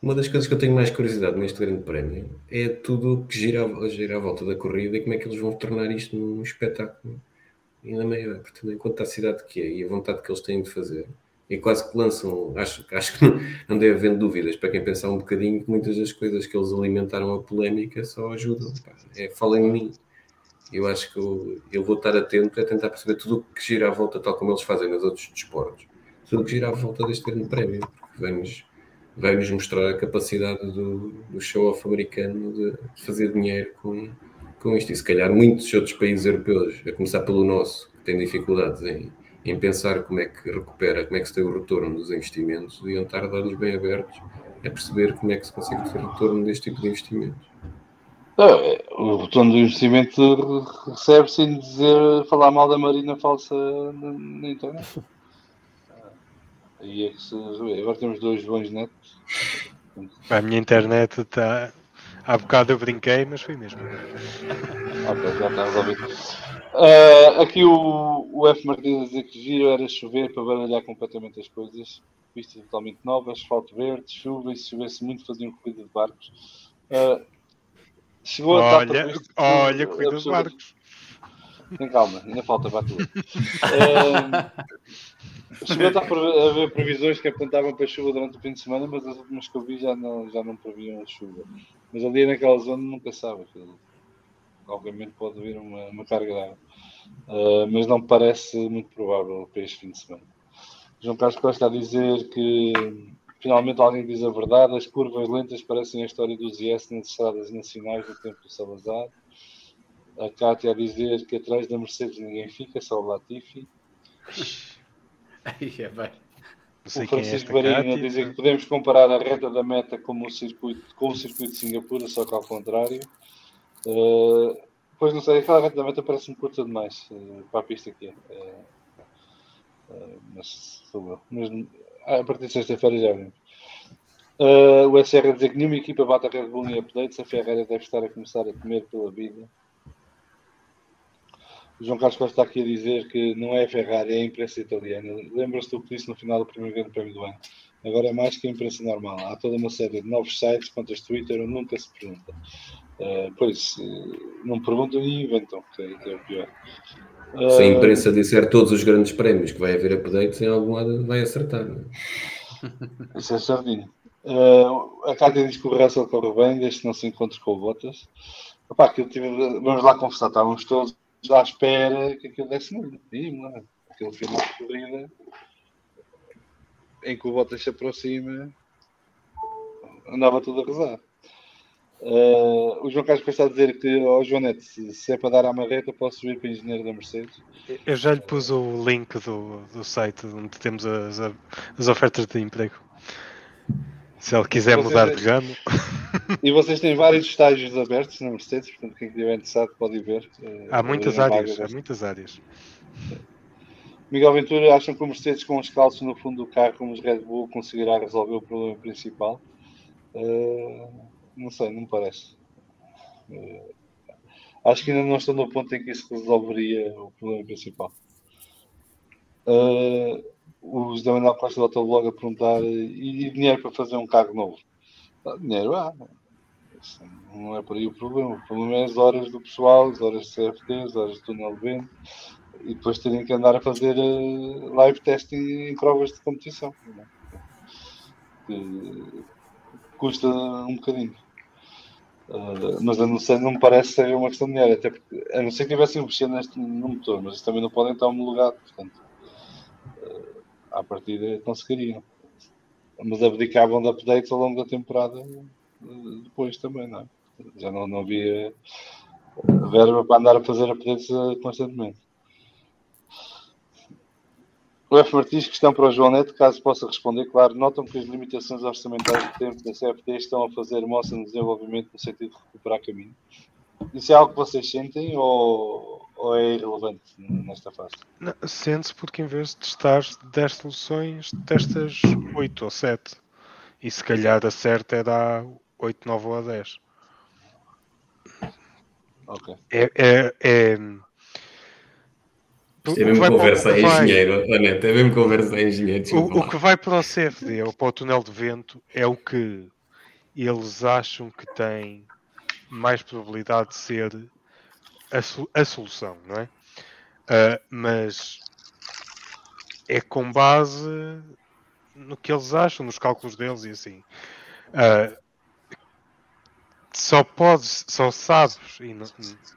Uma das coisas que eu tenho mais curiosidade neste grande prémio é tudo que gira, gira à volta da corrida e como é que eles vão tornar isto num espetáculo ainda maior, porque enquanto a cidade que é e a vontade que eles têm de fazer, e quase que lançam, acho, acho que não deve haver dúvidas para quem pensar um bocadinho que muitas das coisas que eles alimentaram a polémica só ajudam. Pá. É, falem em mim. Eu acho que eu, eu, vou estar atento a tentar perceber tudo o que gira à volta, tal como eles fazem nos outros desportos, tudo o que gira à volta deste grande prémio, porque vai-nos vai -nos mostrar a capacidade do, do show-off americano de fazer dinheiro com, com isto. E se calhar muitos outros países europeus, a começar pelo nosso, que têm dificuldades em, em pensar como é que recupera, como é que se tem o retorno dos investimentos, deviam estar a dar-lhes bem abertos a perceber como é que se consegue ter retorno deste tipo de investimentos. É, o retorno do investimento recebe-se em dizer, falar mal da Marina falsa na, na internet. Aí é que se, agora temos dois bons netos. A minha internet está Há bocado eu brinquei, mas foi mesmo. ok, já está resolvido. Uh, aqui o, o F. Martins a dizer que giro era chover para baralhar completamente as coisas. Pistas totalmente novas, asfalto verde, chuva e se chovesse muito faziam corrida de barcos. Uh, chegou olha, a data olha, corrida de barcos. Tem calma, ainda falta para tudo. uh, chegou a haver previsões que apontavam para chuva durante o fim de semana, mas as últimas que eu vi já não, já não previam a chuva. Mas ali naquela zona nunca sabe. Obviamente pode haver uma, uma carga de água. Uh, mas não parece muito provável para este fim de semana. João Carlos Costa a dizer que finalmente alguém diz a verdade, as curvas lentas parecem a história dos IS nas estradas nacionais do tempo do Salazar. A Cátia a dizer que atrás da Mercedes ninguém fica, só o Latifi. Aí é bem o Francisco é a dizer que podemos comparar a reta da meta como o circuito, com o circuito de Singapura, só que ao contrário. Uh, pois não sei, aquela reta da meta parece-me curta demais uh, para a pista aqui. Uh, uh, mas sou eu. Mas, a partir de sexta-feira já vimos. Uh, o SR a dizer que nenhuma equipa bate a Red Bull em updates, a Ferrari deve estar a começar a comer pela vida. João Carlos Costa está aqui a dizer que não é a Ferrari, é a imprensa italiana. Lembra-se do que disse no final do primeiro grande prémio do ano. Agora é mais que a imprensa normal. Há toda uma série de novos sites, quantas Twitter nunca se pergunta. Uh, pois, uh, não perguntam e inventam, que é, que é o pior. Uh, Se a imprensa disser todos os grandes prémios que vai haver updates, em algum lado vai acertar. Não é? [laughs] Isso é sardinha. Uh, a Cátia diz que o Russell corre bem, desde que não se encontre com o Bottas. Opa, que tive, vamos lá confessar, estávamos todos à espera que aquilo desse muito. É? Aquele final de corrida em que o Bottas se aproxima. andava tudo a rezar. Uh, o João Carlos está a dizer que ao oh, Joanete, se, se, é para dar à marreta, posso subir para engenheiro da Mercedes. Eu já lhe pus o link do, do site onde temos as, as ofertas de emprego. Se ele quiser mudar de ramo. [laughs] E vocês têm vários estágios abertos na Mercedes, portanto, quem estiver interessado pode ver. Uh, há muitas áreas, há muitas áreas. Miguel Ventura, acham que o Mercedes com os calços no fundo do carro, como os Red Bull, conseguirá resolver o problema principal? Uh, não sei, não me parece. Uh, acho que ainda não estão no ponto em que isso resolveria o problema principal. Uh, o José Manuel Costa do Autoblog a perguntar e dinheiro para fazer um carro novo? Ah, dinheiro há. Não é por aí o problema. O problema é as horas do pessoal, as horas de CFT, as horas de túnel de vento e depois terem que andar a fazer uh, live testing em provas de competição. Que custa um bocadinho. Uh, mas a não ser, não me parece ser uma questão de dinheiro, até porque a não ser que tivessem investido neste no motor, mas também não podem estar homologado, portanto, à partida conseguiriam. Mas abdicavam de updates ao longo da temporada uh, depois também, não é? Já não, não havia verba para andar a fazer updates constantemente. O F. Martins, questão para o João Neto, caso possa responder, claro, notam que as limitações orçamentais do tempo da CFT estão a fazer moça no desenvolvimento no sentido de recuperar caminho. Isso é algo que vocês sentem ou, ou é irrelevante nesta fase? Sente-se porque em vez de testar 10 soluções, testas 8 ou 7. E se calhar a certa é dar 8, 9 ou a 10. Ok. É, é, é é mesmo conversa a engenheiro, Anete, é mesmo conversa a engenheiro. O, o, que vai para o CFD ou para o túnel de vento é o que eles acham que tem mais probabilidade de ser a, a solução, não é? Uh, mas é com base no que eles acham, nos cálculos deles e assim. Uh, só podes, só sabes, e não,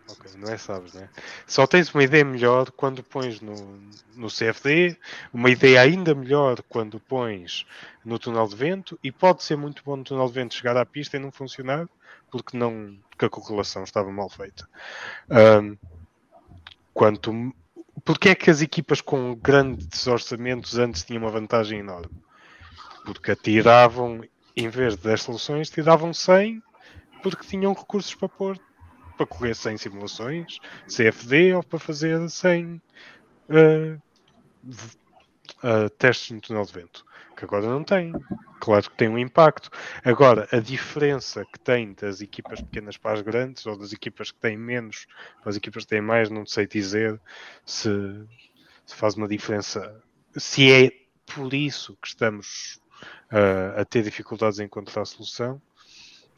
ok, não é sabes, né? Só tens uma ideia melhor quando pões no, no CFD, uma ideia ainda melhor quando pões no túnel de vento, e pode ser muito bom no túnel de vento chegar à pista e não funcionar, porque não porque a calculação estava mal feita. Um, quanto porque é que as equipas com grandes orçamentos antes tinham uma vantagem enorme? Porque atiravam, em vez de 10 soluções, tiravam 100 porque tinham recursos para pôr para correr sem simulações, CFD ou para fazer sem uh, uh, testes no túnel de vento, que agora não tem. Claro que tem um impacto. Agora, a diferença que tem das equipas pequenas para as grandes, ou das equipas que têm menos para as equipas que têm mais, não sei dizer se, se faz uma diferença. Se é por isso que estamos uh, a ter dificuldades em encontrar a solução,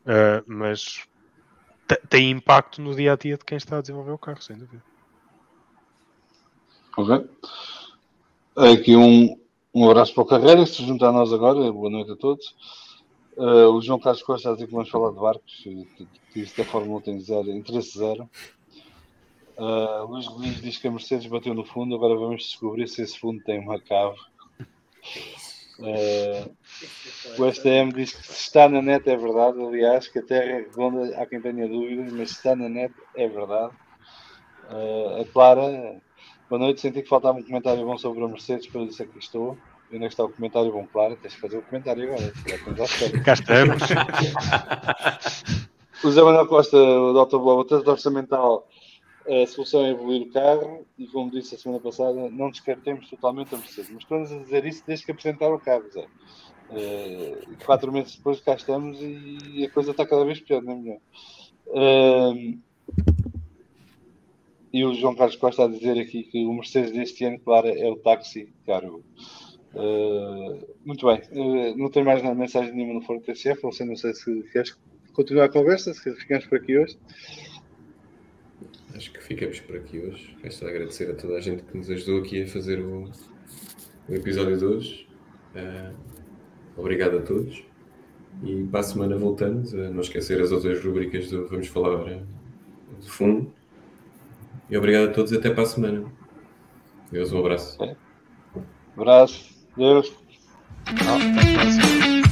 Uh, mas tem impacto no dia a dia de quem está a desenvolver o carro, sem dúvida. Ok. Aqui um, um abraço para o Carreira, se junta a nós agora. Boa noite a todos. Uh, o João Carlos Costa a dizer que vamos falar de barcos, que, que da Fórmula 1 tem zero, interesse zero. Uh, Luís Luís diz que a Mercedes bateu no fundo, agora vamos descobrir se esse fundo tem uma cave. Uh, o STM diz que se está na net é verdade, aliás, que a Terra é redonda, há quem tenha dúvidas, mas se está na net é verdade. Uh, a Clara, boa noite, senti que faltava um comentário bom sobre a Mercedes, para isso aqui estou. E onde é que está o comentário bom? Claro, tens de fazer o comentário agora. Cá estamos. o Zé Manuel Costa, o Dr. Blobo, o teto orçamental a solução é evoluir o carro e, como disse a semana passada, não descartemos totalmente a Mercedes. Mas estamos a dizer isso desde que apresentaram o carro, Zé. Uh, quatro meses depois cá estamos e a coisa está cada vez pior, não é melhor? Uh, e o João Carlos Costa a dizer aqui que o Mercedes deste ano, claro, é o táxi caro. Uh, muito bem, uh, não tenho mais mensagem nenhuma no Fórum TCF, você não sei se queres continuar a conversa, se ficamos por aqui hoje acho que ficamos por aqui hoje. Resta agradecer a toda a gente que nos ajudou aqui a fazer o, o episódio de hoje. Uh, obrigado a todos. E para a semana voltamos. A não esquecer as outras rubricas do Vamos Falar de Fundo. E obrigado a todos. Até para a semana. Deus, um abraço. Abraço. Deus. Ah,